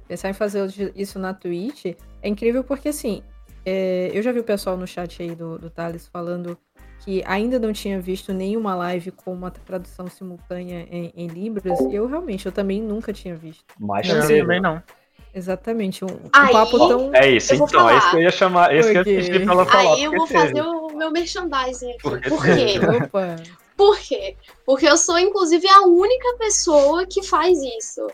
Speaker 6: Pensar em fazer isso na Twitch é incrível porque, assim, é, eu já vi o pessoal no chat aí do, do Thales falando que ainda não tinha visto nenhuma live com uma tradução simultânea em, em Libras, eu realmente, eu também nunca tinha visto.
Speaker 3: Mas
Speaker 5: também não.
Speaker 6: Exatamente, um, um
Speaker 7: Aí-
Speaker 6: papo tão...
Speaker 3: É isso, então, é isso
Speaker 7: falar.
Speaker 3: que eu ia chamar, é isso que eu ia
Speaker 6: Porque-
Speaker 3: pedir pra ela falar.
Speaker 7: Aí eu vou fazer o meu merchandising aqui.
Speaker 3: Porque
Speaker 7: Por quê?
Speaker 6: Opa,
Speaker 7: Por quê? Porque eu sou, inclusive, a única pessoa que faz isso.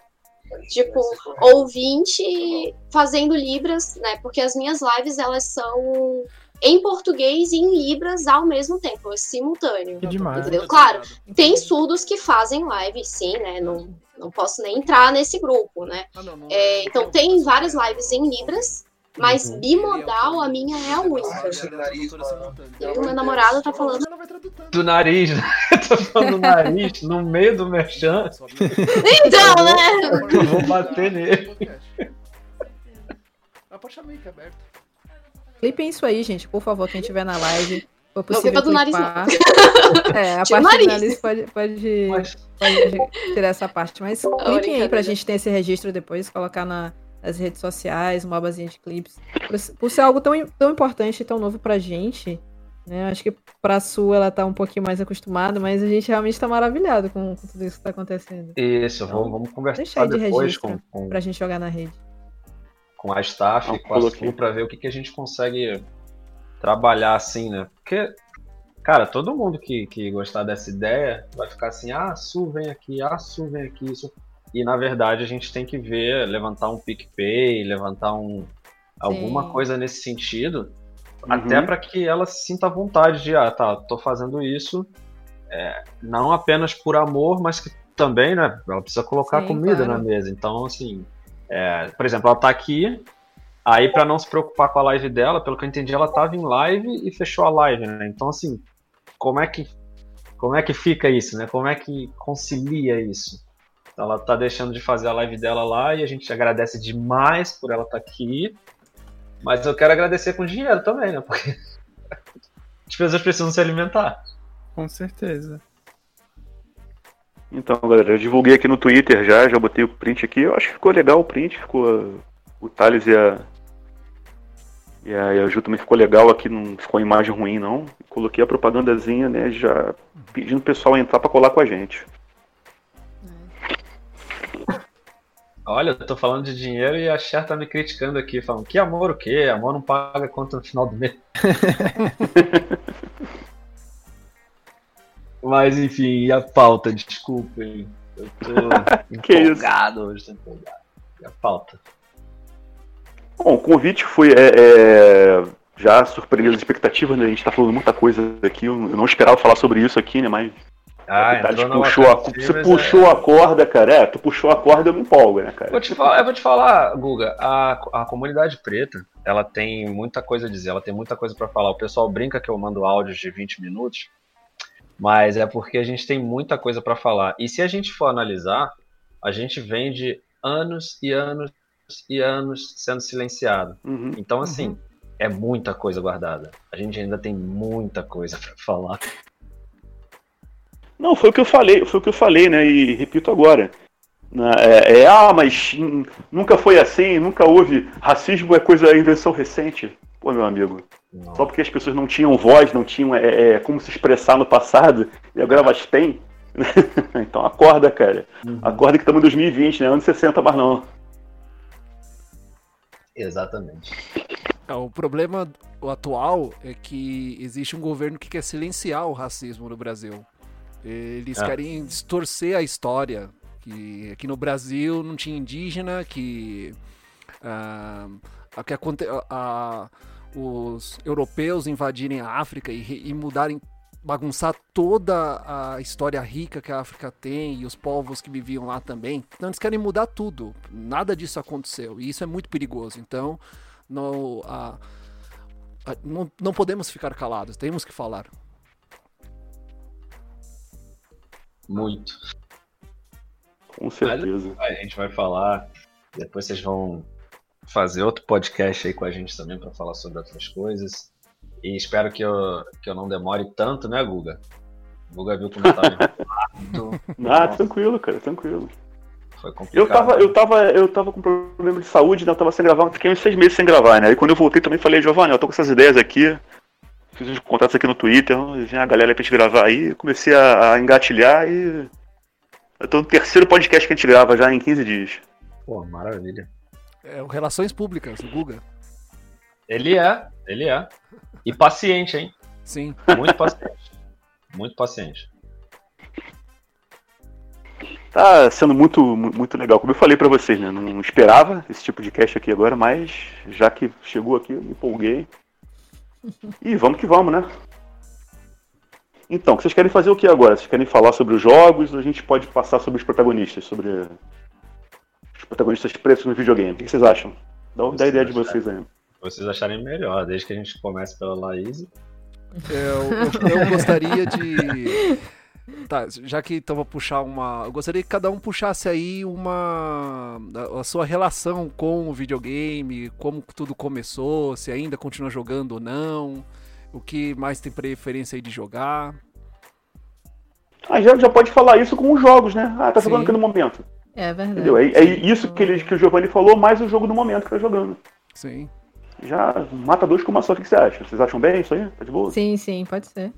Speaker 7: Tipo, ouvinte fazendo Libras, né? Porque as minhas lives, elas são em português e em Libras ao mesmo tempo, é simultâneo.
Speaker 5: Que demais.
Speaker 7: Entendeu? Claro, Tem surdos que fazem live, sim, né? Não, não posso nem entrar nesse grupo, né?
Speaker 2: Ah, não, não
Speaker 7: É, então tem várias lives em Libras, mas
Speaker 3: Uhum.
Speaker 7: bimodal a minha é a única. E o meu namorado tá falando.
Speaker 3: Do nariz, né? Tô falando do nariz, no meio do merchan.
Speaker 7: Então, né?
Speaker 3: Eu vou bater nele.
Speaker 2: Ah, pode chamar aí que é aberto.
Speaker 6: clipem isso aí, gente, por favor, quem estiver na live,
Speaker 7: Não,
Speaker 6: possível
Speaker 7: clipa do nariz,
Speaker 6: clipar. É, a
Speaker 7: Tira
Speaker 6: parte do
Speaker 7: nariz.
Speaker 6: pode, pode, pode tirar essa parte, mas clipem aí
Speaker 7: brincadeira.
Speaker 6: pra gente ter esse registro depois, colocar na, nas redes sociais, uma abazinha de clipes. Por, por ser algo tão, tão importante e tão novo pra gente, né? Acho que pra Su ela tá um pouquinho mais acostumada, mas a gente realmente tá maravilhado com, com tudo isso que tá acontecendo.
Speaker 3: isso, vamos, vamos
Speaker 6: Deixa
Speaker 3: conversar
Speaker 6: aí de
Speaker 3: depois
Speaker 6: registro.
Speaker 3: com, com,
Speaker 6: Pra gente jogar na rede.
Speaker 3: com a staff e com a
Speaker 4: coloquei.
Speaker 3: Su pra ver o que, que a gente consegue trabalhar assim, né? Porque, cara, todo mundo que, que gostar dessa ideia vai ficar assim, ah, Su vem aqui, ah, Su vem aqui. Su... e na verdade a gente tem que ver, levantar um PicPay, levantar um alguma coisa nesse sentido,
Speaker 4: Uhum.
Speaker 3: até para que ela se sinta à vontade de, ah, tá, tô fazendo isso, é, não apenas por amor, mas que também, né, ela precisa colocar
Speaker 6: Sim,
Speaker 3: comida
Speaker 6: claro.
Speaker 3: na mesa. Então, assim, é, por exemplo, ela tá aqui, aí para não se preocupar com a live dela, pelo que eu entendi, ela tava em live e fechou a live, né? Então, assim, como é que como é que fica isso, né? Como é que concilia isso? Então, ela tá deixando de fazer a live dela lá e a gente agradece demais por ela estar aqui. Mas eu quero agradecer com dinheiro também, né? Porque as pessoas precisam se alimentar.
Speaker 5: Com certeza.
Speaker 4: Então, galera, eu divulguei aqui no Twitter já, já botei o print aqui. Eu acho que ficou legal o print, ficou. O Thales e a. E a, e a Ju também ficou legal aqui, não ficou imagem ruim não. Coloquei a propagandazinha, né, já pedindo o pessoal a entrar pra colar com a gente.
Speaker 3: Olha, eu tô falando de dinheiro e a Cher tá me criticando aqui, falando que amor o quê? Amor não paga conta no final do mês. Mas enfim, e a pauta? Desculpem. Eu tô
Speaker 4: Que isso?
Speaker 3: empolgado hoje, tô empolgado. E a pauta?
Speaker 4: Bom, o convite foi é, é, já surpreendeu as expectativas, né? A gente tá falando muita coisa aqui, eu não esperava falar sobre isso aqui, né? Mas
Speaker 3: Ah,
Speaker 4: puxou a, você
Speaker 3: Stevens,
Speaker 4: puxou a corda, cara. É, tu puxou a corda, eu me empolgo, né, cara?
Speaker 3: Vou te falar, eu vou te falar, Guga, a, a comunidade preta, ela tem muita coisa a dizer, ela tem muita coisa pra falar. O pessoal brinca que eu mando áudios de 20 minutos, mas é porque a gente tem muita coisa pra falar. E se a gente for analisar, a gente vem de anos e anos e anos sendo silenciado.
Speaker 4: Uhum.
Speaker 3: Então, assim, é muita coisa guardada. A gente ainda tem muita coisa pra falar.
Speaker 4: Não, foi o que eu falei, foi o que eu falei, né? E repito agora. Na- É, é, ah, mas nunca foi assim, nunca houve. Racismo é coisa, é invenção recente. Pô, meu amigo, só porque as pessoas não tinham voz, não tinham é, é, como se expressar no passado, e agora elas têm. então acorda, cara.
Speaker 3: Uhum.
Speaker 4: Acorda que estamos em 2020, né? Anos 60, mas não.
Speaker 3: Exatamente.
Speaker 2: É, O problema o atual é que existe um governo que quer silenciar o racismo no Brasil. Eles
Speaker 3: Ah.
Speaker 2: querem distorcer a história. Que aqui no Brasil não tinha indígena, que, ah, a- que aconte- a- os europeus invadirem a África e, e mudarem, bagunçar toda a história rica que a África tem e os povos que viviam lá também. Então eles querem mudar tudo. Nada disso aconteceu. E isso é muito perigoso. Então, no, a- a- não, não podemos ficar calados, temos que falar.
Speaker 3: Muito.
Speaker 4: Com certeza.
Speaker 3: A gente vai falar. Depois vocês vão fazer outro podcast aí com a gente também para falar sobre outras coisas. E espero que eu, que eu não demore tanto, né, Guga? O Guga viu como eu tava enrolado.
Speaker 4: Ah, tranquilo, cara, tranquilo.
Speaker 3: Foi complicado.
Speaker 4: Eu tava, eu tava, eu tava com problema de saúde, né? Eu tava sem gravar, fiquei uns seis meses sem gravar, né? Aí quando eu voltei também falei, Giovanni, eu tô com essas ideias aqui. Fiz uns contatos aqui no Twitter, vinha a galera aí pra gente gravar aí, comecei a, a engatilhar e. Eu tô no terceiro podcast que a gente grava já em 15 dias.
Speaker 3: Pô, maravilha.
Speaker 2: É, o Relações Públicas, o Guga.
Speaker 3: Ele é, ele é. E paciente, hein?
Speaker 2: Sim.
Speaker 3: Muito paciente. Muito paciente.
Speaker 4: Tá sendo muito, mu- muito legal. Como eu falei pra vocês, né? Não esperava esse tipo de cast aqui agora, mas já que chegou aqui, eu me empolguei. E vamos que vamos, né? Então, vocês querem fazer o que agora? Vocês querem falar sobre os jogos ou a gente pode passar sobre os protagonistas? Sobre os protagonistas pretos no videogame? O que vocês acham? Dá, dá a ideia de vocês aí.
Speaker 3: Vocês acharem melhor, desde que a gente comece pela Laís.
Speaker 2: Eu, eu- eu gostaria de. Tá, já que então vou puxar uma. Eu gostaria que cada um puxasse aí uma. a- sua relação com o videogame, como tudo começou, se ainda continua jogando ou não, o que mais tem preferência aí de jogar.
Speaker 4: Ah, já, já pode falar isso com os jogos, né? Ah, tá jogando
Speaker 2: Sim.
Speaker 4: aqui no momento.
Speaker 6: É verdade.
Speaker 4: Entendeu? É, é isso que, ele, que o Giovanni falou, mais o jogo do momento que tá jogando.
Speaker 2: Sim.
Speaker 4: Já mata dois com uma só. O que você acha? Vocês acham bem isso aí? Tá de boa?
Speaker 6: Sim, sim, pode ser.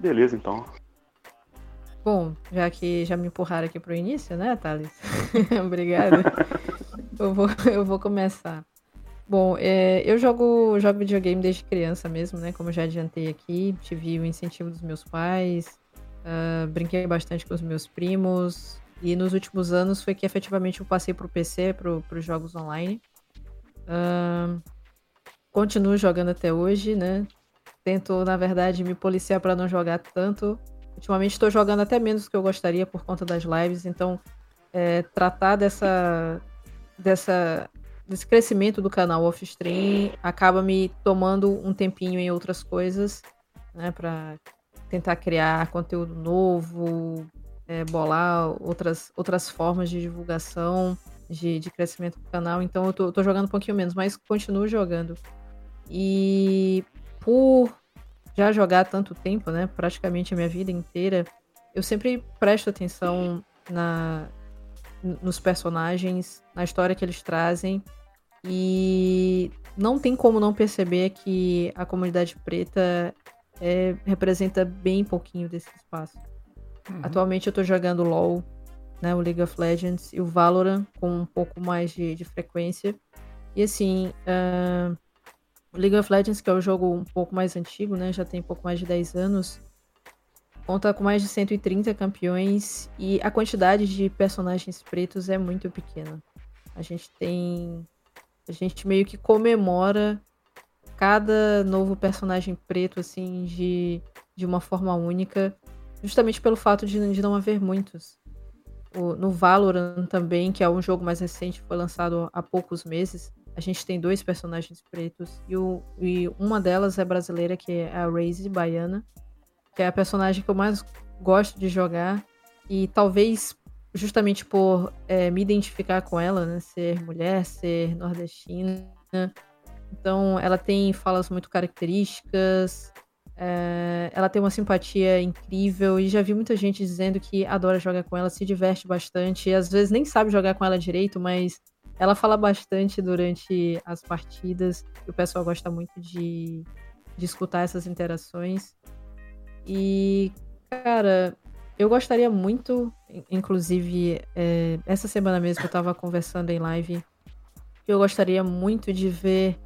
Speaker 4: Beleza, então.
Speaker 6: Bom, já que já me empurraram aqui pro início, né, Thales? Obrigada. eu, vou, eu vou começar. Bom, é, eu jogo, jogo videogame desde criança mesmo, né? Como já adiantei aqui. Tive o incentivo dos meus pais. ah, brinquei bastante com os meus primos. E nos últimos anos foi que efetivamente eu passei pro PC, pro, pros jogos online. Uh, continuo jogando até hoje, né? Tento, na verdade, me policiar para não jogar tanto. Ultimamente estou jogando até menos do que eu gostaria por conta das lives, então é, tratar dessa, dessa, desse crescimento do canal off-stream acaba me tomando um tempinho em outras coisas, né? Para tentar criar conteúdo novo, é, bolar outras, outras formas de divulgação, de, de crescimento do canal. Então eu tô, tô, jogando um pouquinho menos, mas continuo jogando. E por já jogar tanto tempo, né? Praticamente a minha vida inteira, eu sempre presto atenção na, nos personagens, na história que eles trazem. E não tem como não perceber que a comunidade preta é, representa bem pouquinho desse espaço. Uhum. Atualmente eu tô jogando LoL, né, o League of Legends e o Valorant com um pouco mais de, de frequência. E assim, uh, League of Legends, que é o jogo um pouco mais antigo, né, já tem um pouco mais de 10 anos, conta com mais de 130 campeões e a quantidade de personagens pretos é muito pequena. A gente tem. A gente meio que comemora cada novo personagem preto, assim, de, de uma forma única justamente pelo fato de, de não haver muitos. O, no Valorant também, que é um jogo mais recente, foi lançado há poucos meses, a gente tem dois personagens pretos e, o, e uma delas é brasileira, que é a Raze Baiana, que é a personagem que eu mais gosto de jogar e talvez justamente por é, me identificar com ela, né, ser mulher, ser nordestina, então ela tem falas muito características, é, ela tem uma simpatia incrível e já vi muita gente dizendo que adora jogar com ela, se diverte bastante. Às vezes nem sabe jogar com ela direito, mas ela fala bastante durante as partidas. O pessoal gosta muito de, de escutar essas interações. E, cara, eu gostaria muito, inclusive, é, essa semana mesmo eu tava conversando em live, eu gostaria muito de ver.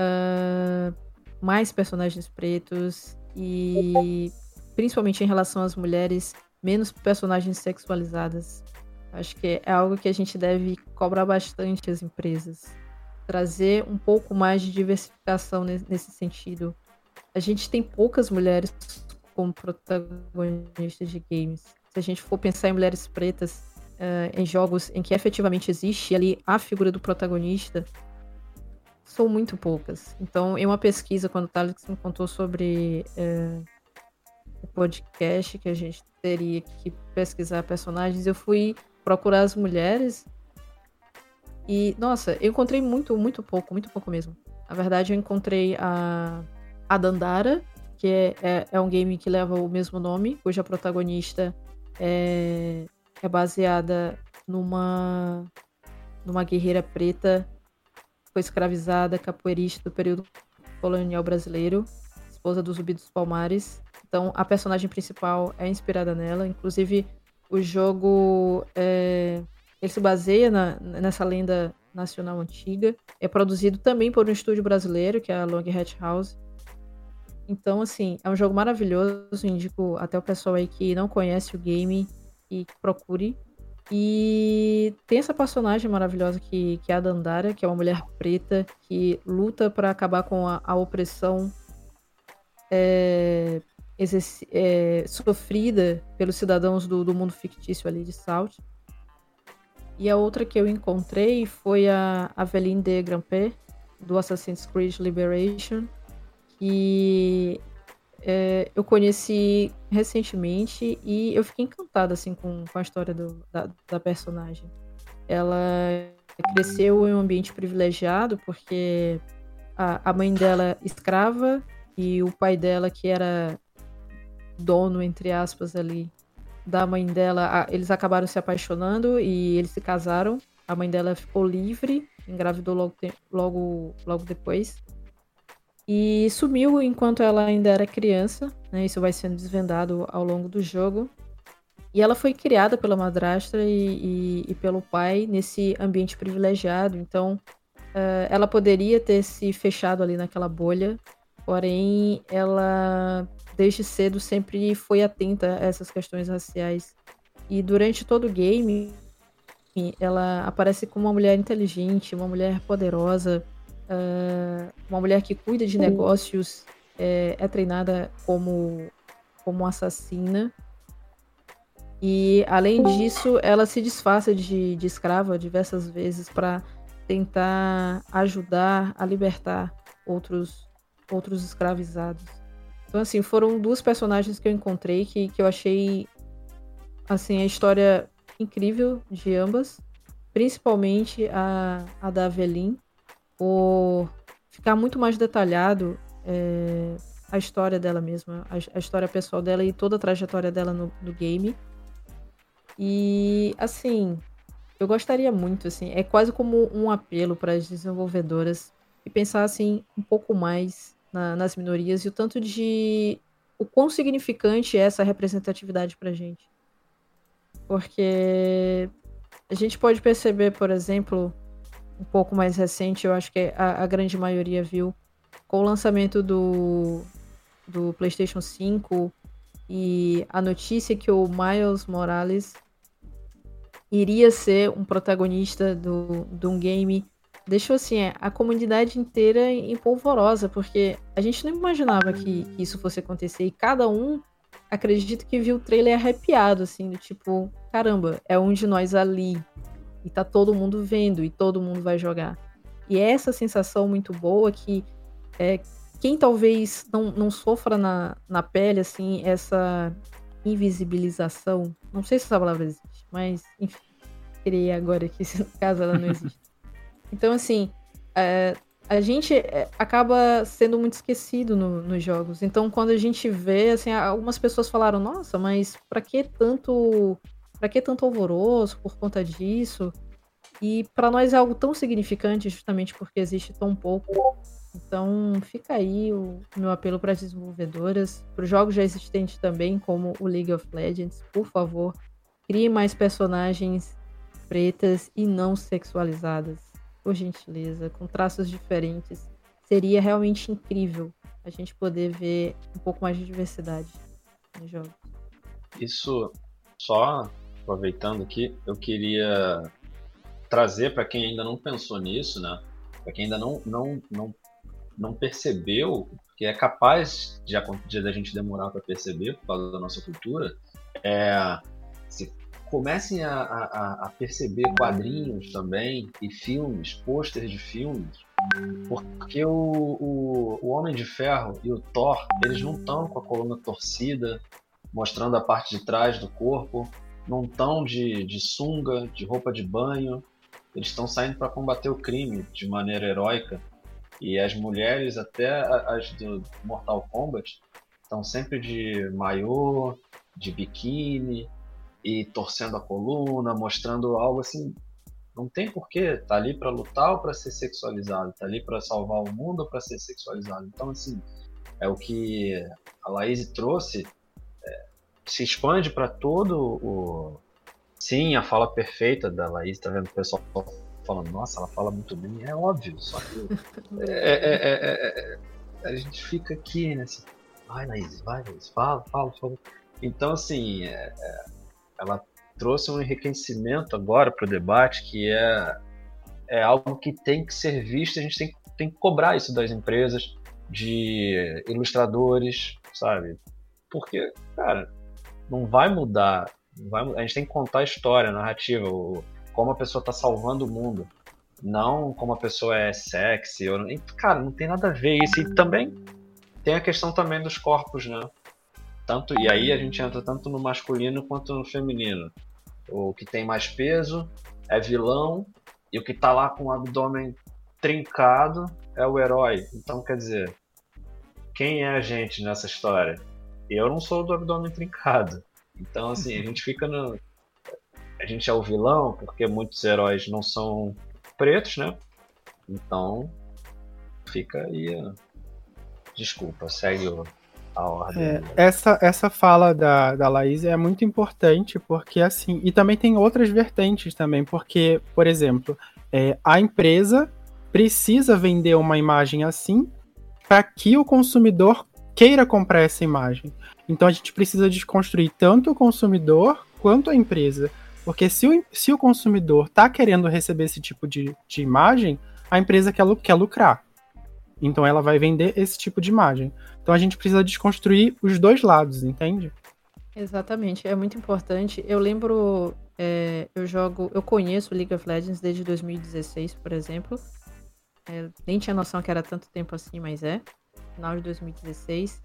Speaker 6: Uh, mais personagens pretos e principalmente em relação às mulheres, menos personagens sexualizadas. Acho que é algo que a gente deve cobrar bastante as empresas. Trazer um pouco mais de diversificação nesse sentido. A gente tem poucas mulheres como protagonistas de games. Se a gente for pensar em mulheres pretas uh, em jogos em que efetivamente existe ali a figura do protagonista, são muito poucas. Então, em uma pesquisa, quando o Thales me contou sobre é, o podcast que a gente teria que pesquisar personagens, eu fui procurar as mulheres e, nossa, eu encontrei muito, muito pouco, muito pouco mesmo. Na verdade, eu encontrei a, a Dandara, que é, é, é um game que leva o mesmo nome, cuja protagonista é, é baseada numa, numa guerreira preta foi escravizada, capoeirista do período colonial brasileiro, esposa do Zumbi dos Palmares. Então, a personagem principal é inspirada nela. Inclusive, o jogo é, ele se baseia na, nessa lenda nacional antiga. É produzido também por um estúdio brasileiro, que é a Long Hat House. Então, assim, é um jogo maravilhoso. Indico até o pessoal aí que não conhece o game e procure. E tem essa personagem maravilhosa que, que é a Dandara, que é uma mulher preta que luta para acabar com a, a opressão é, é, sofrida pelos cidadãos do, do, mundo fictício ali de Salt. E a outra que eu encontrei foi a Aveline de Grampé, do Assassin's Creed Liberation, que é, eu conheci recentemente e eu fiquei encantada assim com, com a história do, da, da, personagem. Ela cresceu em um ambiente privilegiado porque a, a mãe dela escrava e o pai dela que era dono entre aspas ali da mãe dela, eles acabaram se apaixonando e eles se casaram. A mãe dela ficou livre, engravidou logo, logo, logo depois. E sumiu enquanto ela ainda era criança, né? Isso vai sendo desvendado ao longo do jogo. E ela foi criada pela madrasta e, e, e pelo pai nesse ambiente privilegiado. Então, uh, ela poderia ter se fechado ali naquela bolha, porém, ela desde cedo sempre foi atenta a essas questões raciais E durante todo o game, ela aparece como uma mulher inteligente, uma mulher poderosa, uh, uma mulher que cuida de negócios, é, é treinada como, como assassina. E além disso, ela se disfarça de, de escrava diversas vezes para tentar ajudar a libertar outros, outros escravizados. Então, assim, foram duas personagens que eu encontrei que, que eu achei, assim, a história incrível de ambas. Principalmente a, a da Avelin, por ficar muito mais detalhado é, a história dela mesma, a, a, história pessoal dela e toda a trajetória dela no, no game. E, assim, eu gostaria muito, assim, é quase como um apelo para as desenvolvedoras e pensar, assim, um pouco mais na, nas minorias e o tanto de. o quão significante é essa representatividade pra gente. Porque a gente pode perceber, por exemplo, um pouco mais recente, eu acho que a, a grande maioria viu, com o lançamento do, do PlayStation 5 e a notícia que o Miles Morales iria ser um protagonista do, de um game deixou assim é, a comunidade inteira em polvorosa, porque a gente não imaginava que, isso fosse acontecer e cada um acredito que viu o trailer arrepiado, assim, do tipo, caramba, é um de nós ali e tá todo mundo vendo e todo mundo vai jogar. E é essa sensação muito boa que é, quem talvez não, não sofra na, na pele, assim, essa invisibilização, não sei se essa palavra existe, mas enfim, criei agora que caso ela não existe. Então, assim, é, a gente é, acaba sendo muito esquecido no, nos jogos. Então, quando a gente vê, assim, algumas pessoas falaram: "Nossa, mas para que tanto, para que tanto alvoroço por conta disso?" E para nós é algo tão significante, justamente porque existe tão pouco. Então, fica aí o meu apelo para as desenvolvedoras, para os jogos já existentes também, como o League of Legends, por favor, crie mais personagens pretas e não sexualizadas, por gentileza, com traços diferentes. Seria realmente incrível a gente poder ver um pouco mais de diversidade nos jogos.
Speaker 3: Isso, só aproveitando aqui, eu queria trazer para quem ainda não pensou nisso, né? Para quem ainda não, não, não, não percebeu, que é capaz de, de a gente demorar para perceber por causa da nossa cultura, é se comecem a, a, a perceber quadrinhos também e filmes, pôsteres de filmes, porque o, o, o, Homem de Ferro e o Thor, eles não estão com a coluna torcida, mostrando a parte de trás do corpo, não estão de, de sunga, de roupa de banho, eles estão saindo para combater o crime de maneira heróica. E as mulheres, até as do Mortal Kombat, estão sempre de maiô, de biquíni, e torcendo a coluna, mostrando algo assim. Não tem porquê, tá ali para lutar ou para ser sexualizado, tá ali para salvar o mundo ou para ser sexualizado. Então, assim, é o que a Laís trouxe, é, se expande para todo o. Sim, a fala perfeita da Laís, tá vendo o pessoal falando, nossa, ela fala muito bem, é óbvio, só que é, é, é, é, a gente fica aqui, né? Assim, vai, Laís, vai, Laís, fala, fala, fala. Então, assim, é, ela trouxe um enriquecimento agora para o debate que é, é algo que tem que ser visto, a gente tem, tem que cobrar isso das empresas, de ilustradores, sabe? Porque, cara, não vai mudar. Não vai, a gente tem que contar a história, a narrativa, o, como a pessoa está salvando o mundo. Não como a pessoa é sexy. Ou, cara, não tem nada a ver isso. E também tem a questão também dos corpos, né? Tanto, e aí a gente entra tanto no masculino quanto no feminino. O que tem mais peso é vilão, e o que tá lá com o abdômen trincado é o herói. Então, quer dizer, quem é a gente nessa história? Eu não sou do abdômen trincado. Então, assim, a gente fica no. A gente é o vilão, porque muitos heróis não são pretos, né? Então, fica aí. Desculpa, segue o a ordem. É,
Speaker 5: essa, essa fala da, da Laís é muito importante, porque assim, e também tem outras vertentes também, porque, por exemplo, é, a empresa precisa vender uma imagem assim para que o consumidor queira comprar essa imagem. Então a gente precisa desconstruir tanto o consumidor quanto a empresa. Porque se o, se o consumidor está querendo receber esse tipo de, de imagem, a empresa quer, quer lucrar. Então ela vai vender esse tipo de imagem. Então a gente precisa desconstruir os dois lados, entende?
Speaker 6: Exatamente, é muito importante. Eu lembro, é, eu jogo, eu conheço League of Legends desde 2016, por exemplo. É, nem tinha noção que era tanto tempo assim, mas é. Final de 2016.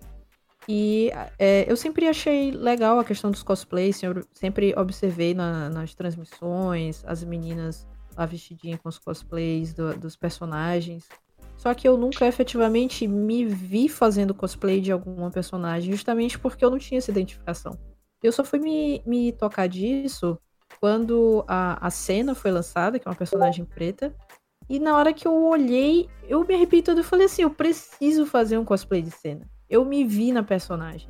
Speaker 6: E é, eu sempre achei legal a questão dos cosplays, sempre observei na, nas transmissões as meninas lá vestidinhas com os cosplays do, dos personagens. Só que eu nunca efetivamente me vi fazendo cosplay de alguma personagem, justamente porque eu não tinha essa identificação. Eu só fui me, me tocar disso quando a, a cena foi lançada, que é uma personagem preta. E na hora que eu olhei, eu me arrepiei todo e falei assim: eu preciso fazer um cosplay de cena. Eu me vi na personagem.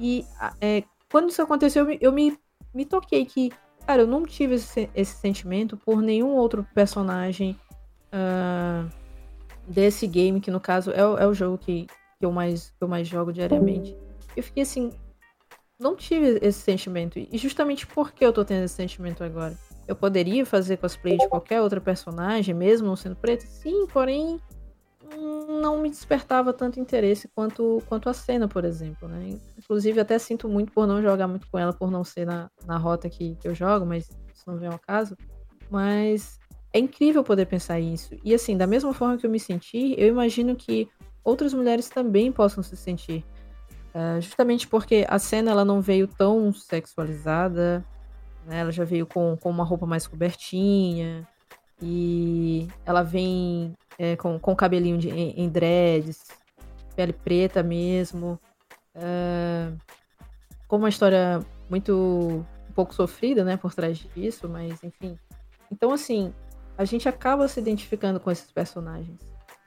Speaker 6: E é, quando isso aconteceu, eu me, me, me toquei que, cara, eu não tive esse, esse sentimento por nenhum outro personagem. Uh, desse game, que no caso é, é o jogo que, que, eu mais, que eu mais jogo diariamente. Eu fiquei assim, não tive esse sentimento. E justamente porque eu tô tendo esse sentimento agora. Eu poderia fazer cosplay de qualquer outra personagem, mesmo não sendo preta? Sim, porém não me despertava tanto interesse quanto, quanto a cena, por exemplo, né? Inclusive, até sinto muito por não jogar muito com ela, por não ser na, na rota que, que eu jogo, mas isso não vem ao caso. Mas é incrível poder pensar isso. E assim, da mesma forma que eu me senti, eu imagino que outras mulheres também possam se sentir. Uh, justamente porque a cena ela não veio tão sexualizada, né? ela já veio com, com uma roupa mais cobertinha, e ela vem é, com, com cabelinho de, em, em, dreads, pele preta mesmo, uh, com uma história muito um pouco sofrida, né, por trás disso, mas enfim. Então, assim, a gente acaba se identificando com esses personagens.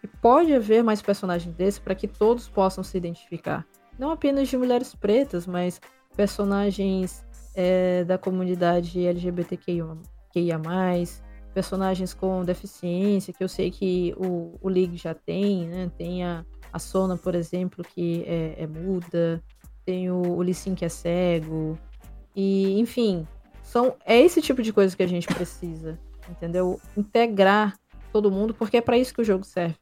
Speaker 6: E pode haver mais personagens desses para que todos possam se identificar. Não apenas de mulheres pretas, mas personagens é, da comunidade LGBTQIA+, personagens com deficiência, que eu sei que o, o League já tem, né? Tem a, a Sona, por exemplo, que é, é muda, tem o, o Lee Sin, que é cego, e, enfim, são, é esse tipo de coisa que a gente precisa entendeu? Integrar todo mundo, porque é para isso que o jogo serve.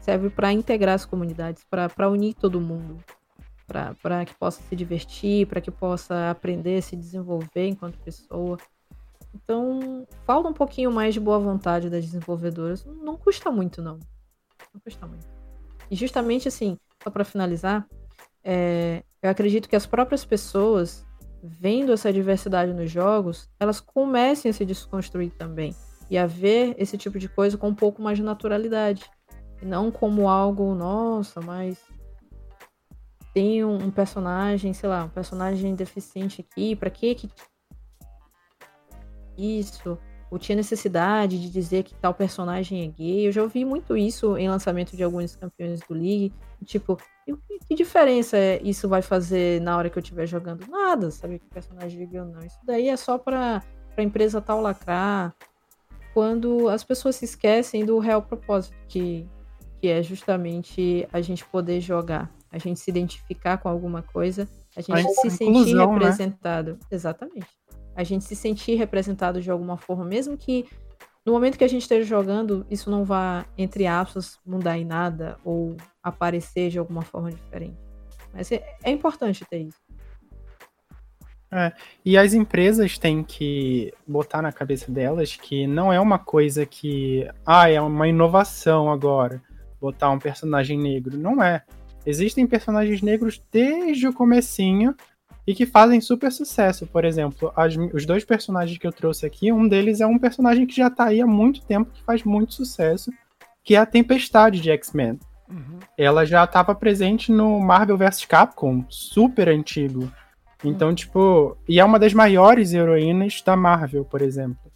Speaker 6: Serve para integrar as comunidades, para unir todo mundo, para que possa se divertir, para que possa aprender, se desenvolver enquanto pessoa. Então, falta um pouquinho mais de boa vontade das desenvolvedoras. Não custa muito, não. Não custa muito. E justamente assim, só para finalizar, é, eu acredito que as próprias pessoas vendo essa diversidade nos jogos, elas comecem a se desconstruir também e a ver esse tipo de coisa com um pouco mais de naturalidade e não como algo, nossa, mas tem um personagem, sei lá, um personagem deficiente aqui, para que que isso? Ou tinha necessidade de dizer que tal personagem é gay? Eu já ouvi muito isso em lançamento de alguns campeões do League, tipo, que diferença isso vai fazer na hora que eu estiver jogando? Nada, sabe que personagem liga ou não. Isso daí é só para a empresa tal lacrar. Quando as pessoas se esquecem do real propósito, que, que é justamente a gente poder jogar, a gente se identificar com alguma coisa, a gente a se sentir né? representado. Né? Exatamente. A gente se sentir representado de alguma forma, mesmo que no momento que a gente esteja jogando, isso não vá, entre aspas, mudar em nada ou aparecer de alguma forma diferente. Mas é, é importante ter isso.
Speaker 5: É, e as empresas têm que botar na cabeça delas que não é uma coisa que, ah, é uma inovação agora, botar um personagem negro. Não é. Existem personagens negros desde o comecinho e que fazem super sucesso. Por exemplo, as, os dois personagens que eu trouxe aqui, um deles é um personagem que já tá aí há muito tempo, que faz muito sucesso, que é a Tempestade de X-Men. Uhum. Ela já estava presente no Marvel vs Capcom, super antigo. Então, uhum. tipo, e é uma das maiores heroínas da Marvel, por exemplo.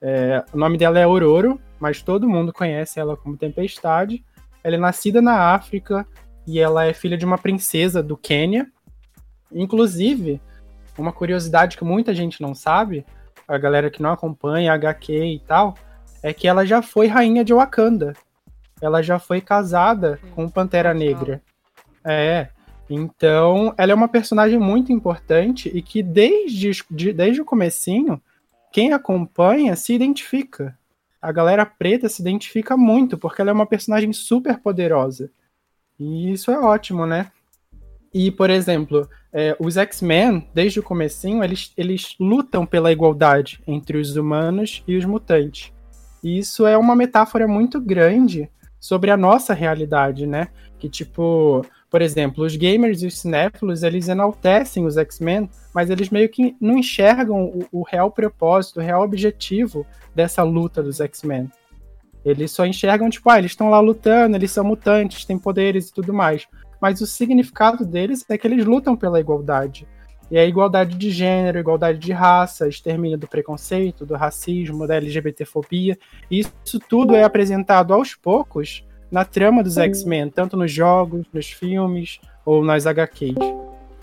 Speaker 5: É, o nome dela é Aurora, mas todo mundo conhece ela como Tempestade. Ela é nascida na África e ela é filha de uma princesa do Quênia. Inclusive, uma curiosidade que muita gente não sabe, a galera que não acompanha HQ e tal, é que ela já foi rainha de Wakanda. Ela já foi casada Sim. com Pantera Negra. É. Então, ela é uma personagem muito importante e que desde, de, desde o comecinho, quem acompanha se identifica. A galera preta se identifica muito, porque ela é uma personagem super poderosa. E isso é ótimo, né? E, por exemplo, é, os X-Men, desde o comecinho, eles, eles lutam pela igualdade entre os humanos e os mutantes. E isso é uma metáfora muito grande sobre a nossa realidade, né? Que, tipo, por exemplo, os gamers e os cinéfilos, eles enaltecem os X-Men, mas eles meio que não enxergam o, o real propósito, o real objetivo dessa luta dos X-Men. Eles só enxergam, tipo, ah, eles estão lá lutando, eles são mutantes, têm poderes e tudo mais. Mas o significado deles é que eles lutam pela igualdade. E a igualdade de gênero, igualdade de raça, extermínio do preconceito, do racismo, da LGBTfobia. Isso tudo é apresentado aos poucos na trama dos X-Men, tanto nos jogos, nos filmes ou nas HQs.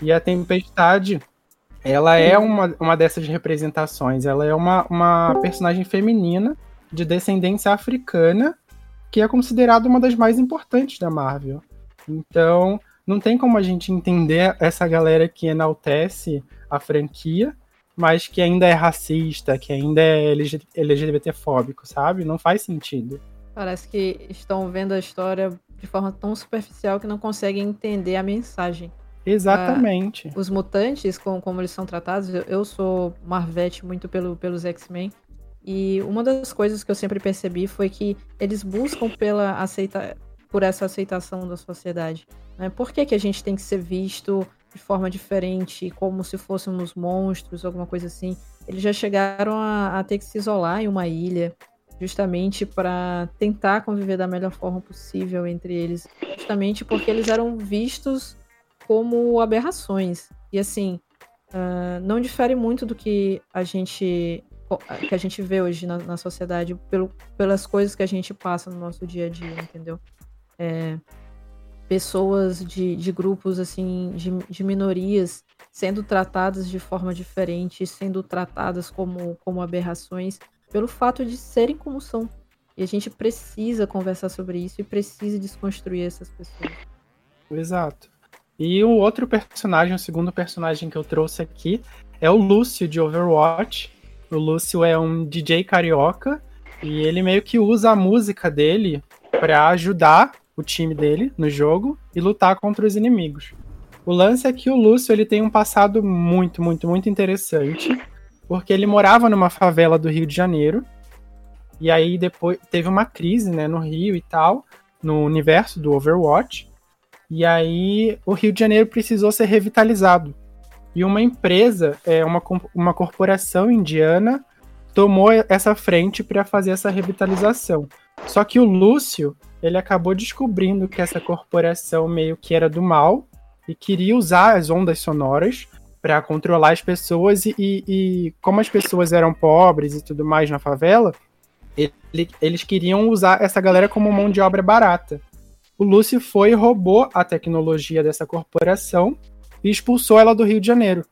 Speaker 5: E a Tempestade, ela é uma, uma dessas representações. Ela é uma, uma personagem feminina de descendência africana que é considerada uma das mais importantes da Marvel. Então, não tem como a gente entender essa galera que enaltece a franquia, mas que ainda é racista, que ainda é LGBTfóbico, sabe? Não faz sentido.
Speaker 6: Parece que estão vendo a história de forma tão superficial que não conseguem entender a mensagem.
Speaker 5: Exatamente.
Speaker 6: Ah, os mutantes, como, como eles são tratados, eu, eu sou Marvete muito pelo, pelos X-Men. E uma das coisas que eu sempre percebi foi que eles buscam pela aceita, por essa aceitação da sociedade. Né? Por que, que a gente tem que ser visto de forma diferente, como se fôssemos monstros, alguma coisa assim? Eles já chegaram a, a ter que se isolar em uma ilha justamente para tentar conviver da melhor forma possível entre eles, justamente porque eles eram vistos como aberrações. E assim, uh, não difere muito do que a gente que a gente vê hoje na, na, sociedade pelo, pelas coisas que a gente passa no nosso dia a dia, entendeu? É, pessoas de, de grupos assim de, de minorias sendo tratadas de forma diferente, sendo tratadas como, como aberrações pelo fato de serem como são. E a gente precisa conversar sobre isso e precisa desconstruir essas pessoas.
Speaker 5: Exato. E o outro personagem, o segundo personagem que eu trouxe aqui, é o Lúcio de Overwatch. O Lúcio é um DJ carioca e ele meio que usa a música dele para ajudar o time dele no jogo e lutar contra os inimigos. O lance é que o Lúcio ele tem um passado muito, muito, muito interessante porque ele morava numa favela do Rio de Janeiro. E aí depois teve uma crise, né, no Rio e tal, no universo do Overwatch. E aí o Rio de Janeiro precisou ser revitalizado. E uma empresa, é uma, uma corporação indiana, tomou essa frente para fazer essa revitalização. Só que o Lúcio, ele acabou descobrindo que essa corporação meio que era do mal e queria usar as ondas sonoras para controlar as pessoas e, e, e, como as pessoas eram pobres e tudo mais na favela, ele, eles queriam usar essa galera como mão de obra barata. O Lúcio foi e roubou a tecnologia dessa corporação e expulsou ela do Rio de Janeiro.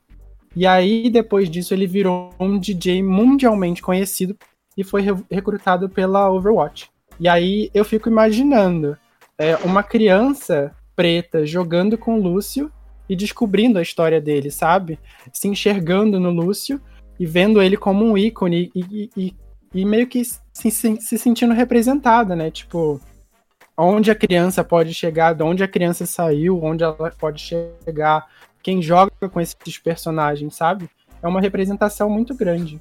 Speaker 5: E aí, depois disso, ele virou um DJ mundialmente conhecido e foi re recrutado pela Overwatch. E aí eu fico imaginando é, uma criança preta jogando com Lúcio e descobrindo a história dele, sabe? Se enxergando no Lúcio e vendo ele como um ícone e, e, e meio que se, se, se, sentindo representada, né? Tipo, onde a criança pode chegar, de onde a criança saiu, onde ela pode chegar, quem joga com esses personagens, sabe? É uma representação muito grande.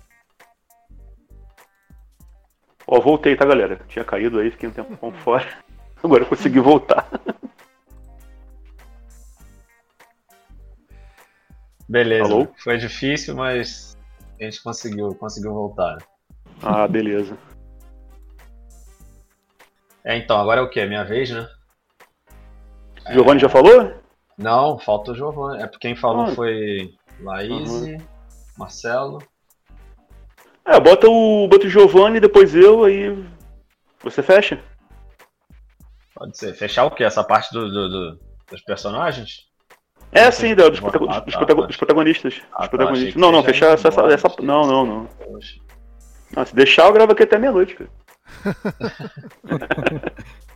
Speaker 4: Ó, voltei, tá, galera? Tinha caído aí, fiquei um tempo fora. Agora consegui voltar.
Speaker 3: Beleza. Alô? Foi difícil, mas a gente conseguiu, conseguiu voltar.
Speaker 4: Ah, beleza.
Speaker 3: É, então, agora é o que? É minha vez, né?
Speaker 4: Giovanni é... já falou?
Speaker 3: Não, falta o Giovanni. É porque quem falou ah. foi Laís, uhum. Marcelo.
Speaker 4: É, bota o, bota o Giovanni, depois eu, aí você fecha.
Speaker 3: Pode ser. Fechar o quê? Essa parte do, do, do dos personagens?
Speaker 4: É, sim, dos, protagon ah, dos, tá, dos protagonistas. Ah, dos protagonistas. Tá, não, não, fechar essa, essa, essa. Não, não, não. Não, se deixar, eu gravo aqui até meia-noite, cara.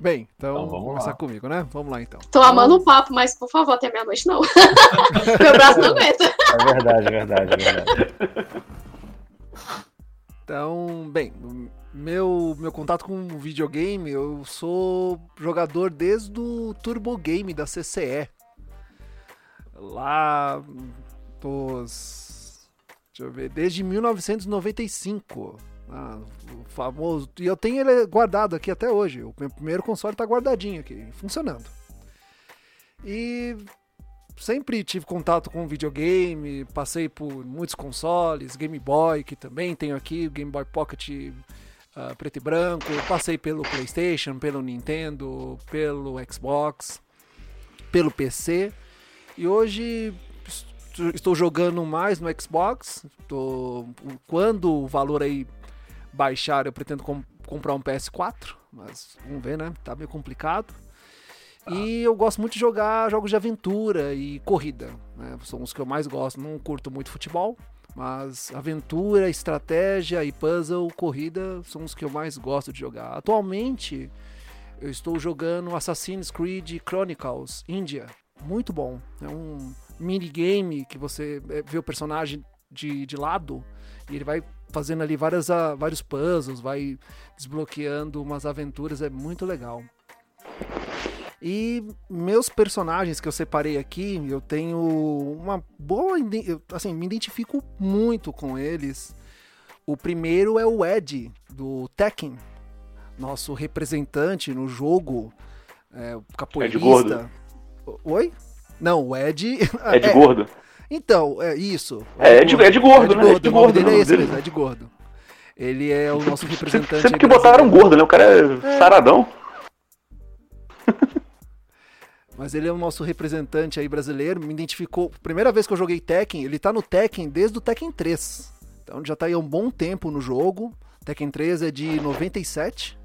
Speaker 2: Bem, então,
Speaker 3: Então, vamos
Speaker 2: começar
Speaker 3: lá.
Speaker 2: comigo, né? Vamos lá então.
Speaker 7: Tô amando o papo, mas por favor, até meia-noite não. Meu braço não aguenta.
Speaker 3: É verdade, é verdade, é verdade.
Speaker 2: Então, bem, meu, meu contato com o videogame, eu sou jogador desde o Turbo Game da CCE. Lá dos. Deixa eu ver, desde 1995. Ah, o famoso. E eu tenho ele guardado aqui até hoje. O meu primeiro console tá guardadinho aqui, funcionando. E sempre tive contato com videogame, passei por muitos consoles, Game Boy, que também tenho aqui, o Game Boy Pocket ah, preto e branco, passei pelo PlayStation, pelo Nintendo, pelo Xbox, pelo PC, e hoje est- estou jogando mais no Xbox, tô- quando o valor aí baixar, eu pretendo com- comprar um PS4, mas vamos ver, né? Tá meio complicado. E eu gosto muito de jogar jogos de aventura e corrida. Né? São os que eu mais gosto. Não curto muito futebol, mas aventura, estratégia e puzzle, corrida são os que eu mais gosto de jogar. Atualmente eu estou jogando Assassin's Creed Chronicles India. Muito bom. É um minigame que você eh, vê o personagem de, de lado e ele vai fazendo ali várias, vários puzzles, vai desbloqueando umas aventuras. É muito legal. E meus personagens que eu separei aqui, eu tenho uma boa. Assim, me identifico muito com eles. O primeiro é o Ed, do Tekken, nosso representante no jogo, é, o capoeirista.
Speaker 4: gordo.
Speaker 2: O- Oi? Não, o Ed.
Speaker 4: É de gordo.
Speaker 2: Então, é isso.
Speaker 4: É, é de- é de gordo, né? É de
Speaker 2: nome
Speaker 4: gordo,
Speaker 2: dele
Speaker 4: o
Speaker 2: é
Speaker 4: nome
Speaker 2: esse mesmo, é de gordo. Ele é o nosso representante.
Speaker 4: Sempre, que botaram
Speaker 2: brasileiro.
Speaker 4: gordo, né? O cara é saradão.
Speaker 2: Mas ele é o nosso representante aí brasileiro, me identificou. Primeira vez que eu joguei Tekken, ele tá no Tekken desde o Tekken 3. Então já tá aí há um bom tempo no jogo. Tekken 3 é de 97.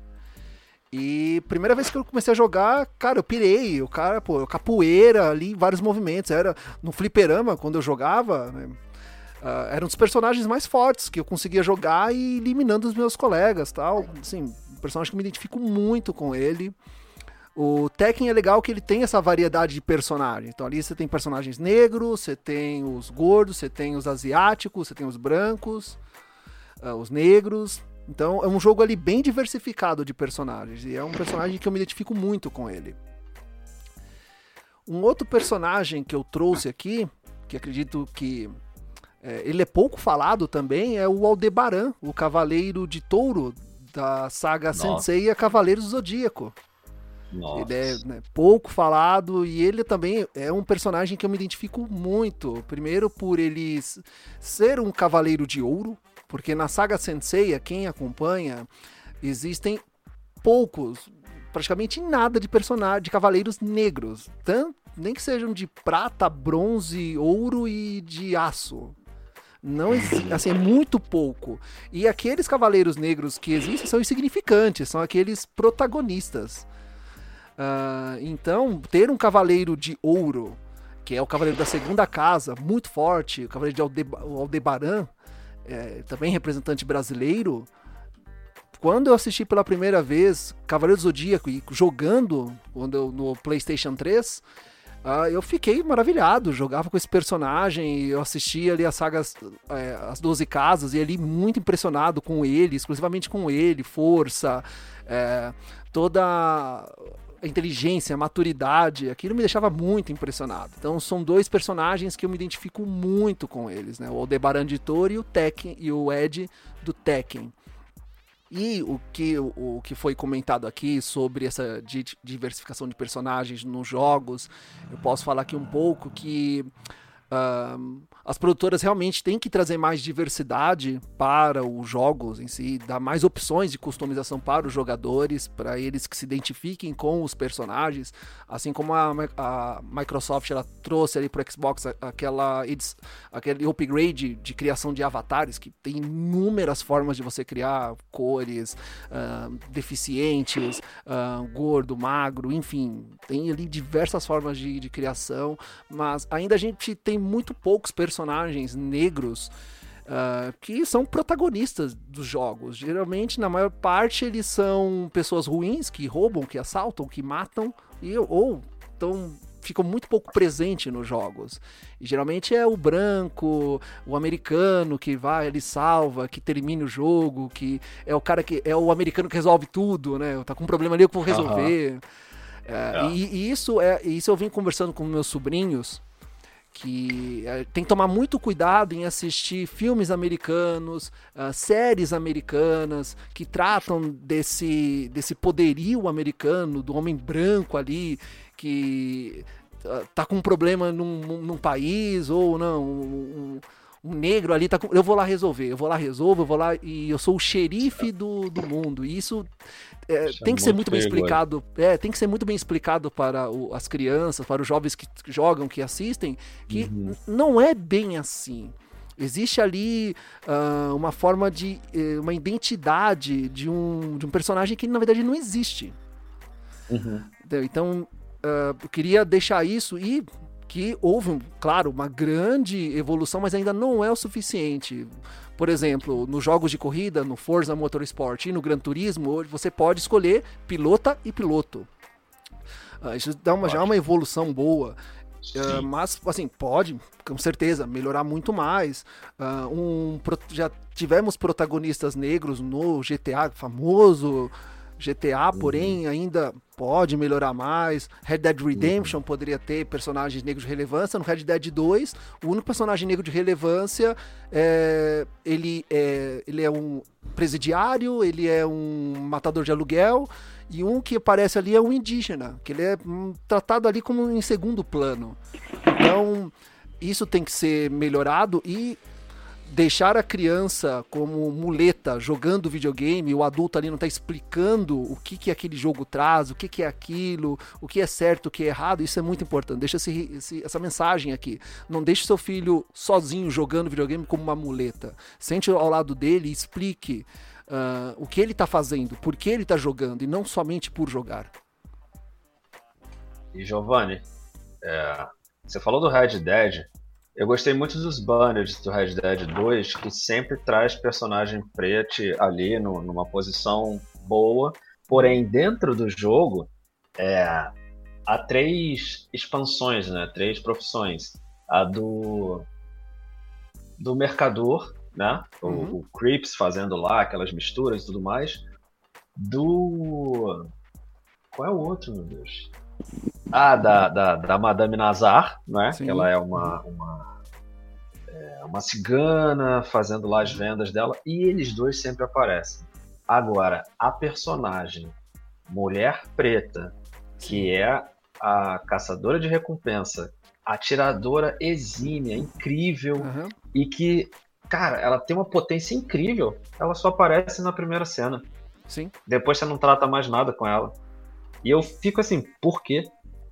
Speaker 2: E primeira vez que eu comecei a jogar, cara, eu pirei. O cara, pô, capoeira ali, vários movimentos. Era no fliperama, quando eu jogava, né? ah, era um dos personagens mais fortes que eu conseguia jogar e eliminando os meus colegas, tal. Assim, um personagem que me identifico muito com ele. O Tekken é legal que ele tem essa variedade de personagens. Então ali você tem personagens negros, você tem os gordos, você tem os asiáticos, você tem os brancos, ah, os negros. Então é um jogo ali bem diversificado de personagens. E é um personagem que eu me identifico muito com ele. Um outro personagem que eu trouxe aqui, que acredito que é, ele é pouco falado também, é o Aldebaran, o Cavaleiro de Touro da saga
Speaker 3: Nossa.
Speaker 2: Sensei a Cavaleiros do Zodíaco.
Speaker 3: Nossa.
Speaker 2: Ele é né, pouco falado e ele também é um personagem que eu me identifico muito. Primeiro por ele ser um cavaleiro de ouro, porque na saga Senseiya, quem acompanha, existem poucos, praticamente nada de personagem, de cavaleiros negros, tanto, nem que sejam de prata, bronze, ouro e de aço. Não assim, é muito pouco. E aqueles cavaleiros negros que existem são insignificantes, são aqueles protagonistas. Ah, então, ter um cavaleiro de ouro, que é o cavaleiro da segunda casa, muito forte, o cavaleiro de Aldeba- Aldebaran, é, também representante brasileiro. Quando eu assisti pela primeira vez Cavaleiro do Zodíaco e jogando quando no PlayStation 3, ah, eu fiquei maravilhado. Jogava com esse personagem, eu assistia ali as sagas, é, as 12 casas, e ali muito impressionado com ele, exclusivamente com ele, força, é, toda a inteligência, a maturidade, aquilo me deixava muito impressionado. Então são dois personagens que eu me identifico muito com eles, né? O Aldebaran de e o Tekken e o Ed do Tekken. E o que, o, o que foi comentado aqui sobre essa di- diversificação de personagens nos jogos, eu posso falar aqui um pouco que as produtoras realmente têm que trazer mais diversidade para os jogos em si, dar mais opções de customização para os jogadores, para eles que se identifiquem com os personagens, assim como a, a Microsoft ela trouxe ali para o Xbox aquela aquele upgrade de criação de avatares que tem inúmeras formas de você criar cores, ah, deficientes, ah, gordo, magro, enfim, tem ali diversas formas de, de criação, mas ainda a gente tem muito poucos personagens negros uh, que são protagonistas dos jogos. Geralmente, na maior parte, eles são pessoas ruins que roubam, que assaltam, que matam, e, ou estão ficam muito pouco presente nos jogos. E geralmente é o branco, o americano que vai ali salva, que termina o jogo, que é o cara que é o americano que resolve tudo, né? Tá com um problema ali eu vou resolver. Uhum. É, e, e, isso é isso eu vim conversando com meus sobrinhos que é, tem que tomar muito cuidado em assistir filmes americanos, uh, séries americanas que tratam desse, desse poderio americano, do homem branco ali, que uh, tá com um problema num, num país, ou não, um, um negro ali tá com, eu vou lá resolver, eu vou lá resolver, eu vou lá e eu sou o xerife do, do mundo. E isso é, tem que ser muito bem explicado. É, tem que ser muito bem explicado para o, as crianças, para os jovens que jogam, que assistem, que uhum. não é bem assim. Existe ali uh, uma forma de. Uh, uma identidade de um, de um personagem que na verdade não existe. Uhum. Então, uh, eu queria deixar isso e que houve, claro, uma grande evolução, mas ainda não é o suficiente. Por exemplo, nos jogos de corrida, no Forza Motorsport e no Gran Turismo, hoje você pode escolher pilota e piloto. Uh, isso dá uma, já uma evolução boa. Uh, mas, assim, pode, com certeza, melhorar muito mais. Uh, um, já tivemos protagonistas negros no GTA, famoso GTA, uhum. porém, ainda pode melhorar mais. Red Dead Redemption uhum. poderia ter personagens negros de relevância. No Red Dead 2, o único personagem negro de relevância é ele é, ele é um presidiário, ele é um matador de aluguel. E um que aparece ali é um indígena, que ele é hum, tratado ali como em segundo plano. Então, isso tem que ser melhorado e deixar a criança como muleta jogando videogame, o adulto ali não está explicando o que, que aquele jogo traz, o que, que é aquilo, o que é certo, o que é errado, isso é muito importante. Deixa esse, esse, essa mensagem aqui. Não deixe seu filho sozinho jogando videogame como uma muleta. Sente ao lado dele e explique uh, o que ele está fazendo, por que ele está jogando e não somente por jogar.
Speaker 3: E Giovanni, é, você falou do Red Dead. Eu gostei muito dos banners do Red Dead 2, que sempre traz personagem preto ali no, numa posição boa. Porém, dentro do jogo, é, há três expansões, né? Três profissões. A do do mercador, né? Uhum. O, o Creeps fazendo lá aquelas misturas e tudo mais. Do qual é o outro, meu Deus? Ah, da, da, da Madame Nazar, né? Que ela é uma, uma, é uma cigana fazendo lá as vendas dela. E eles dois sempre aparecem. Agora, a personagem mulher preta, que é a caçadora de recompensa, atiradora exímia, incrível, uhum. e que, cara, ela tem uma potência incrível. Ela só aparece na primeira cena.
Speaker 2: Sim.
Speaker 3: Depois você não trata mais nada com ela. E eu fico assim, por quê?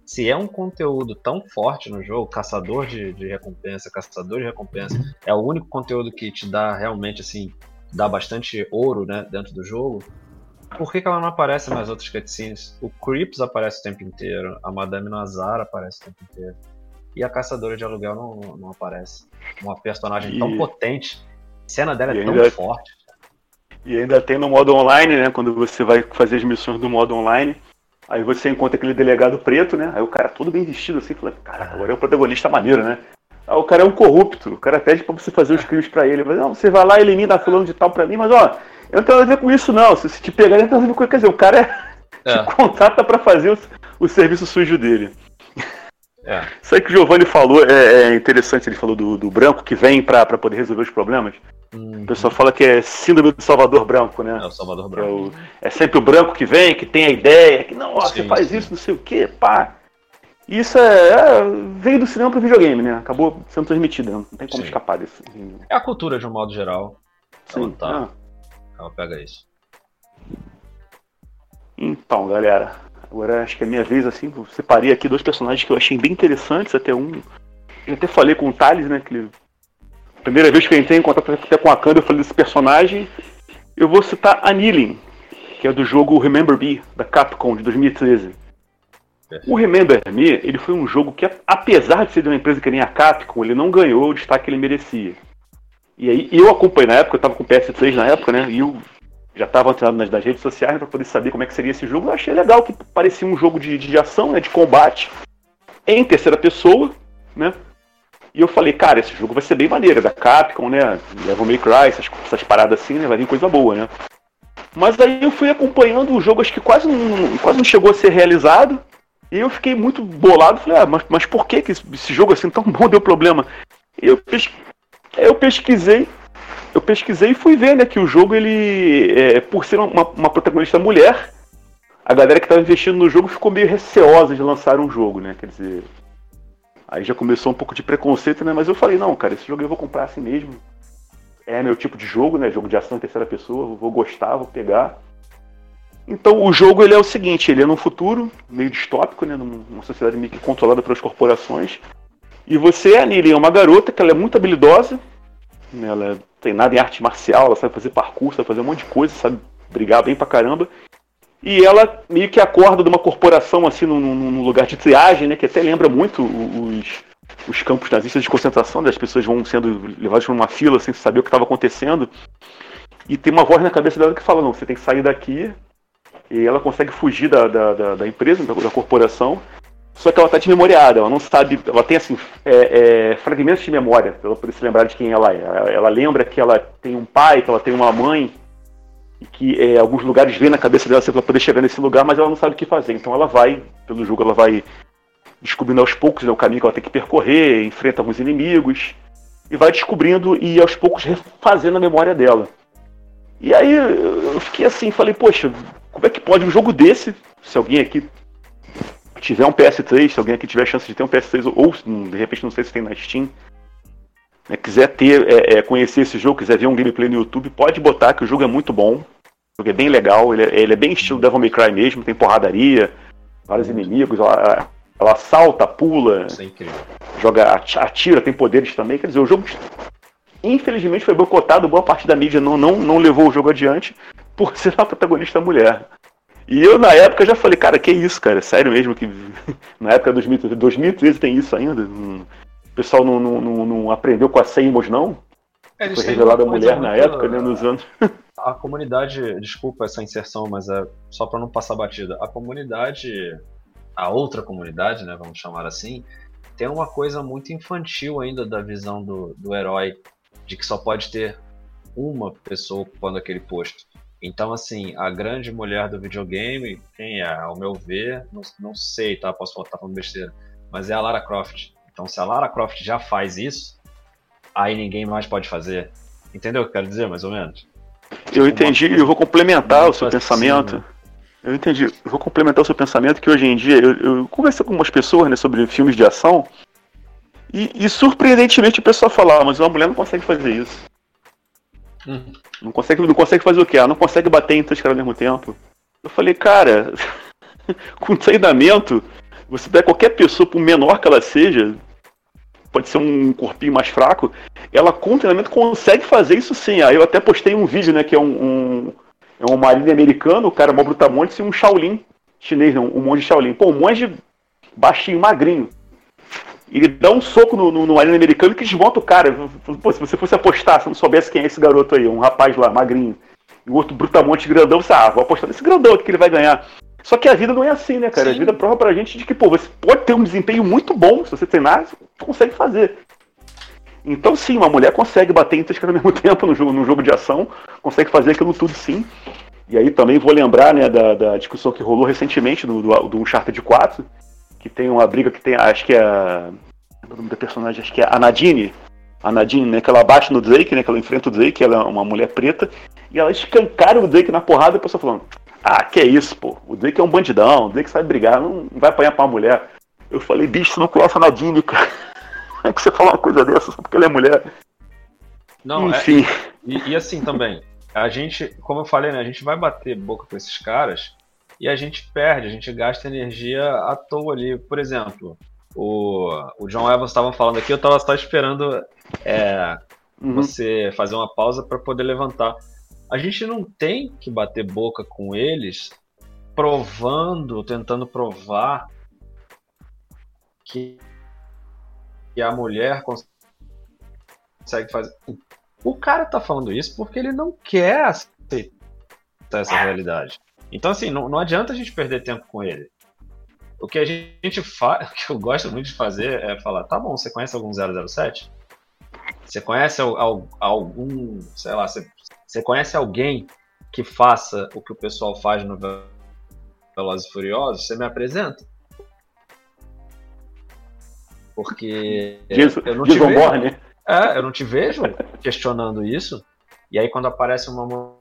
Speaker 3: Se é um conteúdo tão forte no jogo, caçador de, de recompensa, caçador de recompensa, é o único conteúdo que te dá realmente assim, dá bastante ouro, né, dentro do jogo. Por que, que ela não aparece nas outras cutscenes? O Creeps aparece o tempo inteiro, a Madame Nazar aparece o tempo inteiro. E a caçadora de aluguel não, não, não aparece. Uma personagem e... tão potente, a cena dela é tão ainda... forte.
Speaker 4: E ainda tem no modo online, né? Quando você vai fazer as missões do modo online, Aí você encontra aquele delegado preto, né? Aí o cara todo bem vestido assim, fala, cara, agora é um protagonista maneiro, né? Aí o cara é um corrupto, o cara pede pra você fazer os crimes pra ele. Fala, não, você vai lá, elimina fulano de tal pra mim, mas ó, eu não tenho nada a ver com isso não. Se, se te pegar, não tem nada a ver com Quer dizer, o cara é, é. te contrata pra fazer o, o serviço sujo dele. É. Isso aí que o Giovanni falou é, é interessante, ele falou do, do branco que vem pra, pra poder resolver os problemas. Uhum. O pessoal fala que é síndrome do Salvador Branco, né?
Speaker 3: É o Salvador Branco. É, o,
Speaker 4: é sempre o branco que vem, que tem a ideia, que não, ó, sim, você faz sim. isso, não sei o quê, pá. Isso é, é, veio do cinema pro videogame, né? Acabou sendo transmitida, não tem como sim. escapar disso.
Speaker 3: É a cultura de um modo geral. Sim, ela, tá, é. ela pega isso.
Speaker 4: Então, galera, agora acho que é minha vez, assim, eu separei aqui dois personagens que eu achei bem interessantes, até um. Eu até falei com o Thales, né, que ele Primeira vez que eu entrei em contato até com a Kanda, eu falei desse personagem. Eu vou citar a Nilin, que é do jogo Remember Me, da Capcom, de 2013. O Remember Me, ele foi um jogo que, apesar de ser de uma empresa que nem a Capcom, ele não ganhou o destaque que ele merecia. E aí eu acompanhei na época, eu tava com o PS3 na época, né? E eu já estava antenado nas, nas, redes sociais para poder saber como é que seria esse jogo. Eu achei legal que parecia um jogo de, de ação, né? De combate em terceira pessoa, né? E eu falei, cara, esse jogo vai ser bem maneiro, é da Capcom, né? Devil May Cry, essas, essas paradas assim, né? Vai vir coisa boa, né? Mas aí eu fui acompanhando o jogo, acho que quase não, quase não chegou a ser realizado. E eu fiquei muito bolado, falei, ah, mas, mas por que, que esse jogo assim tão bom deu problema? E eu, pes... eu pesquisei, eu pesquisei e fui ver, né, que o jogo, ele, é, por ser uma, uma protagonista mulher, a galera que estava investindo no jogo ficou meio receosa de lançar um jogo, né? Quer dizer, aí já começou um pouco de preconceito, né? Mas eu falei, não, cara, esse jogo eu vou comprar assim mesmo. É meu tipo de jogo, né? Jogo de ação em terceira pessoa, vou gostar, vou pegar. Então o jogo ele é o seguinte, ele é num futuro meio distópico, né, numa sociedade meio que controlada pelas corporações. E você, a Nili, é uma garota que ela é muito habilidosa, ela é treinada em arte marcial, ela sabe fazer parkour, sabe fazer um monte de coisa, sabe brigar bem pra caramba. E ela meio que acorda de uma corporação assim num, num lugar de triagem, né, que até lembra muito os, os campos nazistas de concentração, né, as pessoas vão sendo levadas para uma fila sem saber o que estava acontecendo. E tem uma voz na cabeça dela que fala, não, você tem que sair daqui. E ela consegue fugir da, da, da, da empresa, da, da, corporação, só que ela está desmemoriada, ela não sabe, ela tem assim, é, é, fragmentos de memória, para ela poder se lembrar de quem ela é. Ela, ela, lembra que ela tem um pai, que ela tem uma mãe, e que é, alguns lugares vêm na cabeça dela para poder chegar nesse lugar, mas ela não sabe o que fazer. Então ela vai, pelo jogo, ela vai descobrindo aos poucos né, o caminho que ela tem que percorrer, enfrenta alguns inimigos, e vai descobrindo e aos poucos refazendo a memória dela. E aí eu fiquei assim, falei, poxa, como é que pode um jogo desse, se alguém aqui tiver um PS3, se alguém aqui tiver chance de ter um PS3, ou de repente não sei se tem na Steam, né, quiser ter, é, é, conhecer esse jogo, quiser ver um gameplay no YouTube, pode botar que o jogo é muito bom. O jogo é bem legal, ele é, ele é bem estilo Devil May Cry mesmo, tem porradaria, vários inimigos, ela, ela salta, pula, é joga, atira, tem poderes também. Quer dizer, o jogo infelizmente foi boicotado, boa parte da mídia não, não, não levou o jogo adiante por ser uma protagonista mulher. E eu, na época, já falei, cara, que isso, cara? Sério mesmo que na época de 2013, 2013 tem isso ainda? O pessoal não, não, não, não aprendeu com a Seymour, não? É, Foi revelada a mulher na época, né, nos anos.
Speaker 3: A comunidade, desculpa essa inserção, mas é só para não passar batida. A comunidade, a outra comunidade, né, vamos chamar assim, tem uma coisa muito infantil ainda da visão do, do herói, de que só pode ter uma pessoa ocupando aquele posto. Então, assim, a grande mulher do videogame, quem é? Ao meu ver, não, não sei, tá? Posso estar falando besteira. Mas é a Lara Croft. Então, se a Lara Croft já faz isso, aí ninguém mais pode fazer. Entendeu o que eu quero dizer, mais ou menos?
Speaker 4: Eu entendi, eu vou complementar o seu assim, pensamento. Né? Eu entendi, eu vou complementar o seu pensamento que hoje em dia eu, eu conversei com algumas pessoas né, sobre filmes de ação e, e surpreendentemente o pessoal fala, ah, mas uma mulher não consegue fazer isso. Hum. Não consegue, não consegue fazer o quê? Ela não consegue bater em três caras ao mesmo tempo. Eu falei, cara, com treinamento, você pega qualquer pessoa, por menor que ela seja, pode ser um corpinho mais fraco, ela com treinamento consegue fazer isso sim. Aí eu até postei um vídeo, né, que é um, um é um marine americano, o cara é mó brutamonte, e um Shaolin chinês, não, um monge Shaolin. Pô, um monge baixinho, magrinho. Ele dá um soco no, no, no marine americano que desmonta o cara. Pô, se você fosse apostar, se não soubesse quem é esse garoto aí, um rapaz lá, magrinho, e o outro brutamonte grandão, você, ah, vou apostar nesse grandão aqui que ele vai ganhar. Só que a vida não é assim, né, cara? Sim. A vida prova pra gente de que, pô, você pode ter um desempenho muito bom se você treinar, você consegue fazer. Então, sim, uma mulher consegue bater em três caras ao mesmo tempo no jogo, no jogo de ação, consegue fazer aquilo tudo sim. E aí também vou lembrar né, da, da discussão que rolou recentemente do, do, do Uncharted 4, que tem uma briga que tem, acho que é. O nome da personagem, acho que é a Nadine. A Nadine, né? Que ela bate no Drake, né? Que ela enfrenta o Drake, ela é uma mulher preta. E ela escancara o Drake na porrada e a pessoa falando: Ah, que é isso, pô. O Drake é um bandidão, o Drake sabe brigar, não vai apanhar pra uma mulher. Eu falei, bicho, não conhece a Nadine, cara. Como é que você fala uma coisa dessa só porque ela é mulher?
Speaker 3: Não, é, Enfim. É, e, e assim também, a gente, como eu falei, né? A gente vai bater boca com esses caras e a gente perde, a gente gasta energia à toa ali. Por exemplo, o, o John Evans estava falando aqui, eu estava só esperando é, uhum. você fazer uma pausa para poder levantar. A gente não tem que bater boca com eles provando, tentando provar que, que a mulher consegue fazer. O cara tá falando isso porque ele não quer aceitar essa realidade. Então, assim, não, não adianta a gente perder tempo com ele. O que a gente faz, o que eu gosto muito de fazer é falar, tá bom, você conhece algum 007? Você conhece algum, sei lá, você, você conhece alguém que faça o que o pessoal faz no Velozes e Furiosos? Você me apresenta? Porque
Speaker 4: Jason,
Speaker 3: eu não te vejo,
Speaker 4: Bourne.
Speaker 3: é, eu não te vejo questionando isso. E aí quando aparece uma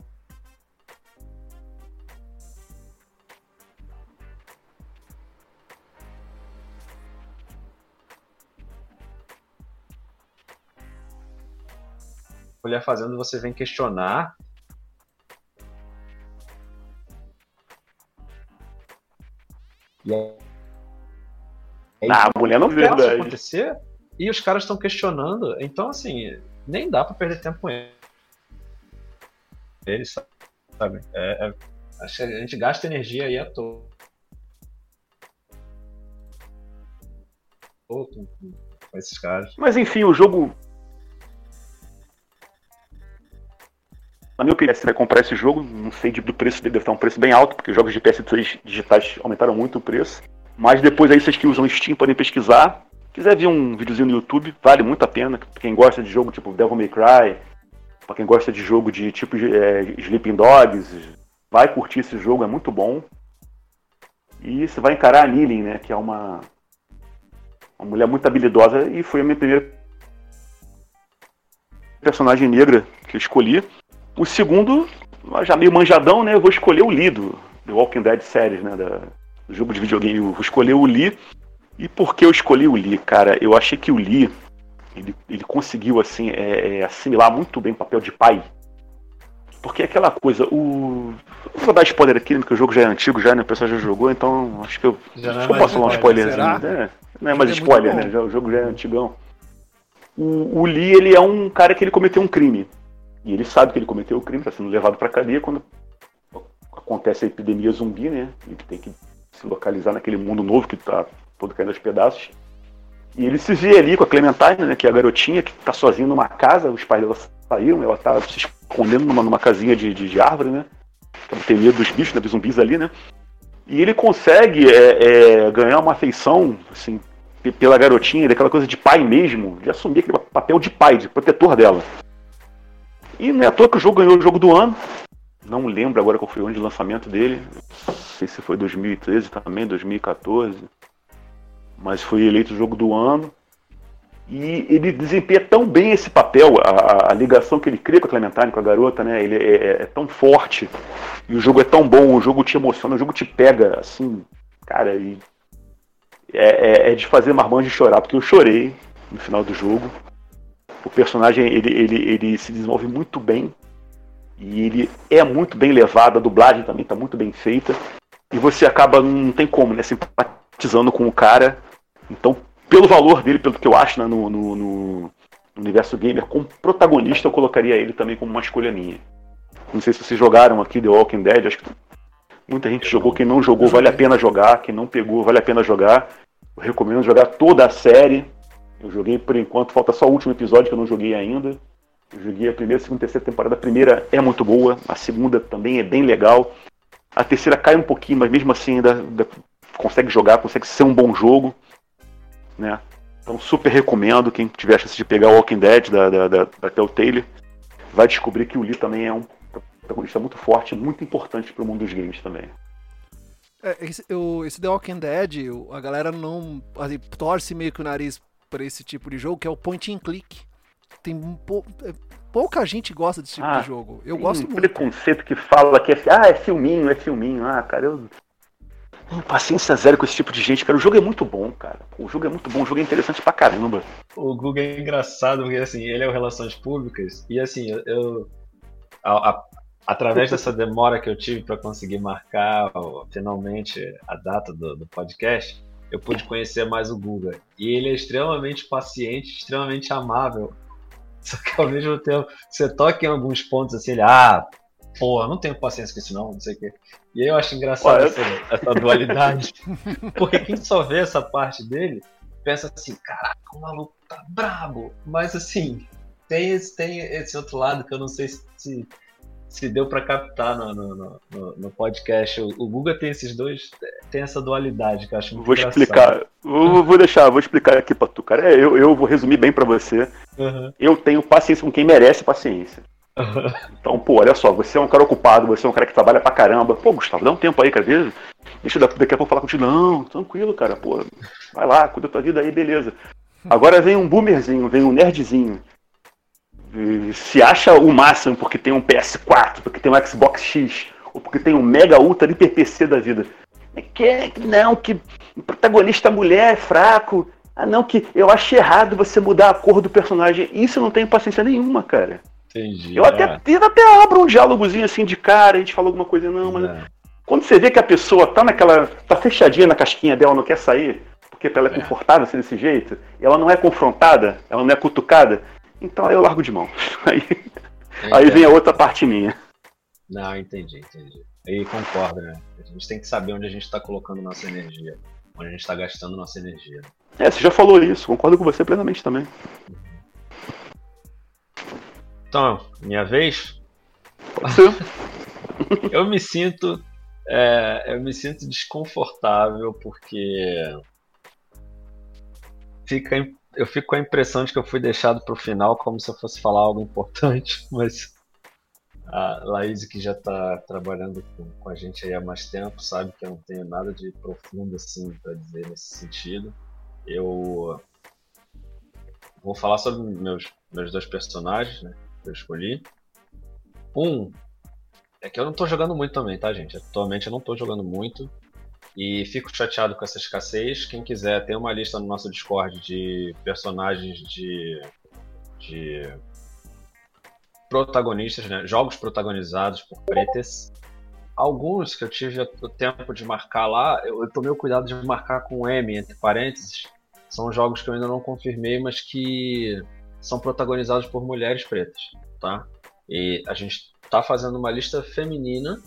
Speaker 3: mulher fazendo, você vem questionar. E aí,
Speaker 4: Ah, a mulher não vê,
Speaker 3: isso
Speaker 4: verdade.
Speaker 3: acontecer e os caras estão questionando. Então, assim, nem dá pra perder tempo com ele. Eles, sabe? É, é- a gente gasta energia aí à toa. Com esses caras.
Speaker 4: Mas enfim, o jogo. Na minha opinião, você vai comprar esse jogo, não sei do preço dele, deve estar um preço bem alto, porque os jogos de PS3 digitais aumentaram muito o preço. Mas depois aí vocês que usam Steam podem pesquisar. Quiser ver um videozinho no YouTube, vale muito a pena. Pra quem gosta de jogo tipo Devil May Cry, pra quem gosta de jogo de tipo é, Sleeping Dogs, vai curtir esse jogo, é muito bom. E você vai encarar a Nilin, né, que é uma, uma mulher muito habilidosa e foi a minha primeira personagem negra que eu escolhi. O segundo, já meio manjadão, né? Eu vou escolher o Lee do The Walking Dead séries, né? Da, do jogo de videogame. Eu vou escolher o Lee. E por que eu escolhi o Lee, cara? Eu achei que o Lee ele, ele conseguiu assim é, é, assimilar muito bem o papel de pai. Porque é aquela coisa, o. Não vou dar spoiler aqui, né, porque o jogo já é antigo, já, né? O pessoal já jogou, então acho que eu.
Speaker 3: Já é
Speaker 4: acho que eu posso falar um
Speaker 3: spoiler,
Speaker 4: spoilerzinho. né? Não é mais
Speaker 2: é
Speaker 4: spoiler, né? Já- o jogo já é antigão. O, o Lee, ele é um cara que ele cometeu um crime. E ele sabe que ele cometeu o crime, está sendo levado para cadeia quando acontece a epidemia zumbi, né? Ele tem que se localizar naquele mundo novo que está todo caindo aos pedaços. E ele se vê ali com a Clementine, né? Que é a garotinha que está sozinha numa casa, os pais dela saíram, ela está se escondendo numa, numa casinha de, de, de árvore, né? Ela tem medo dos bichos, né, dos zumbis ali, né? E ele consegue é, é, ganhar uma afeição, assim, pe- pela garotinha, daquela coisa de pai mesmo, de assumir aquele papel de pai, de protetor dela. E não é à toa que o jogo ganhou o jogo do ano. Não lembro agora qual foi o ano de lançamento dele. Não sei se foi 2013 também, 2014. Mas foi eleito o jogo do ano. E ele desempenha tão bem esse papel, a, a- ligação que ele cria com a Clementine, com a garota, né? Ele é, é- é tão forte. E o jogo é tão bom, o jogo te emociona, o jogo te pega, assim, cara, e é, é- é de fazer marmanjo chorar, porque eu chorei no final do jogo. O personagem, ele, ele, ele se desenvolve muito bem. E ele é muito bem levado, a dublagem também está muito bem feita. E você acaba, não tem como, né, simpatizando com o cara. Então, pelo valor dele, pelo que eu acho né, no, no- no universo gamer, como protagonista, eu colocaria ele também como uma escolha minha. Não sei se vocês jogaram aqui The Walking Dead, acho que muita gente jogou. Quem não jogou, vale a pena jogar. Quem não pegou, vale a pena jogar. Eu recomendo jogar toda a série. Eu joguei por enquanto, falta só o último episódio que eu não joguei ainda. Eu joguei a primeira, segunda, terceira temporada. A primeira é muito boa, a segunda também é bem legal. A terceira cai um pouquinho, mas mesmo assim ainda, ainda consegue jogar, consegue ser um bom jogo. Né? Então super recomendo quem tiver a chance de pegar Walking Dead da, da, da, da Telltale. Vai descobrir que o Lee também é um protagonista muito forte, muito importante para o mundo dos games também.
Speaker 2: É, esse, o- esse The Walking Dead, a galera não assim, torce meio que o nariz pra esse tipo de jogo, que é o point and click. Tem um pou- é, pouca gente gosta desse tipo
Speaker 4: Ah,
Speaker 2: de jogo. Eu
Speaker 4: Tem
Speaker 2: gosto
Speaker 4: um
Speaker 2: muito.
Speaker 4: preconceito que fala que é, ah, é filminho, é filminho. Ah, cara, eu. Paciência zero com esse tipo de gente, cara. O jogo é muito bom, cara. O jogo é muito bom, o jogo é interessante pra caramba.
Speaker 3: O Google é engraçado porque assim, ele é o Relações Públicas e assim, eu, a- a- através dessa demora que eu tive para conseguir marcar finalmente a data do, do podcast, eu pude conhecer mais o Google. E ele é extremamente paciente, extremamente amável. Só que ao mesmo tempo, você toca em alguns pontos assim, ele, ah, porra, não tenho paciência com isso não, não sei o quê. E aí eu acho engraçado
Speaker 4: Olha,
Speaker 3: essa, essa dualidade. Porque quem só vê essa parte dele pensa assim, caraca, o maluco tá brabo. Mas assim, tem, esse, tem esse outro lado que eu não sei se, se deu para captar no, no, no, no, podcast. O, o Guga tem esses dois, tem essa dualidade que eu acho muito
Speaker 4: Vou engraçado. explicar, vou, vou, deixar, vou explicar aqui pra tu, cara. É, eu, eu vou resumir bem para você. Uhum. Eu tenho paciência com quem merece paciência. Uhum. Então, pô, olha só, você é um cara ocupado, você é um cara que trabalha pra caramba. Pô, Gustavo, dá um tempo aí, cara. Deixa eu daqui a pouco falar contigo. Não, tranquilo, cara, pô. Vai lá, cuida da tua vida aí, beleza. Agora vem um boomerzinho, vem um nerdzinho se acha o máximo porque tem um PS4, porque tem um Xbox X, ou porque tem um Mega Ultra Hyper PC da vida. É que é, não, que o protagonista mulher é fraco. Ah, não, que eu acho errado você mudar a cor do personagem. Isso eu não tenho paciência nenhuma, cara.
Speaker 3: Entendi.
Speaker 4: Eu até, é. eu até abro um diálogozinho assim de cara, a gente fala alguma coisa, não, mas. É. Quando você vê que a pessoa tá naquela. tá fechadinha na casquinha dela, não quer sair, porque ela é, é. confortável assim desse jeito, ela não é confrontada, ela não é cutucada, então aí eu largo de mão. Aí, aí vem a outra parte minha.
Speaker 3: Não, entendi, entendi. Aí concordo, né? A gente tem que saber onde a gente está colocando nossa energia. Onde a gente está gastando nossa energia.
Speaker 4: É, você já falou isso, concordo com você plenamente também.
Speaker 3: Então, minha vez?
Speaker 4: Pode ser.
Speaker 3: eu me sinto. É, eu me sinto desconfortável porque fica eu fico com a impressão de que eu fui deixado para o final como se eu fosse falar algo importante, mas a Laís, que já está trabalhando com, com, a gente aí há mais tempo, sabe que eu não tenho nada de profundo assim para dizer nesse sentido. Eu vou falar sobre meus, meus dois personagens né, que eu escolhi. Um é que eu não estou jogando muito também, tá, gente? Atualmente eu não estou jogando muito. E fico chateado com essa escassez. Quem quiser, tem uma lista no nosso Discord de personagens de. de protagonistas, né? Jogos protagonizados por pretas. Alguns que eu tive o tempo de marcar lá, eu, eu tomei o cuidado de marcar com M entre parênteses. São jogos que eu ainda não confirmei, mas que são protagonizados por mulheres pretas, tá? E a gente tá fazendo uma lista feminina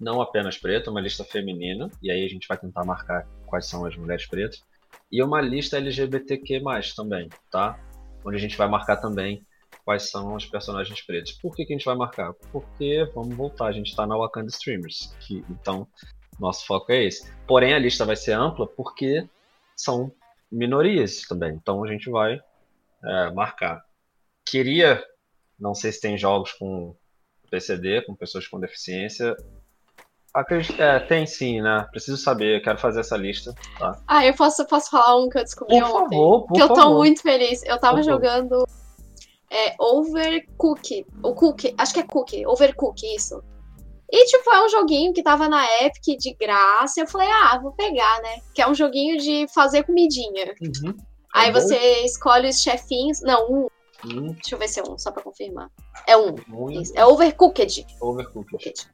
Speaker 3: não apenas preta, uma lista feminina, e aí a gente vai tentar marcar quais são as mulheres pretas, e uma lista LGBTQ+, também, tá? Onde a gente vai marcar também quais são os personagens pretos. Por que, que a gente vai marcar? Porque, vamos voltar, a gente está na Wakanda Streamers, que, então nosso foco é esse. Porém, a lista vai ser ampla porque são minorias também, então a gente vai é, marcar. Queria, não sei se tem jogos com PCD, com pessoas com deficiência, Acredito, é, tem sim, né? Preciso saber, quero fazer essa lista. Tá?
Speaker 7: Ah, eu posso, posso falar um que eu descobri
Speaker 3: por
Speaker 7: ontem.
Speaker 3: Favor, por
Speaker 7: que eu tô
Speaker 3: favor.
Speaker 7: muito feliz. Eu tava por jogando é, Overcook. O Cook, acho que é Cook, Overcook, isso. E, tipo, é um joguinho que tava na Epic de graça. Eu falei, ah, vou pegar, né? Que é um joguinho de fazer comidinha.
Speaker 3: Uhum.
Speaker 7: Aí é você escolhe os chefinhos. Não, um. Uhum. Deixa eu ver se é um, só pra confirmar. É um. É Overcooked.
Speaker 3: Overcooked.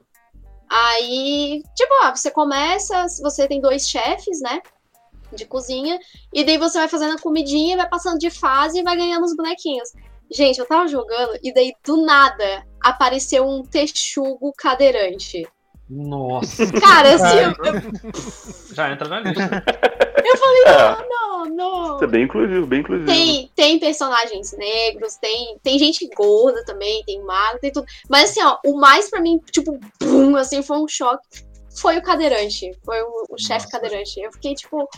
Speaker 7: Aí, tipo, ó, você começa, você tem dois chefes, né? De cozinha, e daí você vai fazendo a comidinha, vai passando de fase e vai ganhando os bonequinhos. Gente, eu tava jogando e daí do nada apareceu um texugo cadeirante.
Speaker 3: Nossa.
Speaker 7: Cara, assim. eu...
Speaker 3: Já entra na lista.
Speaker 7: Eu falei, não, não, não.
Speaker 4: Isso é bem inclusivo, bem inclusivo.
Speaker 7: Tem, tem personagens negros, tem, tem gente gorda também, tem magro, tem tudo. Mas assim, ó, o mais pra mim, tipo, bum, assim, foi um choque. Foi o cadeirante. Foi o, o chefe cadeirante. Eu fiquei, tipo.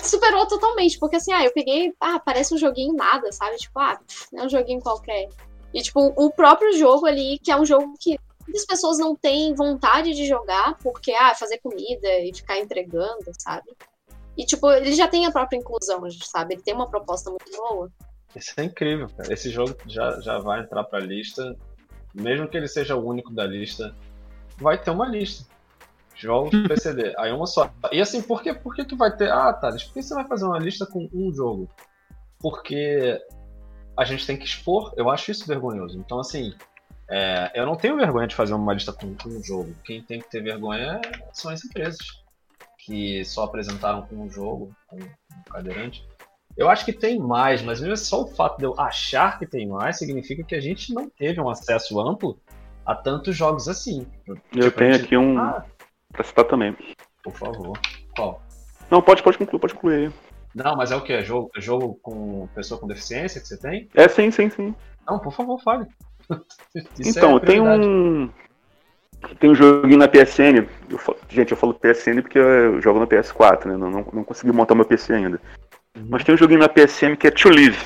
Speaker 7: Superou totalmente, porque assim, ah, eu peguei, ah, parece um joguinho nada, sabe? Tipo, ah, é um joguinho qualquer. E, tipo, o próprio jogo ali, que é um jogo que muitas pessoas não têm vontade de jogar porque, ah, fazer comida e ficar entregando, sabe? E, tipo, ele já tem a própria inclusão, sabe? Ele tem uma proposta muito boa.
Speaker 3: Isso é incrível, cara. Esse jogo já, já vai entrar pra lista. Mesmo que ele seja o único da lista, vai ter uma lista. Jogos PCD. Aí uma só. E assim, por que, por que, que vai ter. Ah, Thales, por que você vai fazer uma lista com um jogo? Porque a gente tem que expor. Eu acho isso vergonhoso. Então, assim, é, eu não tenho vergonha de fazer uma lista com, com um jogo. Quem tem que ter vergonha são as empresas que só apresentaram com um jogo, com um cadeirante. Eu acho que tem mais, mas mesmo só o fato de eu achar que tem mais significa que a gente não teve um acesso amplo a tantos jogos assim.
Speaker 4: Eu tipo, tenho gente... aqui um ah, pra citar também.
Speaker 3: Por favor. Qual?
Speaker 4: Não, pode, pode concluir, pode concluir aí.
Speaker 3: Não, mas é o que? É jogo, é jogo com pessoa com deficiência que você tem?
Speaker 4: É, sim, sim, sim.
Speaker 3: Não, por favor, fale. Isso
Speaker 4: então,
Speaker 3: é
Speaker 4: tem um. Tem um joguinho na PSN. eu falo- gente, eu falo PSN porque eu jogo na PS4, né? Não, não, não consegui montar meu PC ainda.
Speaker 3: Uhum.
Speaker 4: Mas tem um joguinho na PSN que é To Live,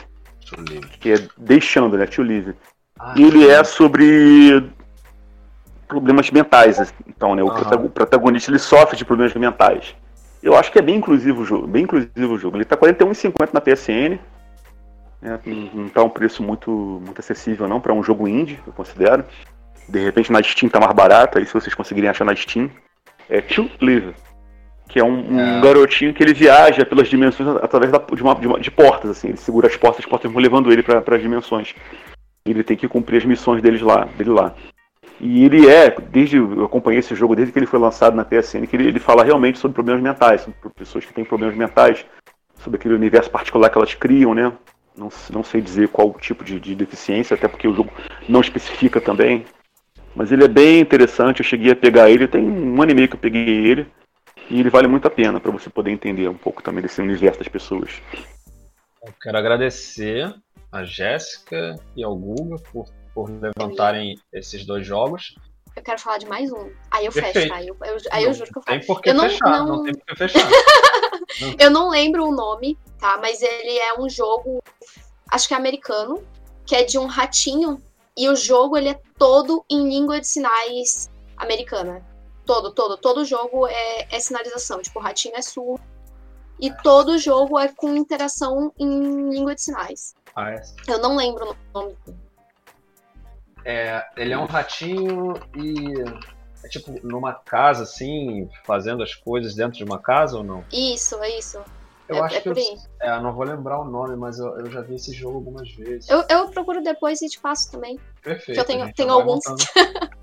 Speaker 3: eu ler.
Speaker 4: que é deixando, né? To Live.
Speaker 3: Ah,
Speaker 4: E ele é sobre problemas mentais. Então, né? O o protagonista ele sofre de problemas mentais. Eu acho que é bem inclusivo o jogo, bem inclusivo o jogo. Ele tá R$ 41,50 na PSN. Né, Não não tá um preço muito, muito acessível não para um jogo indie, eu considero. De repente na Steam tá mais barato, aí se vocês conseguirem achar na Steam. É To Live. Que é um, um
Speaker 3: É.
Speaker 4: garotinho que ele viaja pelas dimensões através da- de, uma, de, uma- de portas, assim. Ele segura as portas, as portas vão levando ele para as dimensões. Ele tem que cumprir as missões deles lá, dele lá. E ele é, desde eu acompanhei esse jogo desde que ele foi lançado na PSN, que ele, ele fala realmente sobre problemas mentais, sobre pessoas que têm problemas mentais, sobre aquele universo particular que elas criam, né? Não, não sei dizer qual tipo de, de deficiência, até porque o jogo não especifica também. Mas ele é bem interessante, eu cheguei a pegar ele, tem um ano e meio que eu peguei ele, e ele vale muito a pena para você poder entender um pouco também desse universo das pessoas.
Speaker 3: Eu quero agradecer a Jéssica e ao Guga por, por levantarem esses dois jogos.
Speaker 7: Eu quero falar de mais um. Aí eu fecho,
Speaker 3: Perfeito.
Speaker 7: tá? Aí eu, eu- aí eu
Speaker 3: Não
Speaker 7: juro que eu falo.
Speaker 3: Tem por que
Speaker 7: Eu não-
Speaker 3: fechar, não...
Speaker 7: não-
Speaker 3: tem por que fechar.
Speaker 7: Eu não lembro o nome, tá? Mas ele é um jogo, acho que é americano, que é de um ratinho. E o jogo, ele é todo em língua de sinais americana. Todo, todo. Todo jogo é, é sinalização. Tipo, o ratinho é surdo. E todo jogo é com interação em língua de sinais.
Speaker 3: Ah, é.
Speaker 7: Eu não lembro o nome.
Speaker 3: É, ele é um ratinho e é tipo numa casa assim, fazendo as coisas dentro de uma casa ou não?
Speaker 7: Isso, é isso.
Speaker 3: Eu
Speaker 7: é,
Speaker 3: acho
Speaker 7: é
Speaker 3: que eu, é, não vou lembrar o nome, mas eu, eu já vi esse jogo algumas vezes.
Speaker 7: Eu, eu procuro depois e te passo também.
Speaker 3: Perfeito.
Speaker 7: que eu tenho- alguns.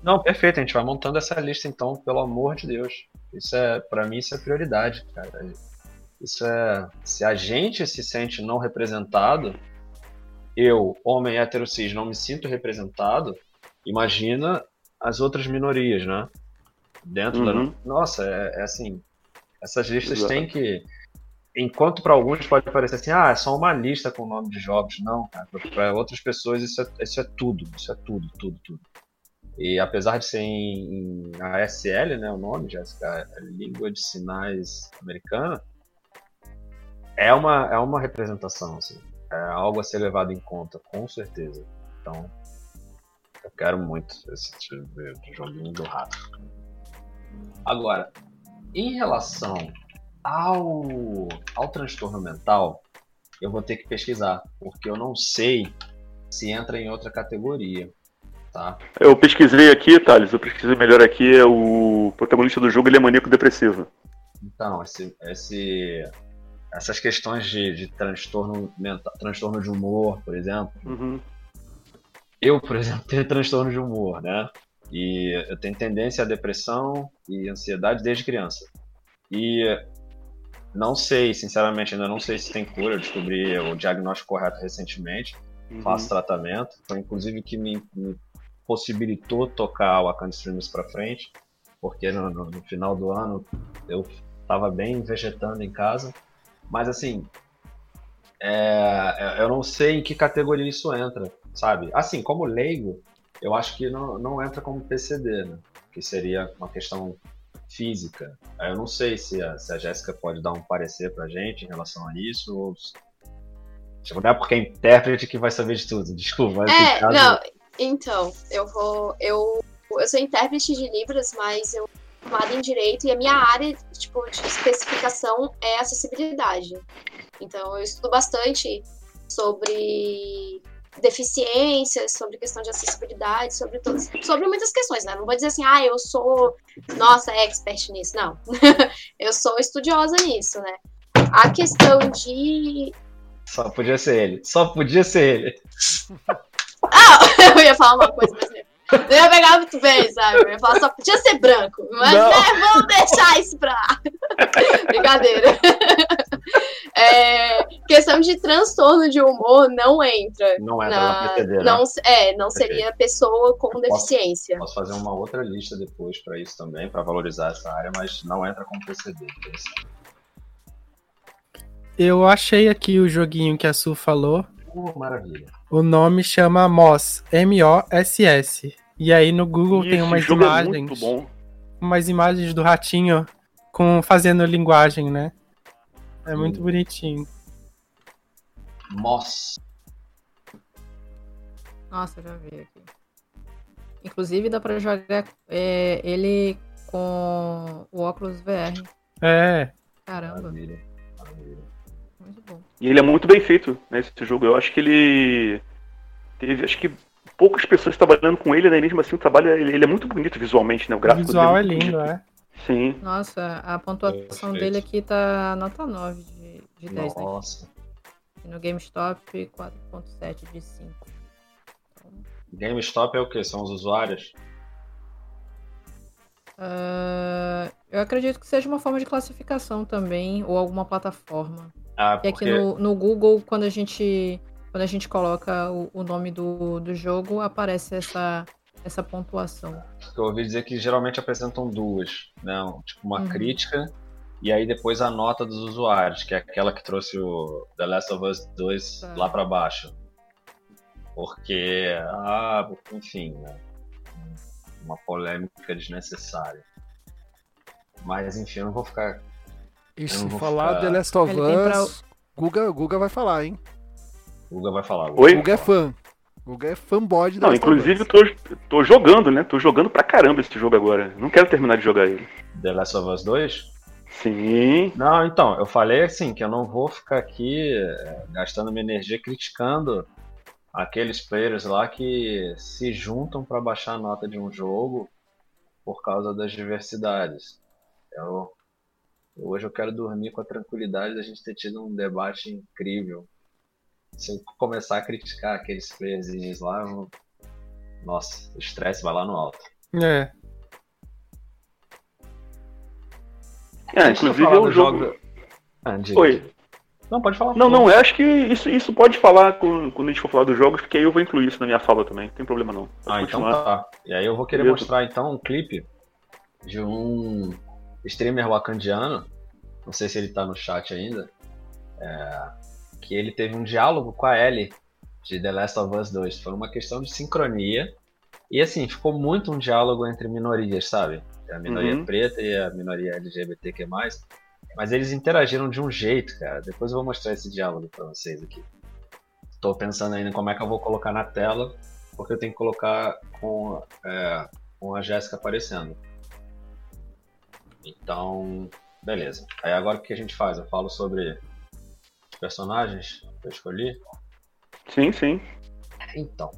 Speaker 3: Não, perfeito, a gente vai montando essa lista então, pelo amor de Deus. Isso é, para mim, isso é prioridade, cara. Isso é, se a gente se sente não representado, eu, homem hétero cis, não me sinto representado, imagina as outras minorias, né? Dentro
Speaker 4: Uhum.
Speaker 3: da. Nossa, é, é assim. Essas listas
Speaker 4: Exato.
Speaker 3: têm que. Enquanto para alguns pode parecer assim, ah, é só uma lista com o nome de jogos. Não, cara. Para outras pessoas isso é, isso é tudo. Isso é tudo, tudo, tudo. E apesar de ser em, em ASL, né, o nome, Jéssica, é Língua de Sinais Americana, é uma, é uma representação, assim. É algo a ser levado em conta, com certeza. Então, eu quero muito esse tipo de joguinho do rato. Agora, em relação ao, ao transtorno mental, eu vou ter que pesquisar, porque eu não sei se entra em outra categoria, tá?
Speaker 4: Eu pesquisei aqui, Thales, eu pesquisei melhor aqui, é o protagonista do jogo ele é maníaco depressivo.
Speaker 3: Então, esse, esse, essas questões de, de transtorno mental, transtorno de humor, por exemplo,
Speaker 4: Uhum.
Speaker 3: eu, por exemplo, tenho transtorno de humor, né? E eu tenho tendência à depressão e ansiedade desde criança. E não sei, sinceramente, ainda não sei se tem cura. Eu descobri o diagnóstico correto recentemente.
Speaker 4: Uhum.
Speaker 3: Faço tratamento. Foi inclusive que me, me possibilitou tocar o Wakanda Streamers pra frente. Porque no, no- no final do ano eu tava bem vegetando em casa. Mas assim, é, eu não sei em que categoria isso entra, sabe? Assim, como leigo, eu acho que não, não entra como PCD, né? Que seria uma questão física. Eu não sei se a, se a Jéssica pode dar um parecer pra gente em relação a isso, ou se- Tipo, não é porque é intérprete que vai saber de tudo, desculpa.
Speaker 7: É,
Speaker 3: caso-
Speaker 7: não, então, eu vou. Eu, eu sou intérprete de Libras, mas eu formada em Direito e a minha área tipo, de especificação é acessibilidade. Então, eu estudo bastante sobre deficiências, sobre questão de acessibilidade, sobre todas, sobre muitas questões, né? Não vou dizer assim, ah, eu sou, nossa, expert nisso, não. eu sou estudiosa nisso, né? A questão de
Speaker 3: Só podia ser ele. Só podia ser ele.
Speaker 7: Ah, eu ia falar uma coisa, mas não ia pegar muito bem, sabe? Eu ia falar só podia ser branco, mas
Speaker 3: Não.
Speaker 7: né, vamos deixar isso pra lá. Brincadeira. É, questão de transtorno de humor não entra.
Speaker 3: Não entra
Speaker 7: na-
Speaker 3: na PTD, né?
Speaker 7: não, é, não seria pessoa com deficiência.
Speaker 3: Posso fazer uma outra lista depois pra isso também, pra valorizar essa área, mas não entra como PCD.
Speaker 5: Eu achei aqui o joguinho que a Su falou.
Speaker 3: Maravilha.
Speaker 5: O nome chama Moss, M-O-S-S. E aí no Google
Speaker 4: E
Speaker 5: tem umas
Speaker 4: é
Speaker 5: imagens,
Speaker 4: muito bom.
Speaker 5: umas imagens do ratinho com fazendo linguagem, né? É muito
Speaker 3: Hum.
Speaker 5: bonitinho.
Speaker 3: Moss.
Speaker 6: Nossa, eu já vi aqui. Inclusive dá pra jogar é, ele com o óculos VR.
Speaker 5: É,
Speaker 6: Caramba,
Speaker 3: Maravilha. maravilha.
Speaker 6: Muito bom.
Speaker 4: E ele é muito bem feito, né, esse jogo. Eu acho que ele teve, acho que poucas pessoas trabalhando com ele, né, e mesmo assim o trabalho, ele, ele é muito bonito visualmente, né, o
Speaker 5: o
Speaker 4: gráfico
Speaker 5: visual é
Speaker 4: dele muito
Speaker 5: lindo,
Speaker 4: bonito.
Speaker 5: é.
Speaker 4: Sim.
Speaker 6: Nossa, a pontuação
Speaker 3: Perfeito.
Speaker 6: dele aqui tá nota 9 de, de 10, né?
Speaker 3: Nossa.
Speaker 6: E no GameStop, 4.7 de 5. Então,
Speaker 3: GameStop é o que? São os usuários?
Speaker 6: ah, eu acredito que seja uma forma de classificação também, ou alguma plataforma.
Speaker 3: Ah,
Speaker 6: E aqui
Speaker 3: porque
Speaker 6: no, no Google, quando a gente, quando a gente coloca o, o nome do, do jogo, aparece essa, essa pontuação.
Speaker 3: eu ouvi dizer que geralmente apresentam duas, né? Tipo uma
Speaker 6: Uhum.
Speaker 3: crítica e aí depois a nota dos usuários, que é aquela que trouxe o The Last of Us 2
Speaker 6: Tá.
Speaker 3: lá pra baixo. Porque, ah, enfim, né? uma polêmica desnecessária. Mas enfim, eu não vou ficar.
Speaker 2: E se falar
Speaker 3: ficar-
Speaker 2: The Last of
Speaker 6: Ele tem pra-
Speaker 2: Us, Guga, Guga vai falar, hein?
Speaker 3: O Guga vai falar.
Speaker 4: Oi?
Speaker 2: Guga é fã. Guga é fanboy de The
Speaker 4: Não,
Speaker 2: Last of
Speaker 4: inclusive
Speaker 2: Us.
Speaker 4: eu tô, tô jogando, né? Tô jogando pra caramba esse jogo agora. Não quero terminar de jogar ele.
Speaker 3: The Last of Us 2?
Speaker 4: Sim.
Speaker 3: Não, então, eu falei assim, que eu não vou ficar aqui é, gastando minha energia criticando aqueles players lá que se juntam para baixar a nota de um jogo por causa das diversidades. Eu, hoje eu quero dormir com a tranquilidade da gente ter tido um debate incrível. Se eu começar a criticar aqueles playerzinhos lá, eu nossa, o estresse vai lá no alto.
Speaker 5: É.
Speaker 4: É, inclusive é um
Speaker 3: do
Speaker 4: jogo.
Speaker 3: jogo- Ah.
Speaker 4: Oi.
Speaker 3: Não, pode falar.
Speaker 4: Não, não, eu acho que isso, isso pode falar quando, quando a gente for falar dos jogos, porque aí eu vou incluir isso na minha fala também. Não tem problema não. Pode
Speaker 3: Ah, então
Speaker 4: continuar.
Speaker 3: tá. E aí eu vou querer
Speaker 4: Beleza.
Speaker 3: mostrar então um clipe de um streamer wakandiano, não sei se ele tá no chat ainda, é, que ele teve um diálogo com a Ellie de The Last of Us 2. Foi uma questão de sincronia. E assim, ficou muito um diálogo entre minorias, sabe? A minoria
Speaker 4: Uhum.
Speaker 3: preta e a minoria LGBTQ+. Mas eles interagiram de um jeito, cara. Depois eu vou mostrar esse diálogo pra vocês aqui. Tô pensando ainda como é que eu vou colocar na tela, porque eu tenho que colocar com, é, com a Jéssica aparecendo. Então, beleza. Aí agora o que a gente faz? Eu falo sobre os personagens que eu escolhi.
Speaker 4: Sim, sim.
Speaker 3: Então,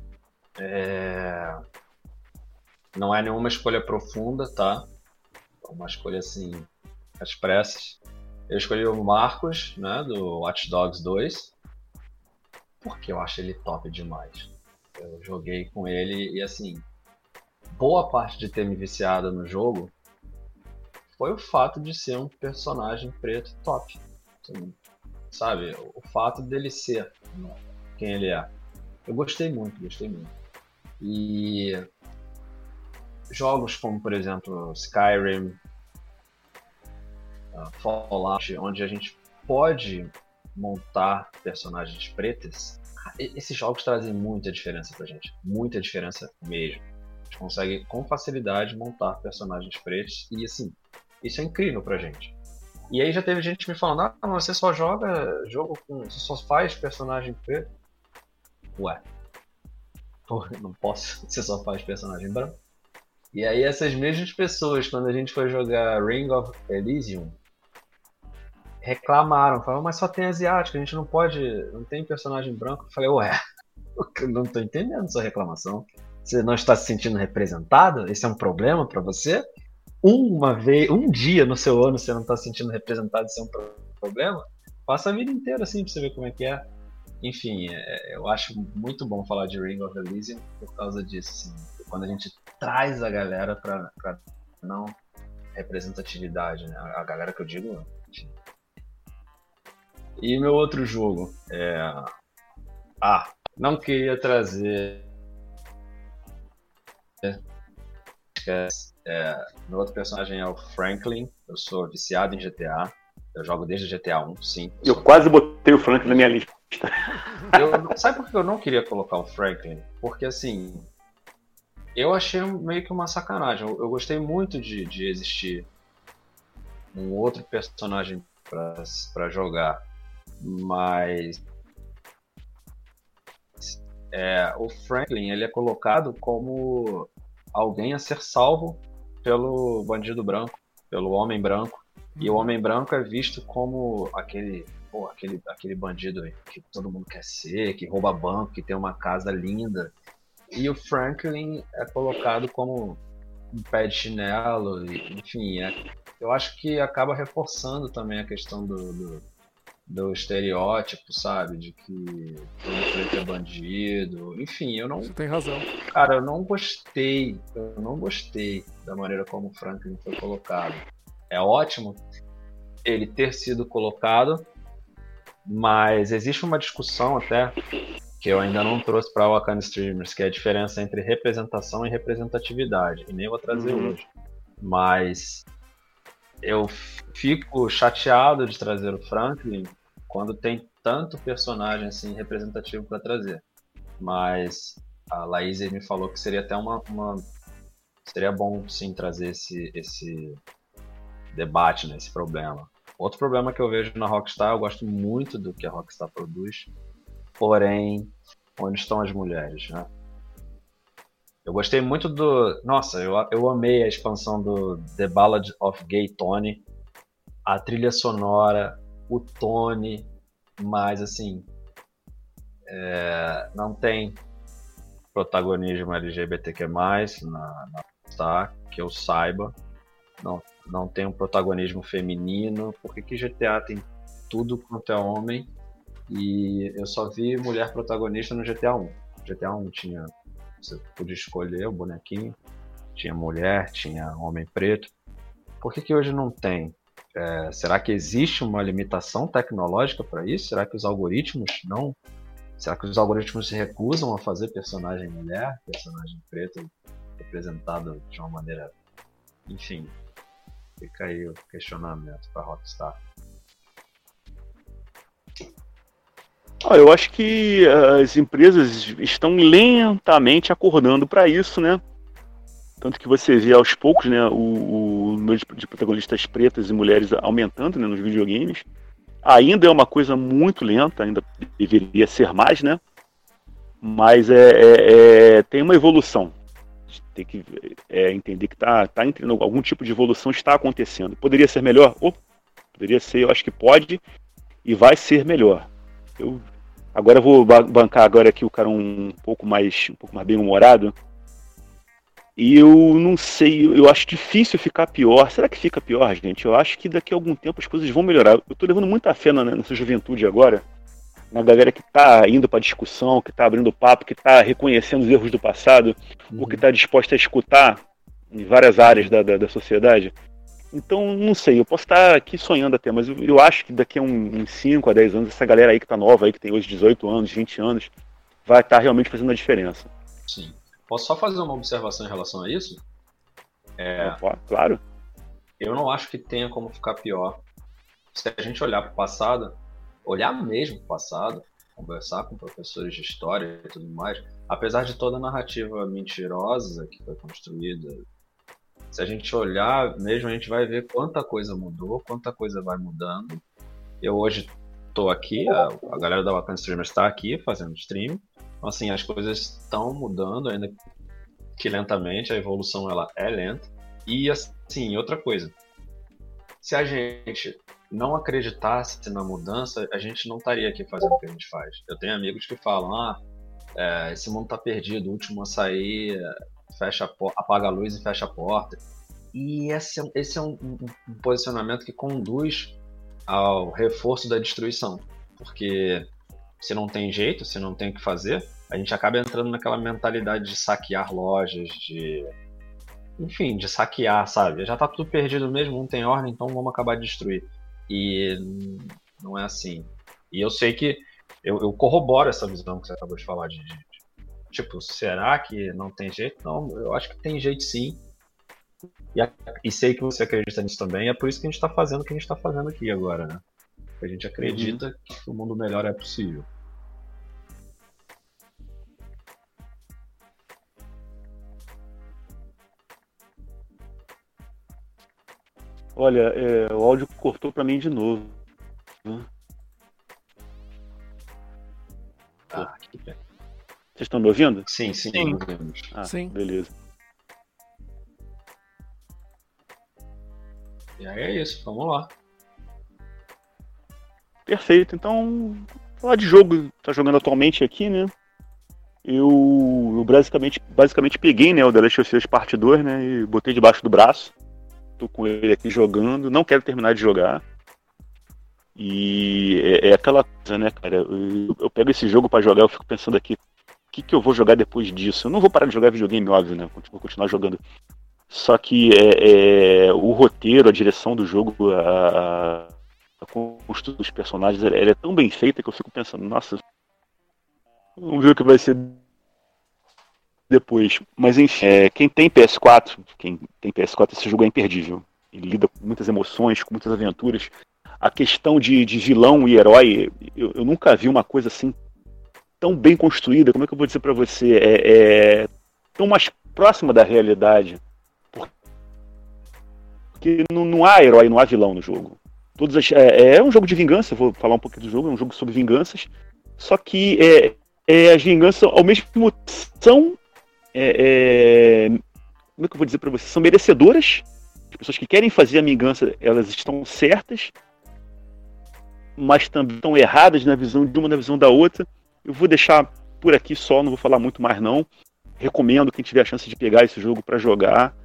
Speaker 3: é... não é nenhuma escolha profunda, tá? É uma escolha assim, às pressas. Eu escolhi o Marcos, né, do Watch Dogs 2, porque eu acho ele top demais. Eu joguei com ele e assim, boa parte de ter me viciado no jogo foi o fato de ser um personagem preto top. Assim, sabe? O fato dele ser quem ele é. Eu gostei muito, gostei muito. E jogos como, por exemplo, Skyrim, uh, Fallout, onde a gente pode montar personagens pretas, esses jogos trazem muita diferença pra gente. Muita diferença mesmo. A gente consegue com facilidade montar personagens pretos e assim, isso é incrível pra gente. E aí já teve gente me falando, ah, você só joga jogo com. Você só faz personagem preto. Ué. Porra, não posso. Você só faz personagem branco. E aí essas mesmas pessoas, quando a gente foi jogar Ring of Elysium, reclamaram, falaram, mas só tem asiático, a gente não pode. não tem personagem branco. Eu falei, ué, eu não tô entendendo sua reclamação. Você não está se sentindo representado? Esse é um problema pra você? Uma vez, um dia no seu ano você não tá se sentindo representado, isso é um pro- problema? Passa a vida inteira assim pra você ver como é que é. Enfim, é, eu acho muito bom falar de Ring of Elysium por causa disso. Assim, quando a gente traz a galera pra não representatividade, né? A galera que eu digo. E meu outro jogo é. Ah, não queria trazer. É, meu outro personagem é o Franklin. Eu sou viciado em GTA. Eu jogo desde GTA 1, sim.
Speaker 4: Eu sou... quase botei o Franklin na minha lista.
Speaker 3: Eu, sabe por que eu não queria colocar o Franklin? Porque assim. Eu achei meio que uma sacanagem. Eu, eu gostei muito de, de existir um outro personagem para jogar. Mas é, o Franklin ele é colocado como alguém a ser salvo pelo bandido branco, pelo homem branco. E o uhum. homem branco é visto como aquele, pô, aquele, aquele bandido que todo mundo quer ser, que rouba banco, que tem uma casa linda. E o Franklin é colocado como um pé de chinelo, enfim, é, eu acho que acaba reforçando também a questão do, do do estereótipo, sabe? De que todo preto é bandido. Enfim, eu não.
Speaker 2: Você tem razão.
Speaker 3: Cara, eu não gostei. Eu não gostei da maneira como o Franklin foi colocado. É ótimo ele ter sido colocado, mas existe uma discussão até que eu ainda não trouxe para o Wakanda Streamers, que é a diferença entre representação e representatividade. E nem vou trazer uhum. hoje. Mas eu fico chateado de trazer o Franklin quando tem tanto personagem assim representativo para trazer. Mas a Laís me falou que seria até uma, uma, seria bom sim trazer esse esse debate né, problema. Outro problema que eu vejo na Rockstar, eu gosto muito do que a Rockstar produz, porém, onde estão as mulheres, né? Eu gostei muito do. Nossa, eu, eu amei a expansão do The Ballad of Gay Tony. A trilha sonora, o Tony, mas assim. É, não tem protagonismo LGBTQ na, na Star, que eu saiba. Não, não tem um protagonismo feminino. Por que, que GTA tem tudo quanto é homem? E eu só vi mulher protagonista no GTA 1. GTA 1 tinha você podia escolher o bonequinho. Tinha mulher, tinha homem preto. Por que, que hoje não tem? É, será que existe uma limitação tecnológica para isso? Será que os algoritmos não? Será que os algoritmos se recusam a fazer personagem mulher, personagem preto representado de uma maneira. Enfim, fica aí o questionamento para Rockstar.
Speaker 4: Ah, eu acho que as empresas estão lentamente acordando para isso, né? Tanto que você vê aos poucos né, o, o número de protagonistas pretas e mulheres aumentando né, nos videogames. Ainda é uma coisa muito lenta, ainda deveria ser mais, né? Mas é, é, é tem uma evolução. Tem que é, entender que tá, tá entrando, algum tipo de evolução está acontecendo. Poderia ser melhor? Oh, poderia ser, eu acho que pode e vai ser melhor. Eu agora eu vou bancar agora aqui o cara um pouco mais um pouco mais bem humorado. E eu não sei, eu acho difícil ficar pior. Será que fica pior, gente? Eu acho que daqui a algum tempo as coisas vão melhorar. Eu tô levando muita fé na, nessa juventude agora, na galera que tá indo pra discussão, que tá abrindo papo, que tá reconhecendo os erros do passado, uhum. ou que tá disposta a escutar em várias áreas da, da, da sociedade. Então, não sei, eu posso estar aqui sonhando até, mas eu, eu acho que daqui a uns 5 a 10 anos, essa galera aí que tá nova, aí, que tem hoje 18 anos, 20 anos, vai estar tá realmente fazendo a diferença.
Speaker 3: Sim. Posso só fazer uma observação em relação a isso?
Speaker 4: É, claro.
Speaker 3: Eu não acho que tenha como ficar pior. Se a gente olhar para o passado, olhar mesmo para o passado, conversar com professores de história e tudo mais, apesar de toda a narrativa mentirosa que foi construída se a gente olhar mesmo, a gente vai ver quanta coisa mudou, quanta coisa vai mudando. Eu hoje estou aqui, a, a, galera da Wakanda Streamers está aqui fazendo stream. Então, assim, as coisas estão mudando, ainda que lentamente, a evolução ela é lenta. E, assim, outra coisa. Se a gente não acreditasse na mudança, a gente não estaria aqui fazendo o que a gente faz. Eu tenho amigos que falam, ah, é, esse mundo está perdido, o último a sair fecha a apaga a luz e fecha a porta. E esse, é, esse é um, um posicionamento que conduz ao reforço da destruição. Porque se não tem jeito, se não tem o que fazer, a gente acaba entrando naquela mentalidade de saquear lojas, de. Enfim, de saquear, sabe? Já tá tudo perdido mesmo, não tem ordem, então vamos acabar de destruir. E não é assim. E eu sei que eu, eu corroboro essa visão que você acabou de falar de, de, Tipo, será que não tem jeito? Não, eu acho que tem jeito sim. E, e, sei que você acredita nisso também, é por isso que a gente está fazendo o que a gente está fazendo aqui agora, né? A gente acredita uhum. que o mundo melhor é possível.
Speaker 4: Olha, é, o áudio cortou para mim de novo. Ah, que Vocês estão me ouvindo?
Speaker 3: Sim, sim.
Speaker 2: Sim.
Speaker 4: Ah,
Speaker 2: sim.
Speaker 4: beleza.
Speaker 3: E aí é isso, vamos lá.
Speaker 4: Perfeito. Então, falar de jogo tá jogando atualmente aqui, né? Eu, eu basicamente, basicamente peguei né, o The Last of Us Parte 2, né? E botei debaixo do braço. Tô com ele aqui jogando. Não quero terminar de jogar. E é, é aquela coisa, né, cara? Eu, eu pego esse jogo para jogar, eu fico pensando aqui, o que, que eu vou jogar depois disso? Eu não vou parar de jogar videogame, óbvio, né? Vou continuar jogando. Só que é, é o roteiro, a direção do jogo, a, a construção dos personagens, ela, ela, é tão bem feita que eu fico pensando, nossa, vamos ver o que vai ser depois. Mas enfim, é, quem tem PS4, quem tem PS4, esse jogo é imperdível. Ele lida com muitas emoções, com muitas aventuras. A questão de, de vilão e herói, eu, eu, nunca vi uma coisa assim tão bem construída. Como é que eu vou dizer para você? É, é, tão mais próxima da realidade. Porque não, não há herói, não há vilão no jogo. Todas as, é, é, um jogo de vingança, vou falar um pouquinho do jogo, é um jogo sobre vinganças. Só que é, é, as vinganças, ao mesmo tempo, são é, é, como é que eu vou dizer para você? São merecedoras. As pessoas que querem fazer a vingança, elas estão certas, mas também estão erradas na visão de uma, na visão da outra. Eu vou deixar por aqui só, não vou falar muito mais não. Recomendo quem tiver a chance de pegar esse jogo para jogar.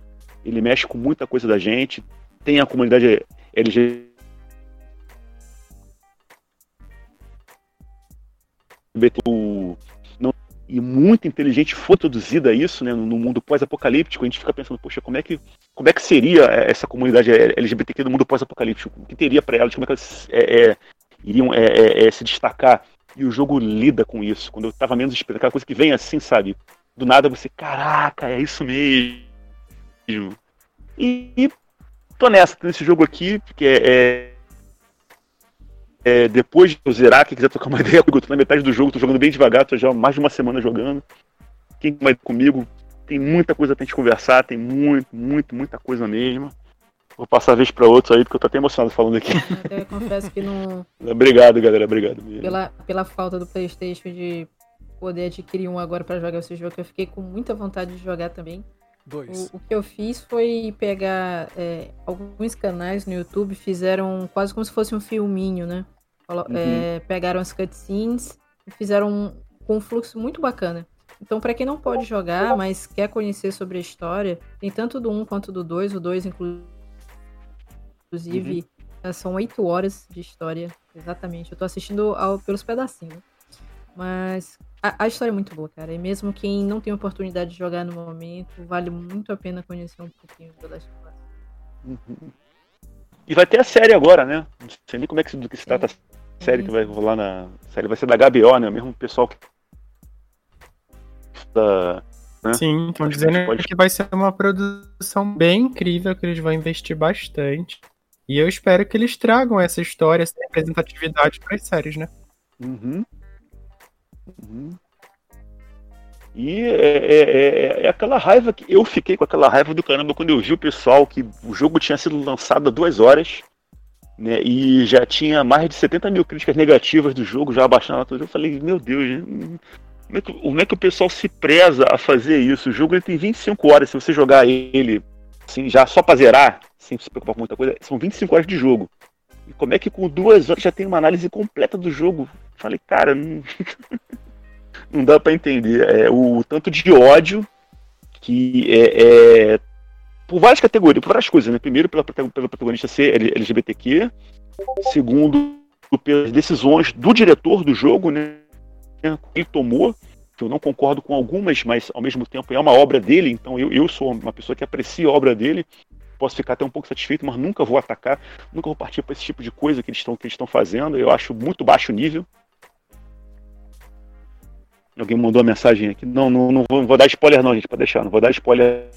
Speaker 4: Ele mexe com muita coisa da gente. Tem a comunidade LGBT e muito inteligente foi introduzida isso, né, no mundo pós-apocalíptico, a gente fica pensando, poxa, como é que, como é que seria essa comunidade LGBTQ no mundo pós-apocalíptico? O que teria para elas? Como é que elas é, é, iriam é, é, é, se destacar? E o jogo lida com isso. Quando eu tava menos esperando, aquela coisa que vem assim, sabe? Do nada você, caraca, é isso mesmo. E, e tô nessa, nesse jogo aqui, porque é, é, depois de eu zerar, quem quiser trocar uma ideia eu tô na metade do jogo, tô jogando bem devagar, tô já mais de uma semana jogando. Quem vai comigo, tem muita coisa pra gente conversar, tem muito, muito, muita coisa mesmo. Vou passar a vez pra outros aí, porque eu tô até emocionado falando aqui.
Speaker 6: Eu confesso que não.
Speaker 4: Obrigado, galera, obrigado mesmo.
Speaker 6: Pela, pela falta do PlayStation de poder adquirir um agora para jogar esse jogo, eu fiquei com muita vontade de jogar também.
Speaker 2: Dois.
Speaker 6: O, o que eu fiz foi pegar é, alguns canais no YouTube, fizeram quase como se fosse um filminho, né? Uhum. É, pegaram as cutscenes e fizeram um, com um fluxo muito bacana. Então, para quem não pode jogar, mas quer conhecer sobre a história, tem tanto do 1 quanto do 2. O 2, inclusive, uhum. são 8 horas de história, exatamente. Eu tô assistindo ao, pelos pedacinhos. Mas a, a, história é muito boa, cara. E mesmo quem não tem oportunidade de jogar no momento, vale muito a pena conhecer um pouquinho do Last of Us.
Speaker 4: Uhum. E vai ter a série agora, né? Não sei nem como é que, do que se trata a série que vai rolar na. A série vai ser da HBO, né? O mesmo pessoal que.
Speaker 5: Da, né? Sim, estão dizendo pode... que vai ser uma produção bem incrível, que eles vão investir bastante. E eu espero que eles tragam essa história, essa representatividade para as séries, né?
Speaker 4: Uhum. Uhum. E é, é, é, é, aquela raiva que eu fiquei com aquela raiva do caramba quando eu vi o pessoal que o jogo tinha sido lançado há duas horas né, e já tinha mais de 70 mil críticas negativas do jogo, já abaixando tudo. Eu falei, meu Deus, como é, que, como é que o pessoal se preza a fazer isso? O jogo ele tem 25 horas, se você jogar ele assim, já só pra zerar, sem se preocupar com muita coisa, são 25 horas de jogo. E como é que com duas horas já tem uma análise completa do jogo? Falei, cara, não, não dá para entender. É, o tanto de ódio que é, é, por várias categorias, por várias coisas, né? Primeiro pela, pela protagonista ser LGBTQ, segundo pelas decisões do diretor do jogo, né? Que ele tomou, que eu não concordo com algumas, mas ao mesmo tempo é uma obra dele, então eu, eu sou uma pessoa que aprecia a obra dele, posso ficar até um pouco satisfeito, mas nunca vou atacar, nunca vou partir para esse tipo de coisa que eles estão que estão fazendo. Eu acho muito baixo nível. Alguém mandou a mensagem aqui. Não, não, não, vou, não vou dar spoiler, não, gente, pra deixar. Não vou dar spoiler.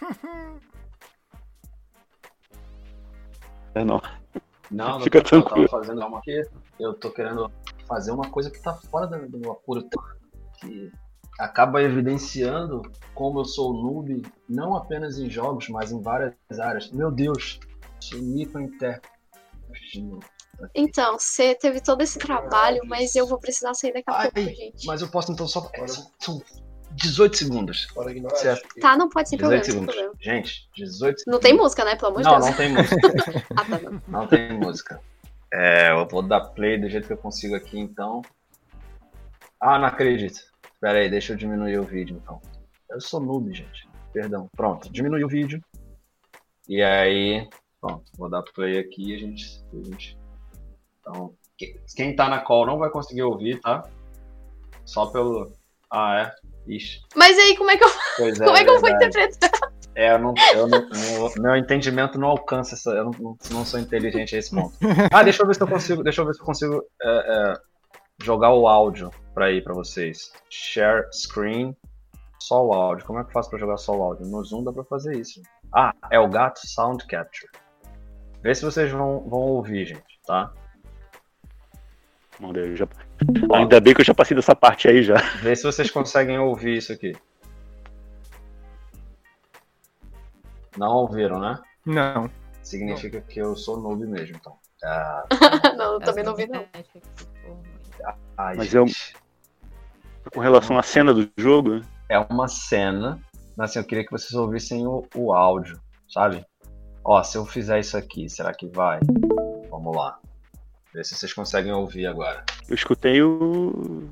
Speaker 4: é, não.
Speaker 3: Não,
Speaker 4: Fica
Speaker 3: não,
Speaker 4: tranquilo.
Speaker 3: Eu fazendo uma, aqui. Eu tô querendo fazer uma coisa que tá fora do, meu apuro. Que acaba evidenciando como eu sou noob, não apenas em jogos, mas em várias áreas. Meu Deus, sou microintérprete de.
Speaker 7: Então, você teve todo esse trabalho, mas eu vou precisar sair daqui a
Speaker 3: Ai,
Speaker 7: pouco, gente.
Speaker 3: Mas eu posso então só. é, são- São 18 segundos. Certo.
Speaker 7: Tá, não pode ser
Speaker 3: 18
Speaker 7: problema, sem
Speaker 3: segundos. Gente, 18
Speaker 7: Não tem música, né? Pelo amor de
Speaker 3: Não,
Speaker 7: Deus.
Speaker 3: não tem música.
Speaker 7: Ah, tá, não.
Speaker 3: Não tem música. É, eu vou dar play do jeito que eu consigo aqui, então. Ah, não acredito. Pera aí, deixa eu diminuir o vídeo, então. Eu sou noob, gente. Perdão. Pronto, diminui o vídeo. E aí, pronto, vou dar play aqui e a gente, a gente... Então, que- quem tá na call não vai conseguir ouvir, tá? Só pelo... Ah, é? Ixi.
Speaker 7: Mas aí, como é que eu,
Speaker 3: Pois é,
Speaker 7: como é que eu vou interpretar?
Speaker 3: É, eu não, eu não- meu, meu entendimento não alcança essa. Eu não, não- sou inteligente a esse ponto. Ah, deixa eu ver se eu consigo. Deixa eu ver se eu consigo é, é, jogar o áudio pra ir pra vocês. Share screen. Só o áudio. Como é que eu faço pra jogar só o áudio? No Zoom dá pra fazer isso. Ah, é o gato Sound Capture. Vê se vocês vão, vão ouvir, gente, tá?
Speaker 4: Mano, eu já- Ainda bem que eu já passei dessa parte aí já.
Speaker 3: Vê se vocês conseguem ouvir isso aqui. Não ouviram, né?
Speaker 5: Não.
Speaker 3: Significa que eu sou noob mesmo, então. Ah,
Speaker 7: não, eu também não vi, não.
Speaker 3: ai,
Speaker 4: Mas eu-
Speaker 3: gente.
Speaker 4: Com relação à cena do jogo, né?
Speaker 3: é uma cena. Mas assim, eu queria que vocês ouvissem o, o áudio, sabe? Ó, se eu fizer isso aqui, será que vai? Vamos lá. Ver se vocês conseguem ouvir agora.
Speaker 4: eu escutei o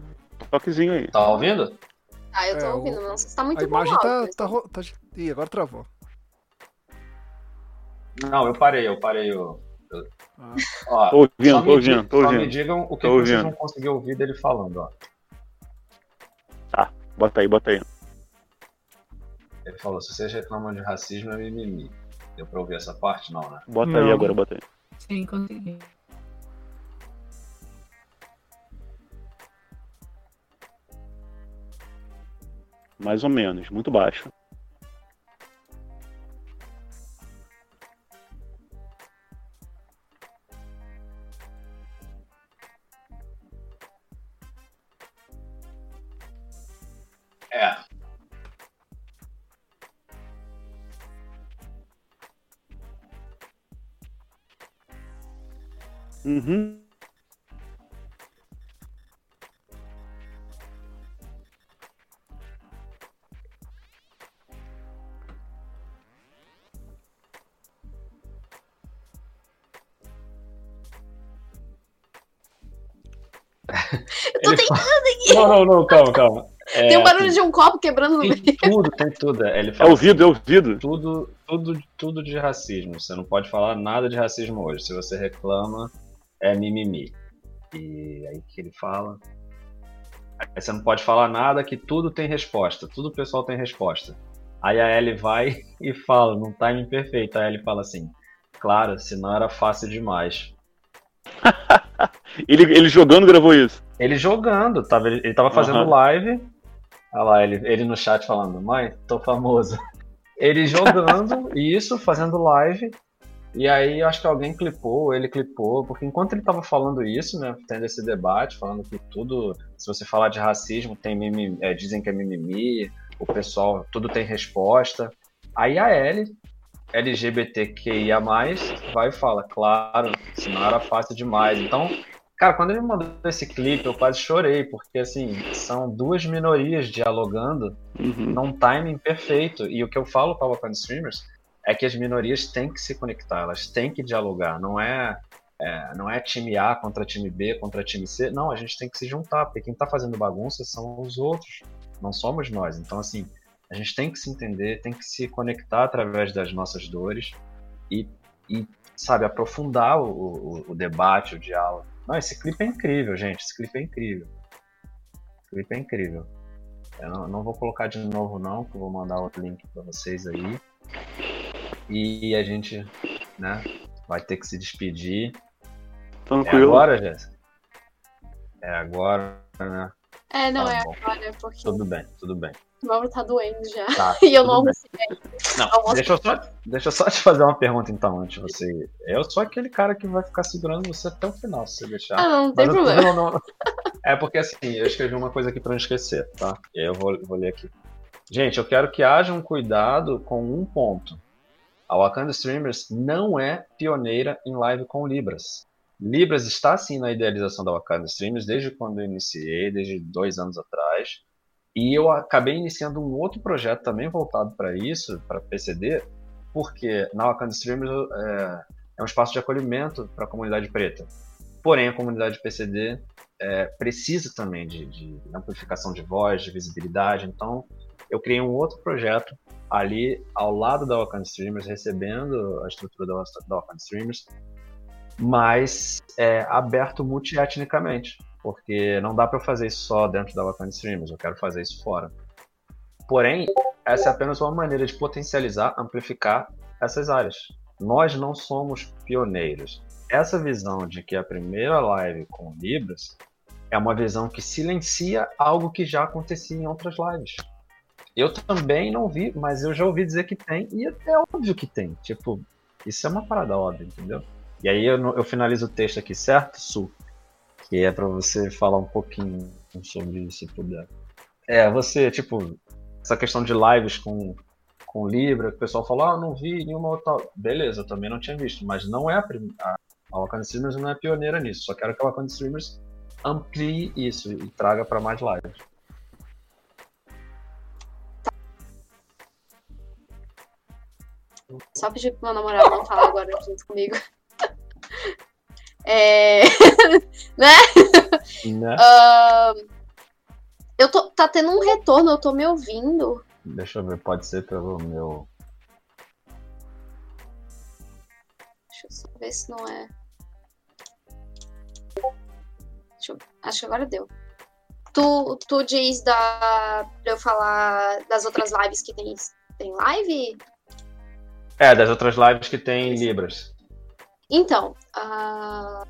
Speaker 4: toquezinho aí.
Speaker 3: Tá ouvindo?
Speaker 7: Ah, eu tô
Speaker 2: É, o-
Speaker 7: ouvindo, não sei se tá muito
Speaker 2: A
Speaker 7: bom o
Speaker 2: imagem tá, tá, ro- tá. Ih, agora travou.
Speaker 3: Não, eu parei, eu parei. Eu...
Speaker 2: Ah.
Speaker 3: Ó,
Speaker 4: Tô ouvindo, tô ouvindo, tô
Speaker 3: Só me
Speaker 4: ouvindo.
Speaker 3: digam o que, que vocês
Speaker 4: ouvindo.
Speaker 3: vão conseguir ouvir dele falando, ó.
Speaker 4: Bota aí, bota aí.
Speaker 3: Ele falou, se vocês reclamam de racismo, é mimimi. Deu pra ouvir essa parte? Não, né?
Speaker 4: Bota aí
Speaker 5: Não.
Speaker 4: agora, bota aí.
Speaker 6: Sim, consegui.
Speaker 4: Mais ou menos, muito baixo.
Speaker 3: É.
Speaker 4: Uhum.
Speaker 3: Não, não, não, calma, calma. É,
Speaker 7: Tem um barulho de um copo quebrando no meio.
Speaker 3: Tem tudo, tem tudo. Ele
Speaker 4: É
Speaker 3: fala
Speaker 4: ouvido, é ouvido.
Speaker 3: tudo, tudo, tudo de racismo. Você não pode falar nada de racismo hoje. Se você reclama, é mimimi. E aí que ele fala. Aí você não pode falar nada que tudo tem resposta. Tudo o pessoal tem resposta. Aí a Ellie vai e fala, num timing perfeito. A Ellie fala assim: Claro, senão era fácil demais.
Speaker 4: Ele, ele jogando gravou isso.
Speaker 3: Ele jogando, tava, ele, ele tava fazendo
Speaker 4: Aham.
Speaker 3: live. Olha lá, ele, ele no chat falando, mãe, tô famoso. Ele jogando isso, fazendo live. E aí acho que alguém clipou, ele clipou, porque enquanto ele tava falando isso, né, tendo esse debate, falando que tudo, se você falar de racismo, tem mimimi, é, dizem que é mimimi, o pessoal, tudo tem resposta. Aí a Ellie, LGBTQIA+, vai e fala, claro, senão era fácil demais. Então, Cara, quando ele mandou esse clipe, eu quase chorei, porque assim, são duas minorias dialogando
Speaker 4: Uhum.
Speaker 3: num timing perfeito. E o que eu falo para Wakanda Streamers é que as minorias têm que se conectar, elas têm que dialogar. Não é, é, não é time A contra time B contra time C. Não, a gente tem que se juntar, porque quem tá fazendo bagunça são os outros, não somos nós. Então, assim, a gente tem que se entender, tem que se conectar através das nossas dores e, e sabe, aprofundar o, o, o debate, o diálogo. Não, esse clipe é incrível, gente. Esse clipe é incrível. Esse clipe é incrível. Eu não, não vou colocar de novo não, que eu vou mandar outro link para vocês aí. E a gente, né, vai ter que se despedir. É
Speaker 4: Tranquilo.
Speaker 3: agora, Jéssica? É agora, né?
Speaker 7: É, não
Speaker 3: Tá
Speaker 7: é
Speaker 3: bom.
Speaker 7: agora, porque
Speaker 3: Tudo bem, tudo bem.
Speaker 7: O meu tá doendo já.
Speaker 3: Tá,
Speaker 7: E eu não almocei.
Speaker 3: Não,
Speaker 7: Almoço.
Speaker 3: deixa eu, só, deixa eu só te fazer uma pergunta então, antes de você. Eu sou aquele cara que vai ficar segurando você até o final, se você deixar.
Speaker 7: Ah, não, não tem
Speaker 3: Mas eu-
Speaker 7: problema.
Speaker 3: não, não. É porque assim, eu escrevi uma coisa aqui pra não esquecer, tá? E aí eu vou, vou ler aqui. Gente, eu quero que haja um cuidado com um ponto. A Wakanda Streamers não é pioneira em live com Libras. Libras está sim na idealização da Wakanda Streamers desde quando eu iniciei, desde dois anos atrás. E eu acabei iniciando um outro projeto também voltado para isso, para PCD, porque na Wakanda Streamers é, é um espaço de acolhimento para a comunidade preta. Porém, a comunidade PCD é, precisa também de, de amplificação de voz, de visibilidade. Então, eu criei um outro projeto ali ao lado da Wakanda Streamers, recebendo a estrutura da, da Wakanda Streamers, mas é, aberto multietnicamente, porque não dá para fazer isso só dentro da Wakanda Streamers, eu quero fazer isso fora. Porém, essa é apenas uma maneira de potencializar, amplificar essas áreas. Nós não somos pioneiros. Essa visão de que a primeira live com Libras é uma visão que silencia algo que já acontecia em outras lives. Eu também não vi, mas eu já ouvi dizer que tem, e é óbvio que tem. Tipo, isso é uma parada óbvia, entendeu? E aí eu, eu finalizo o texto aqui, certo, Su? Que é para você falar um pouquinho sobre isso, se puder. É, você, tipo, essa questão de lives com, com Libra, que o pessoal fala, ah, não vi nenhuma outra. Beleza, eu também não tinha visto, mas não é a primeira. A Wakanda Streamers não é pioneira nisso, só quero que a Wakanda Streamers amplie isso e traga para mais lives.
Speaker 7: Só pedir pro meu namorado não falar agora junto comigo. É...
Speaker 3: Né?
Speaker 7: ahn, eu tô. Tá tendo um retorno, eu tô me ouvindo.
Speaker 3: Deixa eu ver, pode ser pelo meu.
Speaker 7: Deixa eu só ver se não é. Eu- Acho que agora deu. Tu, tu diz da. pra eu falar das outras lives que tem, tem live?
Speaker 3: É, das outras lives que tem Libras.
Speaker 7: Então, ah,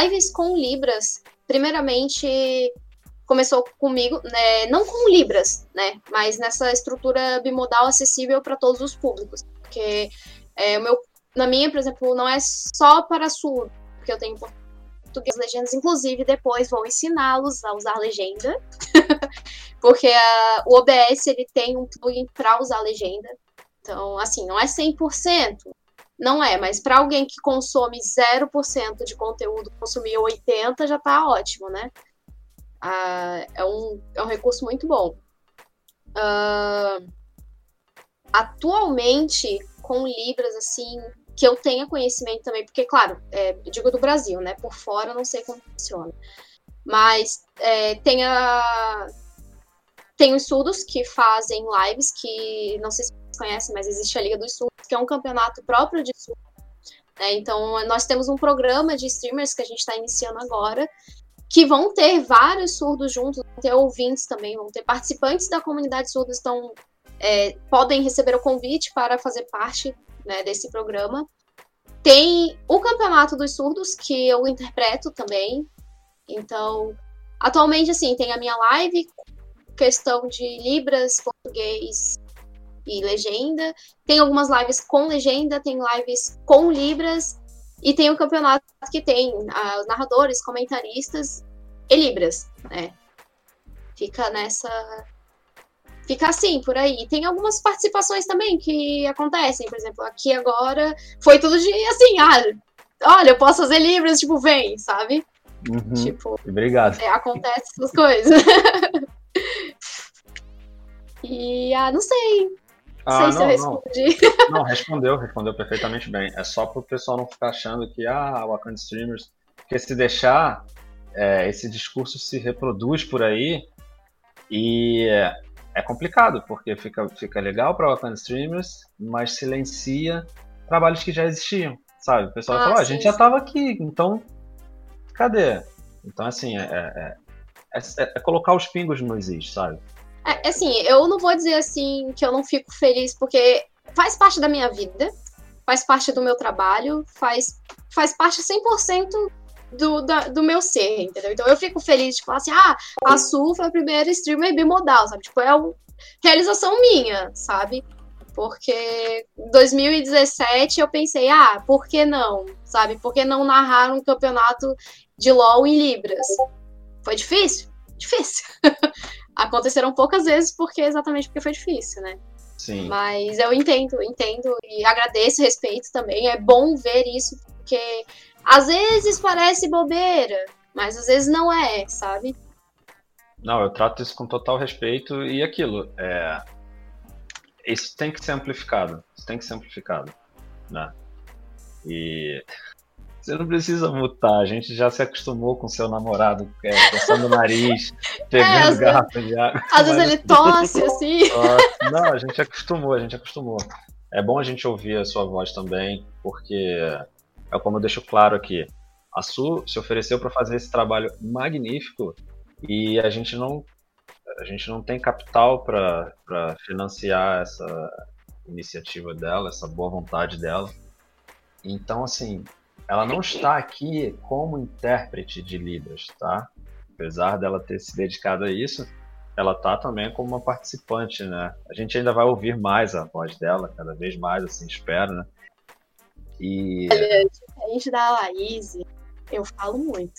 Speaker 7: lives com Libras, primeiramente começou comigo, né, não com Libras, né, mas nessa estrutura bimodal acessível para todos os públicos, porque é, o meu, na minha, por exemplo, não é só para surdo, porque eu tenho português legendas, inclusive depois vou ensiná-los a usar legenda, porque o OBS ele tem um plugin para usar legenda, então assim, não é 100%, não é, mas para alguém que consome 0% de conteúdo, consumir 80% já tá ótimo, né? Ah, é, um, é um recurso muito bom. Ah, atualmente, com Libras, assim, que eu tenha conhecimento também, porque, claro, é, digo do Brasil, né? Por fora eu não sei como funciona. Mas é, tem a. Tem os surdos que fazem lives que não sei se vocês conhecem, mas existe a Liga dos Surdos, que é um campeonato próprio de surdos. né? Então, nós temos um programa de streamers que a gente está iniciando agora, que vão ter vários surdos juntos, vão ter ouvintes também, vão ter participantes da comunidade surda, estão, é, podem receber o convite para fazer parte né, desse programa. Tem o Campeonato dos Surdos, que eu interpreto também. Então, atualmente, assim, tem a minha live, questão de Libras, português e legenda. Tem algumas lives com legenda, tem lives com Libras. E tem o campeonato que tem ah, os narradores, comentaristas e Libras, né? Fica nessa. Fica assim, por aí. Tem algumas participações também que acontecem, por exemplo, aqui agora foi tudo de assim, ah, olha, eu posso fazer Libras, tipo, vem, sabe?
Speaker 3: Uhum.
Speaker 7: Tipo,
Speaker 3: Obrigado.
Speaker 7: é, acontece essas coisas. e, ah, não sei.
Speaker 3: Ah,
Speaker 7: sei se eu
Speaker 3: não, não.
Speaker 7: respondi.
Speaker 3: Não, respondeu, respondeu perfeitamente bem. É só pro pessoal não ficar achando que, ah, Wakanda Streamers. Porque se deixar, é, esse discurso se reproduz por aí e é, é complicado, porque fica, fica legal para Wakanda Streamers, mas silencia trabalhos que já existiam, sabe? O pessoal
Speaker 7: Ah,
Speaker 3: fala, ah, a gente já
Speaker 7: sim.
Speaker 3: tava aqui, então cadê? Então, assim, é, é, é, é- é colocar os pingos no existe, sabe?
Speaker 7: É, assim, eu não vou dizer assim que eu não fico feliz, porque faz parte da minha vida, faz parte do meu trabalho, faz, faz parte 100% do, da, do meu ser, entendeu? Então eu fico feliz de falar assim, ah, a Su foi a primeira streamer bimodal, sabe? Tipo, é uma realização minha, sabe? Porque em 2017 eu pensei, ah, por que não? Sabe? Por que não narrar um campeonato de LoL em Libras? Foi difícil? Difícil. Aconteceram poucas vezes porque exatamente porque foi difícil, né?
Speaker 3: Sim.
Speaker 7: Mas eu entendo, entendo e agradeço, respeito também. É bom ver isso, porque às vezes parece bobeira, mas às vezes não é, sabe?
Speaker 3: Não, eu trato isso com total respeito e aquilo. É... Isso tem que ser amplificado. Isso tem que ser amplificado. Né? E você não precisa mutar, a gente já se acostumou com seu namorado é, coçando o nariz, pegando é, garrafa de água.
Speaker 7: Às vezes ele tosse assim.
Speaker 3: Não, a gente acostumou, a gente acostumou. É bom a gente ouvir a sua voz também, porque é como eu deixo claro aqui. A Su se ofereceu para fazer esse trabalho magnífico e a gente não a gente não tem capital para financiar essa iniciativa dela, essa boa vontade dela. Então, assim, ela não está aqui como intérprete de Libras, tá? Apesar dela ter se dedicado a isso, ela tá também como uma participante, né? A gente ainda vai ouvir mais a voz dela, cada vez mais, assim, espero, né? E.
Speaker 7: Olha, diferente da Laís, eu falo muito.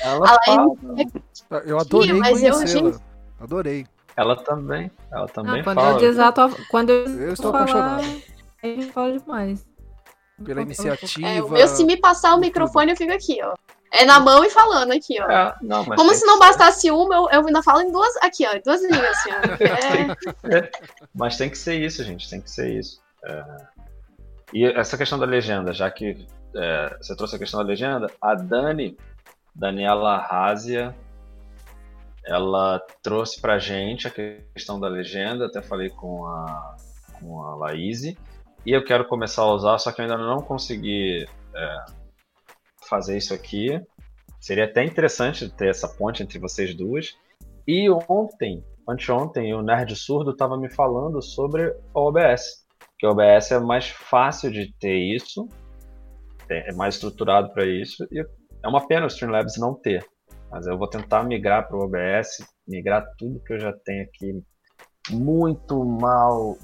Speaker 2: Ela a fala. Laís... Eu adorei conhecê-la. Eu... Adorei.
Speaker 3: Ela também, ela também
Speaker 6: ah, quando
Speaker 3: fala.
Speaker 6: Eu desato, quando eu,
Speaker 2: eu estou falar, apaixonado.
Speaker 6: Eu falo demais
Speaker 2: pela iniciativa. É,
Speaker 7: o meu, se me passar o microfone, eu fico aqui, ó. É na mão e falando aqui, ó.
Speaker 3: É, não,
Speaker 7: Como se não bastasse uma, eu, eu ainda falo em duas. Aqui, ó, duas línguas, assim, ó.
Speaker 3: É. Mas tem que ser isso, gente, tem que ser isso. É... E essa questão da legenda, já que é, você trouxe a questão da legenda, a Dani, Daniela Razia, ela trouxe pra gente a questão da legenda, até falei com a, com a Laís e eu quero começar a usar, só que eu ainda não consegui é, fazer isso aqui. Seria até interessante ter essa ponte entre vocês duas. E ontem, anteontem, o Nerd Surdo estava me falando sobre o OBS. Que o OBS é mais fácil de ter isso, é mais estruturado para isso. E é uma pena o Streamlabs não ter. Mas eu vou tentar migrar para o OBS, migrar tudo que eu já tenho aqui muito mal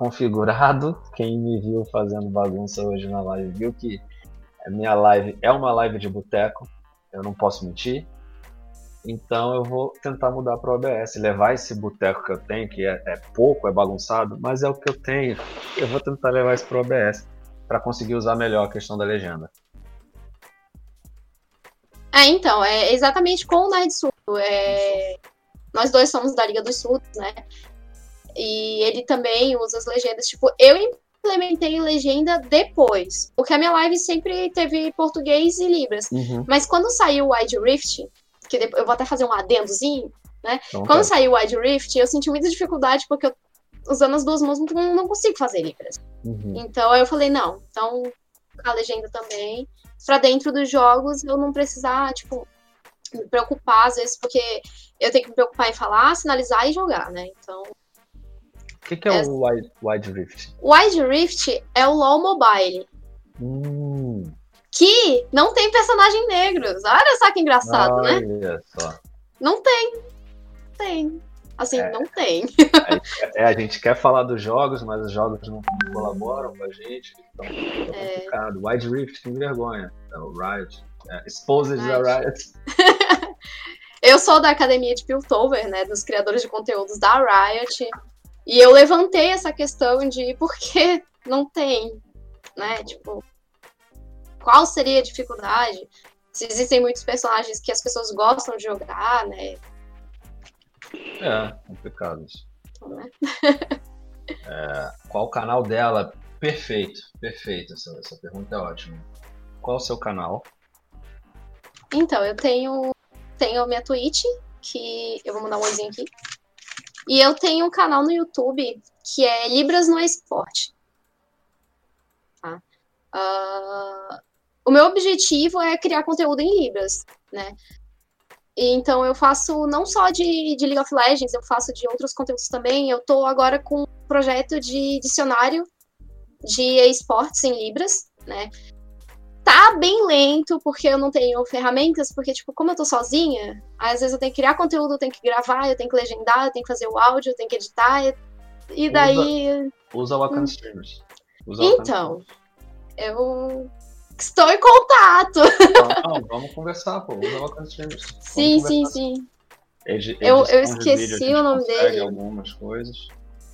Speaker 3: configurado. Quem me viu fazendo bagunça hoje na live viu que a minha live é uma live de boteco, eu não posso mentir. Então eu vou tentar mudar para o OBS, levar esse boteco que eu tenho, que é, é, pouco, é bagunçado, mas é o que eu tenho. Eu vou tentar levar isso para o OBS para conseguir usar melhor a questão da legenda.
Speaker 7: É, então, é exatamente com o Nerd Surdo. É... Nós dois somos da Liga dos Surdos, né? E ele também usa as legendas. Tipo, eu implementei legenda depois. Porque a minha live sempre teve português e libras.
Speaker 3: Uhum.
Speaker 7: Mas quando saiu o Wide Rift, que eu vou até fazer um adendozinho, né? Então, quando tá. saiu o Wide Rift, eu senti muita dificuldade porque eu, usando as duas mãos não, não consigo fazer libras.
Speaker 3: Uhum.
Speaker 7: Então aí eu falei, não, então a legenda também. Pra dentro dos jogos eu não precisar, tipo, me preocupar, às vezes, porque eu tenho que me preocupar em falar, sinalizar e jogar, né? Então
Speaker 3: que, que é, é, o Wide, Wide Rift?
Speaker 7: Wide Rift é o LoL Mobile.
Speaker 3: Hum.
Speaker 7: Que não tem personagem negros. Olha só que engraçado,
Speaker 3: Olha
Speaker 7: né?
Speaker 3: Olha só.
Speaker 7: Não tem. Não tem. Assim, é, não tem.
Speaker 3: É, a gente quer falar dos jogos, mas os jogos não colaboram com a gente. Então é, é complicado. Wide Rift, que vergonha. É o Riot. É, Exposed Riot. a Riot.
Speaker 7: Eu sou da academia de Piltover, né? Dos criadores de conteúdos da Riot. E eu levantei essa questão de por que não tem, né? Tipo, qual seria a dificuldade? Se existem muitos personagens que as pessoas gostam de jogar, né?
Speaker 3: É, complicado isso. Então, né? é, qual o canal dela? Perfeito, perfeito. Essa, essa pergunta é ótima. Qual o seu canal?
Speaker 7: Então, eu tenho, tenho a minha Twitch, que eu vou mandar um oizinho aqui. E eu tenho um canal no YouTube que é Libras no Esporte. Tá? Uh, o meu objetivo é criar conteúdo em Libras, né? Então eu faço não só de, de League of Legends, eu faço de outros conteúdos também. Eu tô agora com um projeto de dicionário de esportes em Libras, né? Tá bem lento, porque eu não tenho ferramentas, porque, tipo, como eu tô sozinha, às vezes eu tenho que criar conteúdo, eu tenho que gravar, eu tenho que legendar, eu tenho que fazer o áudio, eu tenho que editar, e daí.
Speaker 3: Usa o Wakanda Streamers. Usa
Speaker 7: então, eu estou em contato.
Speaker 3: Não, não, vamos conversar, pô. Usa o Wakanda Streamers. Vamos
Speaker 7: sim, sim, sim.
Speaker 3: Edi-
Speaker 7: Eu- eu esqueci
Speaker 3: vídeo,
Speaker 7: o nome dele.
Speaker 3: algumas coisas.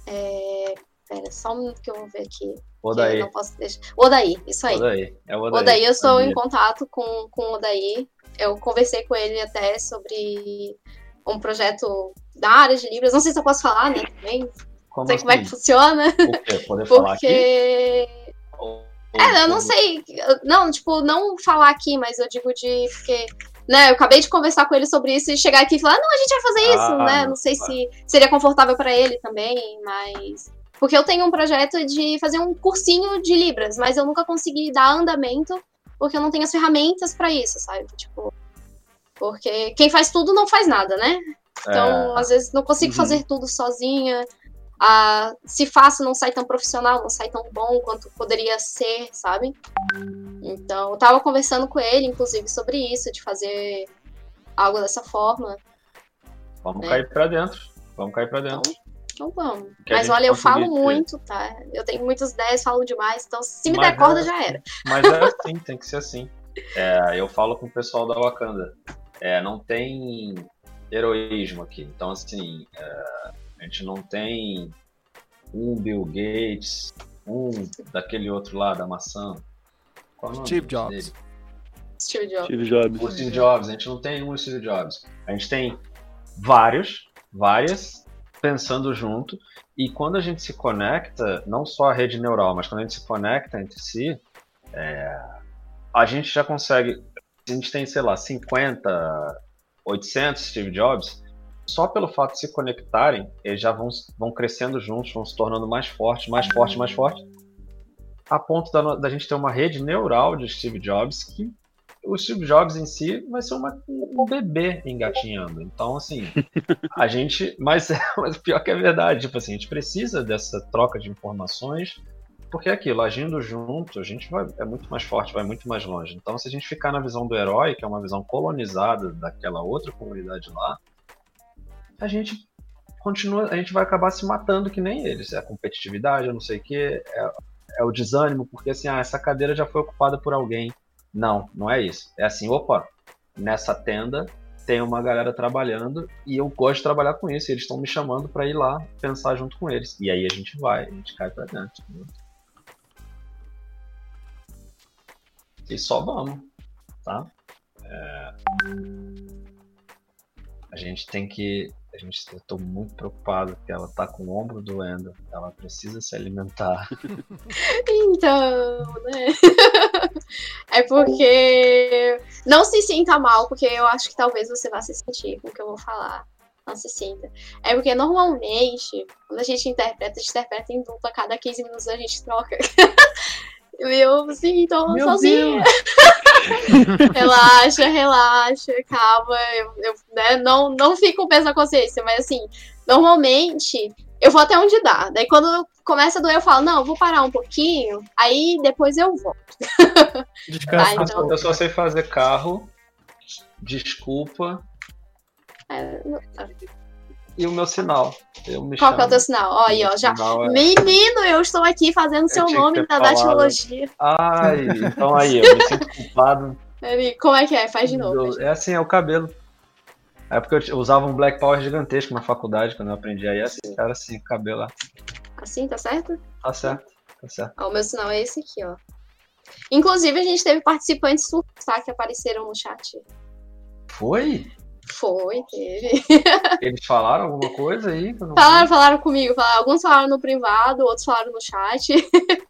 Speaker 7: É... Pera, só um minuto que eu vou ver aqui.
Speaker 3: Odaí.
Speaker 7: Não posso deixar. Odaí, isso aí.
Speaker 3: Odaí. É o Odaí.
Speaker 7: Odaí, eu estou em
Speaker 3: Sabia.
Speaker 7: contato com, com o Odaí. Eu conversei com ele até sobre um projeto da área de Libras. Não sei se eu posso falar, né? Também. Não
Speaker 3: Como
Speaker 7: sei como é que
Speaker 3: assim?
Speaker 7: funciona.
Speaker 3: Por quê? Poder falar aqui?
Speaker 7: Porque.
Speaker 3: Ou-
Speaker 7: É, eu não sei. Não, tipo, não falar aqui, mas eu digo de. Porque. Né, eu acabei de conversar com ele sobre isso e chegar aqui e falar, não, a gente vai fazer isso,
Speaker 3: Ah,
Speaker 7: né?
Speaker 3: não,
Speaker 7: Não sei
Speaker 3: claro.
Speaker 7: se seria confortável pra ele também, mas. Porque eu tenho um projeto de fazer um cursinho de Libras, mas eu nunca consegui dar andamento porque eu não tenho as ferramentas pra isso, sabe? Tipo. Porque quem faz tudo não faz nada, né? Então,
Speaker 3: É,
Speaker 7: às vezes, não consigo
Speaker 3: Uhum.
Speaker 7: fazer tudo sozinha. Ah, se faço, não sai tão profissional, não sai tão bom quanto poderia ser, sabe? Então, eu tava conversando com ele, inclusive, sobre isso, de fazer algo dessa forma.
Speaker 3: vamos
Speaker 7: é.
Speaker 3: cair pra dentro. Vamos cair pra dentro.
Speaker 7: Então vamos.
Speaker 3: Que
Speaker 7: Mas olha, eu falo
Speaker 3: ter.
Speaker 7: muito, tá? Eu tenho muitas ideias, falo demais, então se me
Speaker 3: Mas
Speaker 7: der corda,
Speaker 3: é-
Speaker 7: já era.
Speaker 3: Mas é assim, tem que ser assim. É, eu falo com o pessoal da Wakanda. É, não tem heroísmo aqui. Então, assim, é, a gente não tem um Bill Gates, um daquele outro lá, da maçã. Qual é o nome
Speaker 2: Steve
Speaker 3: dele?
Speaker 2: Jobs.
Speaker 7: Steve Jobs.
Speaker 4: Steve Jobs.
Speaker 3: O Steve Jobs, a gente não tem um Steve Jobs. A gente tem vários, várias, pensando junto. E quando a gente se conecta, não só a rede neural, mas quando a gente se conecta entre si, é, a gente já consegue. A gente tem, sei lá, 50, 800 Steve Jobs. Só pelo fato de se conectarem, eles já vão, vão crescendo juntos, vão se tornando mais fortes, mais fortes, mais fortes. A ponto da, da gente ter uma rede neural de Steve Jobs que o Steve Jobs em si vai ser uma, um bebê engatinhando. Então, assim, a gente. Mas, mas o pior que é verdade, tipo assim, a gente precisa dessa troca de informações, porque é aquilo, agindo junto, a gente vai, é muito mais forte, vai muito mais longe. Então, se a gente ficar na visão do herói, que é uma visão colonizada daquela outra comunidade lá, a gente continua, a gente vai acabar se matando que nem eles. É a competitividade, eu não sei o quê, é, é o desânimo, porque assim, ah, essa cadeira já foi ocupada por alguém. Não, não é isso. É assim, opa, nessa tenda tem uma galera trabalhando e eu gosto de trabalhar com isso. Eles estão me chamando para ir lá pensar junto com eles. E aí a gente vai, a gente cai pra dentro. entendeu? E só vamos, tá? É, A gente tem que. A gente, eu tô muito preocupado porque ela tá com o ombro doendo. Ela precisa se alimentar.
Speaker 7: Então, né? é porque. Não se sinta mal, porque eu acho que talvez você vá se sentir com o que eu vou falar. Não se sinta. É porque normalmente, quando a gente interpreta, a gente interpreta em dupla, cada 15 minutos a gente troca. Eu sim, tô
Speaker 3: Meu
Speaker 7: sozinha. relaxa, relaxa, calma. Eu, eu, né, não, não fico com peso na consciência, mas assim, normalmente eu vou até onde dá. Daí quando começa a doer, eu falo, não, eu vou parar um pouquinho, aí depois eu volto.
Speaker 5: Descansa.
Speaker 7: Ah, então.
Speaker 3: Eu só sei fazer carro, desculpa
Speaker 7: É,
Speaker 3: e o meu sinal. Eu me
Speaker 7: qual que é o
Speaker 3: chamo.
Speaker 7: teu sinal? Ó, aí, ó, já.
Speaker 3: é-
Speaker 7: Menino, eu estou aqui fazendo seu
Speaker 3: tinha que
Speaker 7: nome na
Speaker 3: falado.
Speaker 7: datilologia.
Speaker 3: Ai, então aí, eu me sinto culpado.
Speaker 7: Como é que é? Faz de novo. de
Speaker 3: É assim, é o cabelo. É porque eu eu usava um Black Power gigantesco na faculdade, quando eu aprendi aí, assim, era assim, o cabelo lá.
Speaker 7: Assim, tá certo?
Speaker 3: Tá certo, tá certo.
Speaker 7: Ó, o meu sinal é esse aqui, ó. Inclusive, a gente teve participantes tá? Que apareceram no chat.
Speaker 3: Foi?
Speaker 7: Foi, teve.
Speaker 3: Eles falaram alguma coisa aí? eu
Speaker 7: Falaram, falaram comigo. falaram- alguns falaram no privado, outros falaram no chat.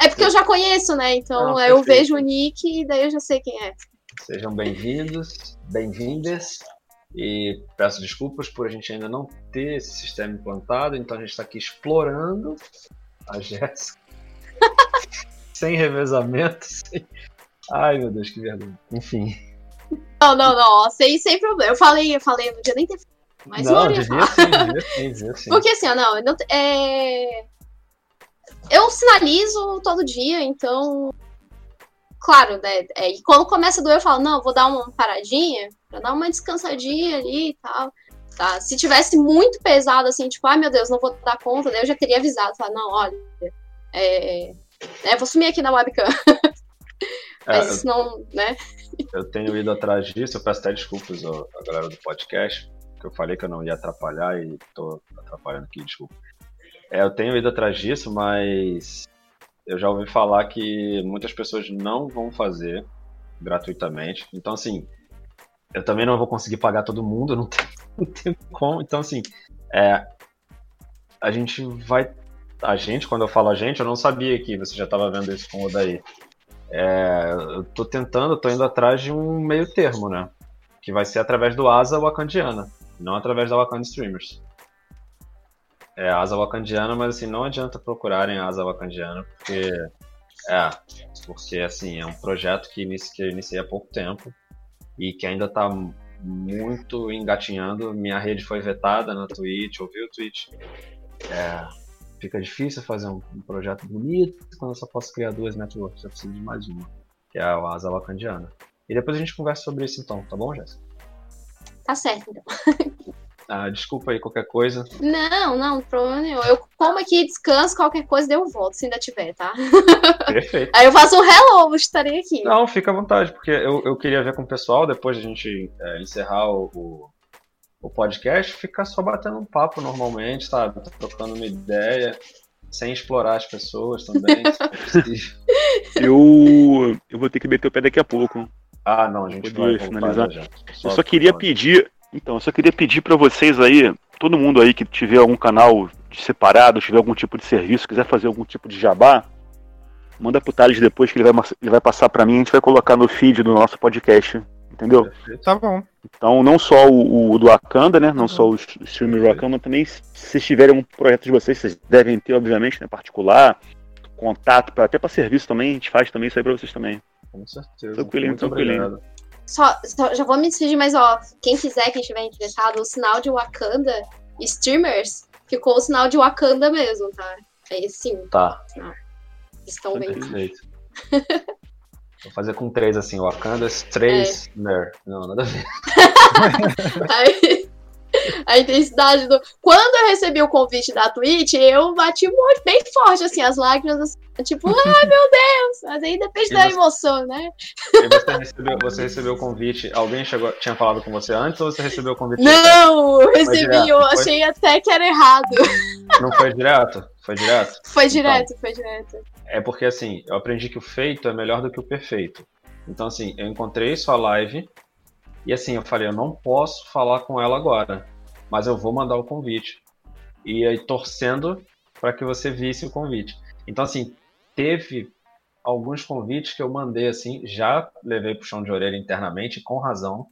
Speaker 7: é porque eu já conheço, né? Então
Speaker 3: Ah,
Speaker 7: eu
Speaker 3: perfeito.
Speaker 7: vejo o nick e daí eu já sei quem é.
Speaker 3: Sejam bem-vindos, bem-vindas. E peço desculpas por a gente ainda não ter esse sistema implantado, então a gente está aqui explorando a Jéssica. sem revezamento. Sem... Ai meu Deus, que vergonha. Enfim.
Speaker 7: Não, não, não, ó, sem, sem problema. Eu falei, eu falei, não podia nem ter. Mas
Speaker 3: não,
Speaker 7: não ia
Speaker 3: devia sim, devia sim, devia.
Speaker 7: Porque assim, ó, não, eu não é... eu sinalizo todo dia, então claro, né? É, e quando começa a doer, eu falo, não, vou dar uma paradinha, pra dar uma descansadinha ali e tal. Tá? Se tivesse muito pesado, assim, tipo, ai meu Deus, não vou dar conta, daí eu já teria avisado, falar, não, olha, é, é, vou sumir aqui na webcam. Mas
Speaker 3: É,
Speaker 7: isso não, né?
Speaker 3: Eu tenho ido atrás disso, eu peço até desculpas à galera do podcast, que eu falei que eu não ia atrapalhar e tô atrapalhando aqui, desculpa. É, eu tenho ido atrás disso, mas eu já ouvi falar que muitas pessoas não vão fazer gratuitamente. Então, assim, eu também não vou conseguir pagar todo mundo, não tem, não como. Então, assim, é, a gente vai. A gente, quando eu falo a gente, eu não sabia que você já estava vendo isso com o Daí. É, eu tô tentando, tô indo atrás de um meio termo, né? Que vai ser através do Asa Wakandiana, não através da Wakanda Streamers. É Asa Wakandiana, mas assim, não adianta procurarem Asa Wakandiana, porque. É, porque assim, é um projeto que, inici, que eu iniciei há pouco tempo e que ainda tá muito engatinhando. Minha rede foi vetada na Twitch, ouviu o Twitch? É, fica difícil fazer um, um, projeto bonito quando eu só posso criar duas networks, eu preciso de mais uma, que é a Asa Wakandiana. E depois a gente conversa sobre isso então, tá bom, Jéssica?
Speaker 7: Tá certo, então.
Speaker 3: Ah, desculpa aí qualquer coisa.
Speaker 7: Não, não, problema nenhum. Eu como aqui, descanso, qualquer coisa, eu volto, se ainda tiver, tá?
Speaker 3: Perfeito.
Speaker 7: Aí eu faço um hello, estarei aqui.
Speaker 3: Não, fica à vontade, porque eu, eu queria ver com o pessoal, depois de a gente é, encerrar o, o, o podcast, ficar só batendo um papo normalmente, sabe? Trocando uma ideia, sem explorar as pessoas também.
Speaker 4: Eu, eu vou ter que meter o pé daqui a pouco.
Speaker 3: Ah, não, a gente vai
Speaker 4: finalizar.
Speaker 3: já.
Speaker 4: Eu só queria pedir, então, eu só queria pedir pra vocês aí, todo mundo aí que tiver algum canal separado, tiver algum tipo de serviço, quiser fazer algum tipo de jabá, manda pro Thales depois que ele vai, ele vai passar pra mim, a gente vai colocar no feed do nosso podcast, entendeu?
Speaker 5: Tá bom.
Speaker 4: Então, não só o, o do Wakanda, né? Não só o stream do Wakanda, mas também se vocês tiverem um projeto de vocês, vocês devem ter, obviamente, né? Particular, contato, pra, até pra serviço também, a gente faz também isso aí pra vocês também.
Speaker 3: Com certeza.
Speaker 4: Tranquilinho,
Speaker 3: Muito
Speaker 4: tranquilinho.
Speaker 3: obrigado.
Speaker 7: Só, só- já vou me despedir, mas ó, quem quiser, quem estiver interessado, o sinal de Wakanda streamers ficou o sinal de Wakanda mesmo, tá? É esse sim,
Speaker 3: Tá,
Speaker 7: estão vendo.
Speaker 3: Vou fazer com três assim, Wakanda, três, ner. Não, nada a ver.
Speaker 7: Aí, a intensidade do. Quando eu recebi o convite da Twitch, eu bati muito, bem forte, assim, as lágrimas, assim, tipo, ai meu Deus! Mas aí depende
Speaker 3: E
Speaker 7: da
Speaker 3: você-
Speaker 7: emoção, né?
Speaker 3: E você recebeu, você recebeu o convite, alguém chegou, tinha falado com você antes ou você recebeu o convite?
Speaker 7: Não, eu recebi,
Speaker 3: direto,
Speaker 7: eu achei até que era errado.
Speaker 3: Não foi direto? Foi direto?
Speaker 7: Foi direto, foi direto.
Speaker 3: É porque assim, eu aprendi que o feito é melhor do que o perfeito. Então assim, eu encontrei sua live e assim, eu falei, eu não posso falar com ela agora, mas eu vou mandar o convite. E aí torcendo para que você visse o convite. Então assim, teve alguns convites que eu mandei assim, já levei pro chão de orelha internamente, com razão.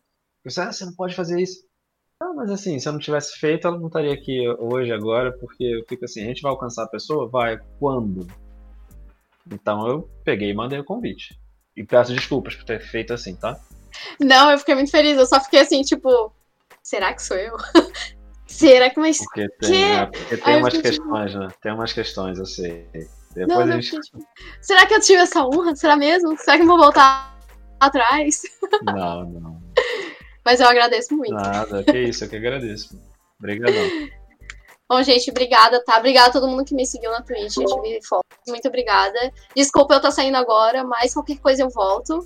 Speaker 3: Eu disse, ah, você não pode fazer isso. Ah, mas assim, se eu não tivesse feito, ela não estaria aqui hoje, agora, porque eu fico assim, a gente vai alcançar a pessoa? Vai, quando? Então eu peguei e mandei o convite. E peço desculpas por ter feito assim, tá?
Speaker 7: Não, eu fiquei muito feliz, eu só fiquei assim, tipo, será que sou eu? será que mas.
Speaker 3: Porque
Speaker 7: Que?
Speaker 3: tem, né? Porque tem
Speaker 7: eu
Speaker 3: umas
Speaker 7: tipo-
Speaker 3: questões, né? Tem umas questões, eu sei.
Speaker 7: Não,
Speaker 3: Depois
Speaker 7: não,
Speaker 3: gente.
Speaker 7: fiquei, tipo, será que eu tive essa honra? Será mesmo? Será que eu vou voltar atrás?
Speaker 3: Não, não.
Speaker 7: Mas eu agradeço muito.
Speaker 3: Nada, que isso, eu que agradeço. Obrigadão.
Speaker 7: Bom, gente, obrigada, tá? Obrigada a todo mundo que me seguiu na Twitch, gente, vi fotos. Muito obrigada. Desculpa eu estar saindo agora, mas qualquer coisa eu volto.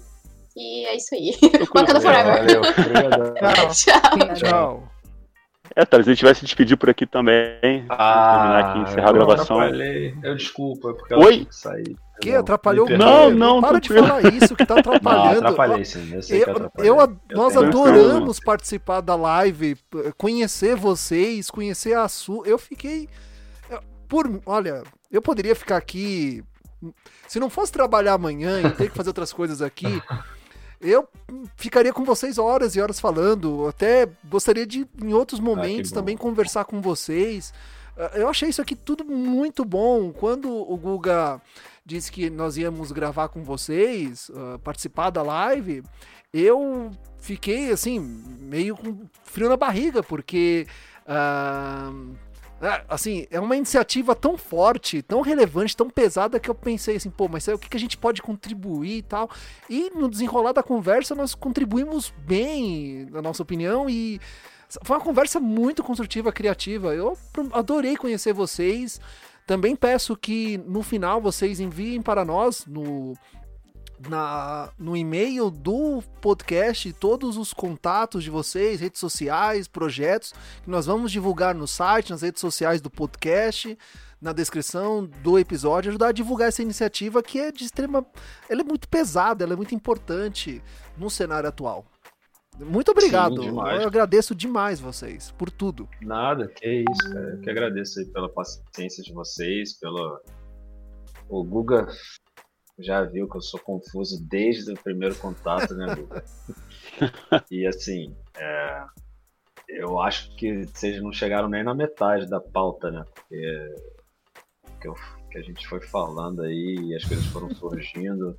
Speaker 7: E é isso aí. Wakanda Forever.
Speaker 3: Valeu, obrigadão.
Speaker 5: Tchau.
Speaker 7: Tchau.
Speaker 2: Tchau.
Speaker 4: É, Thales, a gente vai se despedir por aqui também. terminar aqui, encerrar a
Speaker 3: eu
Speaker 4: gravação.
Speaker 3: Eu desculpa, é porque
Speaker 4: Oi?
Speaker 3: ela tinha que sair.
Speaker 2: Que
Speaker 3: Não,
Speaker 2: atrapalhou o.
Speaker 4: Não, não,
Speaker 2: Para de falar isso que tá
Speaker 3: Não,
Speaker 2: atrapalhando.
Speaker 3: atrapalhei sim, eu sei que
Speaker 2: Eu,
Speaker 3: atrapalhei.
Speaker 2: eu, nós
Speaker 3: tenho-
Speaker 2: adoramos participar da live, conhecer vocês, conhecer a sua. Eu fiquei. eu- Por, olha, eu poderia ficar aqui. Se não fosse trabalhar amanhã e ter que fazer outras coisas aqui, eu ficaria com vocês horas e horas falando. Até gostaria de, em outros momentos,
Speaker 3: bom.
Speaker 2: também conversar com vocês. Ah, Eu achei isso aqui tudo muito bom. Quando o Guga disse que nós íamos gravar com vocês, ah, participar da live, eu fiquei assim, meio com frio na barriga, porque ah, É, assim, é uma iniciativa tão forte, tão relevante, tão pesada que eu pensei assim, pô, mas o que, que a gente pode contribuir e tal. E no desenrolar da conversa nós contribuímos bem, na nossa opinião, e foi uma conversa muito construtiva, criativa. Eu adorei conhecer vocês. Também peço que no final vocês enviem para nós no na, no e-mail do podcast todos os contatos de vocês, redes sociais, projetos, que nós vamos divulgar no site, nas redes sociais do podcast, na descrição do episódio, ajudar a divulgar essa iniciativa que é de extrema. Ela é muito pesada, ela é muito importante no cenário atual. Muito obrigado. Sim, eu agradeço demais vocês por tudo.
Speaker 3: Nada, que isso, cara. Eu que agradeço aí pela paciência de vocês, pelo. O Guga já viu que eu sou confuso desde o primeiro contato, né, Guga? e assim, é... eu acho que vocês não chegaram nem na metade da pauta, né? Porque que, eu... que a gente foi falando aí e as coisas foram surgindo.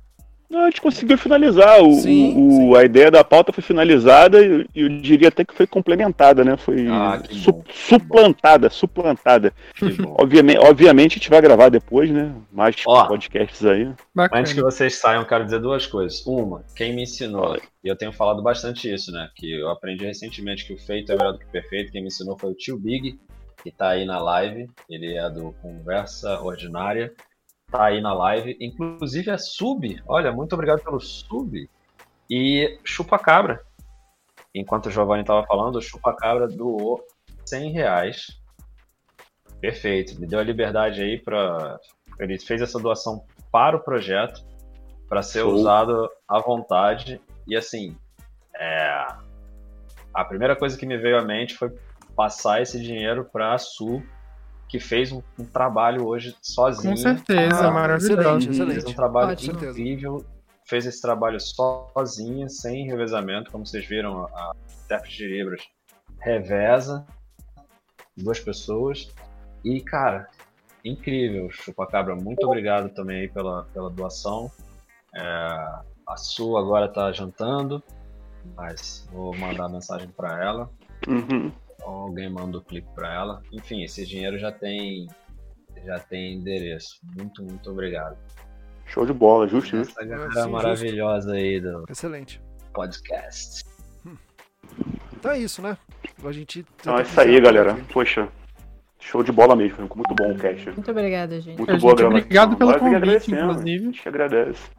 Speaker 4: Não, a gente conseguiu finalizar. O, sim, o, sim. A ideia da pauta foi finalizada e eu, diria até que foi complementada, né? Foi ah, su bom, suplantada, suplantada. Obviamente, obviamente a gente vai gravar depois, né? Mais Ó, podcasts aí.
Speaker 3: Bacana. Antes que vocês saiam, quero dizer duas coisas. Uma, quem me ensinou, e eu tenho falado bastante isso, né? Que eu aprendi recentemente que o feito é melhor do que o perfeito. Quem me ensinou foi o tio Big, que tá aí na live. Ele é do Conversa Ordinária tá aí na live. Inclusive é sub. Olha, muito obrigado pelo sub. E Chupa Cabra. Enquanto o Giovanni estava falando, o Chupa Cabra doou 100 reais. Perfeito. Me deu a liberdade aí para. Ele fez essa doação para o projeto, para ser Show. usado à vontade. E assim, é... a primeira coisa que me veio à mente foi passar esse dinheiro para a Sul que fez um, um trabalho hoje sozinho.
Speaker 5: Com certeza, ah, maravilhoso.
Speaker 3: Excelente, Fez um trabalho Ótimo. incrível. Fez esse trabalho sozinha, sem revezamento, como vocês viram, a intérprete de Libras reveza duas pessoas. E, cara, incrível, Chupacabra. Muito obrigado também pela, pela doação. É, a sua agora tá jantando, mas vou mandar mensagem para ela.
Speaker 4: Uhum
Speaker 3: alguém manda o clipe para ela. Enfim, esse dinheiro já tem já tem endereço. Muito, muito obrigado.
Speaker 4: Show de bola, justo,
Speaker 3: Essa galera Sim, maravilhosa aí do
Speaker 2: Excelente.
Speaker 3: podcast. Hum.
Speaker 2: Então é isso, né? A gente.
Speaker 4: Então é isso aí, galera. Poxa, Show de bola mesmo, ficou muito bom o cast.
Speaker 6: Muito obrigada, gente.
Speaker 5: Muito boa gente, Obrigado pelo convite, inclusive. A
Speaker 4: gente agradece.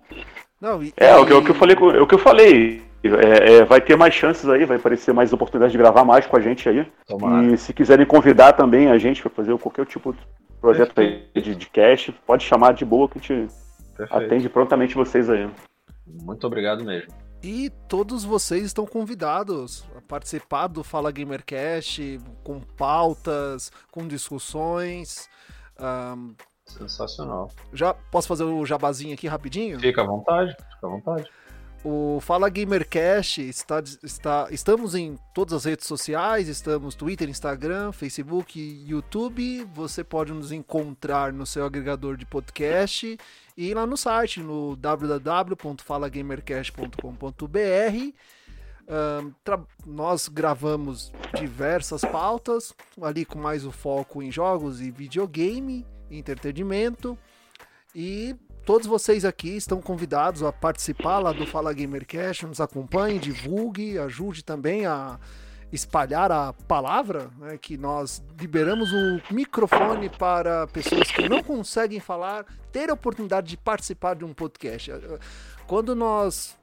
Speaker 4: Não, e, é, e... O, que, o que eu falei, o que eu falei é, é, vai ter mais chances aí, vai aparecer mais oportunidades de gravar mais com a gente aí. Tomara. E se quiserem convidar também a gente para fazer qualquer tipo de projeto aí de, de cast, pode chamar de boa que a gente Perfeito. atende prontamente vocês aí.
Speaker 3: Muito obrigado mesmo.
Speaker 2: E todos vocês estão convidados a participar do Fala Gamercast com pautas, com discussões. Um,
Speaker 3: Sensacional.
Speaker 2: Já posso fazer o jabazinho aqui rapidinho?
Speaker 3: Fica à vontade, fica à vontade.
Speaker 2: O Fala Gamercast está, está, estamos em todas as redes sociais, estamos Twitter, Instagram, Facebook, YouTube. Você pode nos encontrar no seu agregador de podcast e lá no site no www.falagamercast.com.br. nós gravamos diversas pautas, ali com mais o foco em jogos e videogame, entretenimento. E Todos vocês aqui estão convidados a participar lá do Fala Gamercast, nos acompanhe, divulgue, ajude também a espalhar a palavra, né, que nós liberamos o microfone para pessoas que não conseguem falar ter a oportunidade de participar de um podcast. Quando nós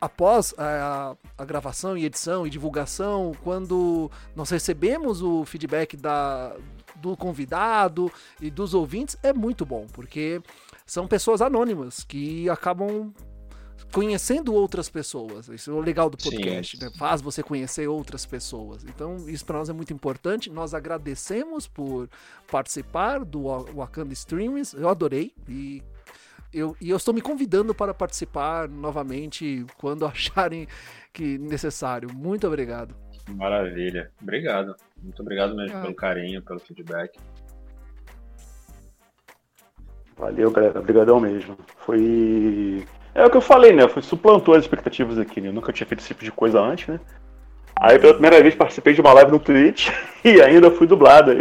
Speaker 2: após a, a, gravação e edição e divulgação, quando nós recebemos o feedback da, do convidado e dos ouvintes, é muito bom, porque são pessoas anônimas que acabam conhecendo outras pessoas. Isso é o legal do podcast, né? Faz você conhecer outras pessoas. Então, isso para nós é muito importante. Nós agradecemos por participar do Wakanda Streams. Eu adorei e eu, e eu estou me convidando para participar novamente quando acharem que necessário. Muito obrigado.
Speaker 3: Maravilha. Obrigado. Muito obrigado mesmo ah. pelo carinho, pelo feedback.
Speaker 4: Valeu, galera. Obrigadão mesmo. Foi. É o que eu falei, né? Foi suplantou as expectativas aqui, né? Eu nunca tinha feito esse tipo de coisa antes, né? Aí pela primeira vez participei de uma live no Twitch e ainda fui dublado aí.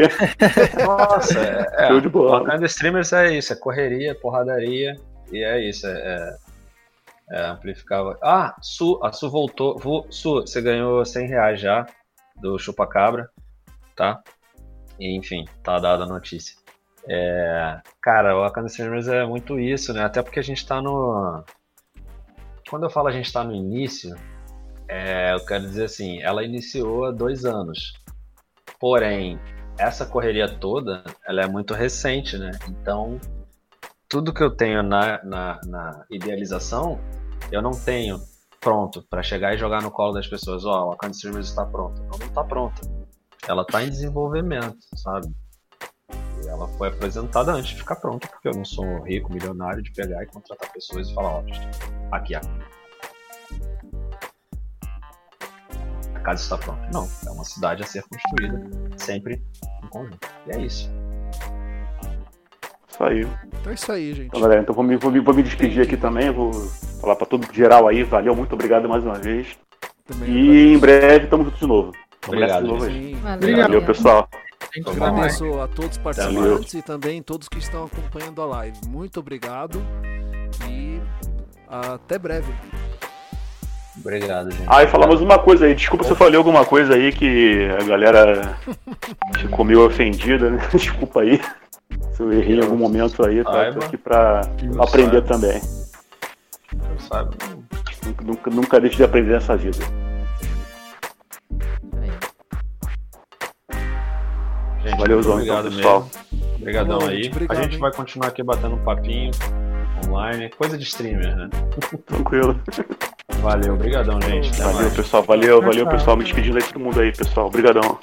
Speaker 3: Nossa, é,
Speaker 4: Show de bola.
Speaker 3: Wakanda Streamers é isso, é correria, porradaria, e é isso, é, é, é amplificava. Ah, Su, a Su voltou. Su, você ganhou 100 reais já do Chupacabra, tá? E, enfim, tá dada a notícia. É, cara, o Wakanda Streamers é muito isso, né? Até porque a gente tá no. Quando eu falo a gente tá no início, é, eu quero dizer assim, ela iniciou há dois anos. Porém, essa correria toda, ela é muito recente, né? Então, tudo que eu tenho na, na, na idealização, eu não tenho pronto para chegar e jogar no colo das pessoas. Ó, a Wakanda Streamers está pronta. Não, não está pronta. Ela está em desenvolvimento, sabe? Ela foi apresentada antes de ficar pronta, porque eu não sou rico, milionário de pegar e contratar pessoas e falar, ó, aqui a a casa está pronta. Não, é uma cidade a ser construída, sempre em conjunto. E é isso.
Speaker 4: Isso aí.
Speaker 2: Então é isso aí, gente.
Speaker 4: Então, galera, então vou me, vou me, vou me despedir aqui também. Vou falar pra todo geral aí. Valeu, muito obrigado mais uma vez.
Speaker 2: Também
Speaker 4: E em breve tamo juntos de novo.
Speaker 3: Obrigado,
Speaker 4: de novo.
Speaker 6: Valeu,
Speaker 5: Obrigado.
Speaker 4: Valeu, pessoal.
Speaker 5: Gente.
Speaker 2: Agradeço a todos os participantes e também todos que estão acompanhando a live. Muito obrigado e até breve.
Speaker 3: Obrigado, gente.
Speaker 4: Ah, e falar mais uma coisa aí. Desculpa se eu falei alguma coisa aí que a galera ficou meio ofendida, né? Desculpa aí. Se eu errei em algum momento aí, tá? Tô aqui pra
Speaker 3: Eu
Speaker 4: aprender
Speaker 3: saiba.
Speaker 4: também.
Speaker 3: Sabe?
Speaker 4: Nunca, nunca, nunca deixe de aprender nessa vida. Valeu,
Speaker 3: muito
Speaker 4: Zão,
Speaker 3: obrigado
Speaker 4: então, pessoal.
Speaker 3: mesmo. Obrigadão
Speaker 2: Falou,
Speaker 3: aí.
Speaker 2: gente. Obrigado,
Speaker 3: a gente
Speaker 2: hein?
Speaker 3: vai continuar aqui batendo um papinho online, coisa de streamer, né?
Speaker 4: Tranquilo.
Speaker 3: Valeu, obrigadão, gente. Até
Speaker 4: Valeu,
Speaker 3: mais.
Speaker 4: pessoal. Valeu, valeu, pessoal. Me despedindo aí todo mundo aí, pessoal. Obrigadão.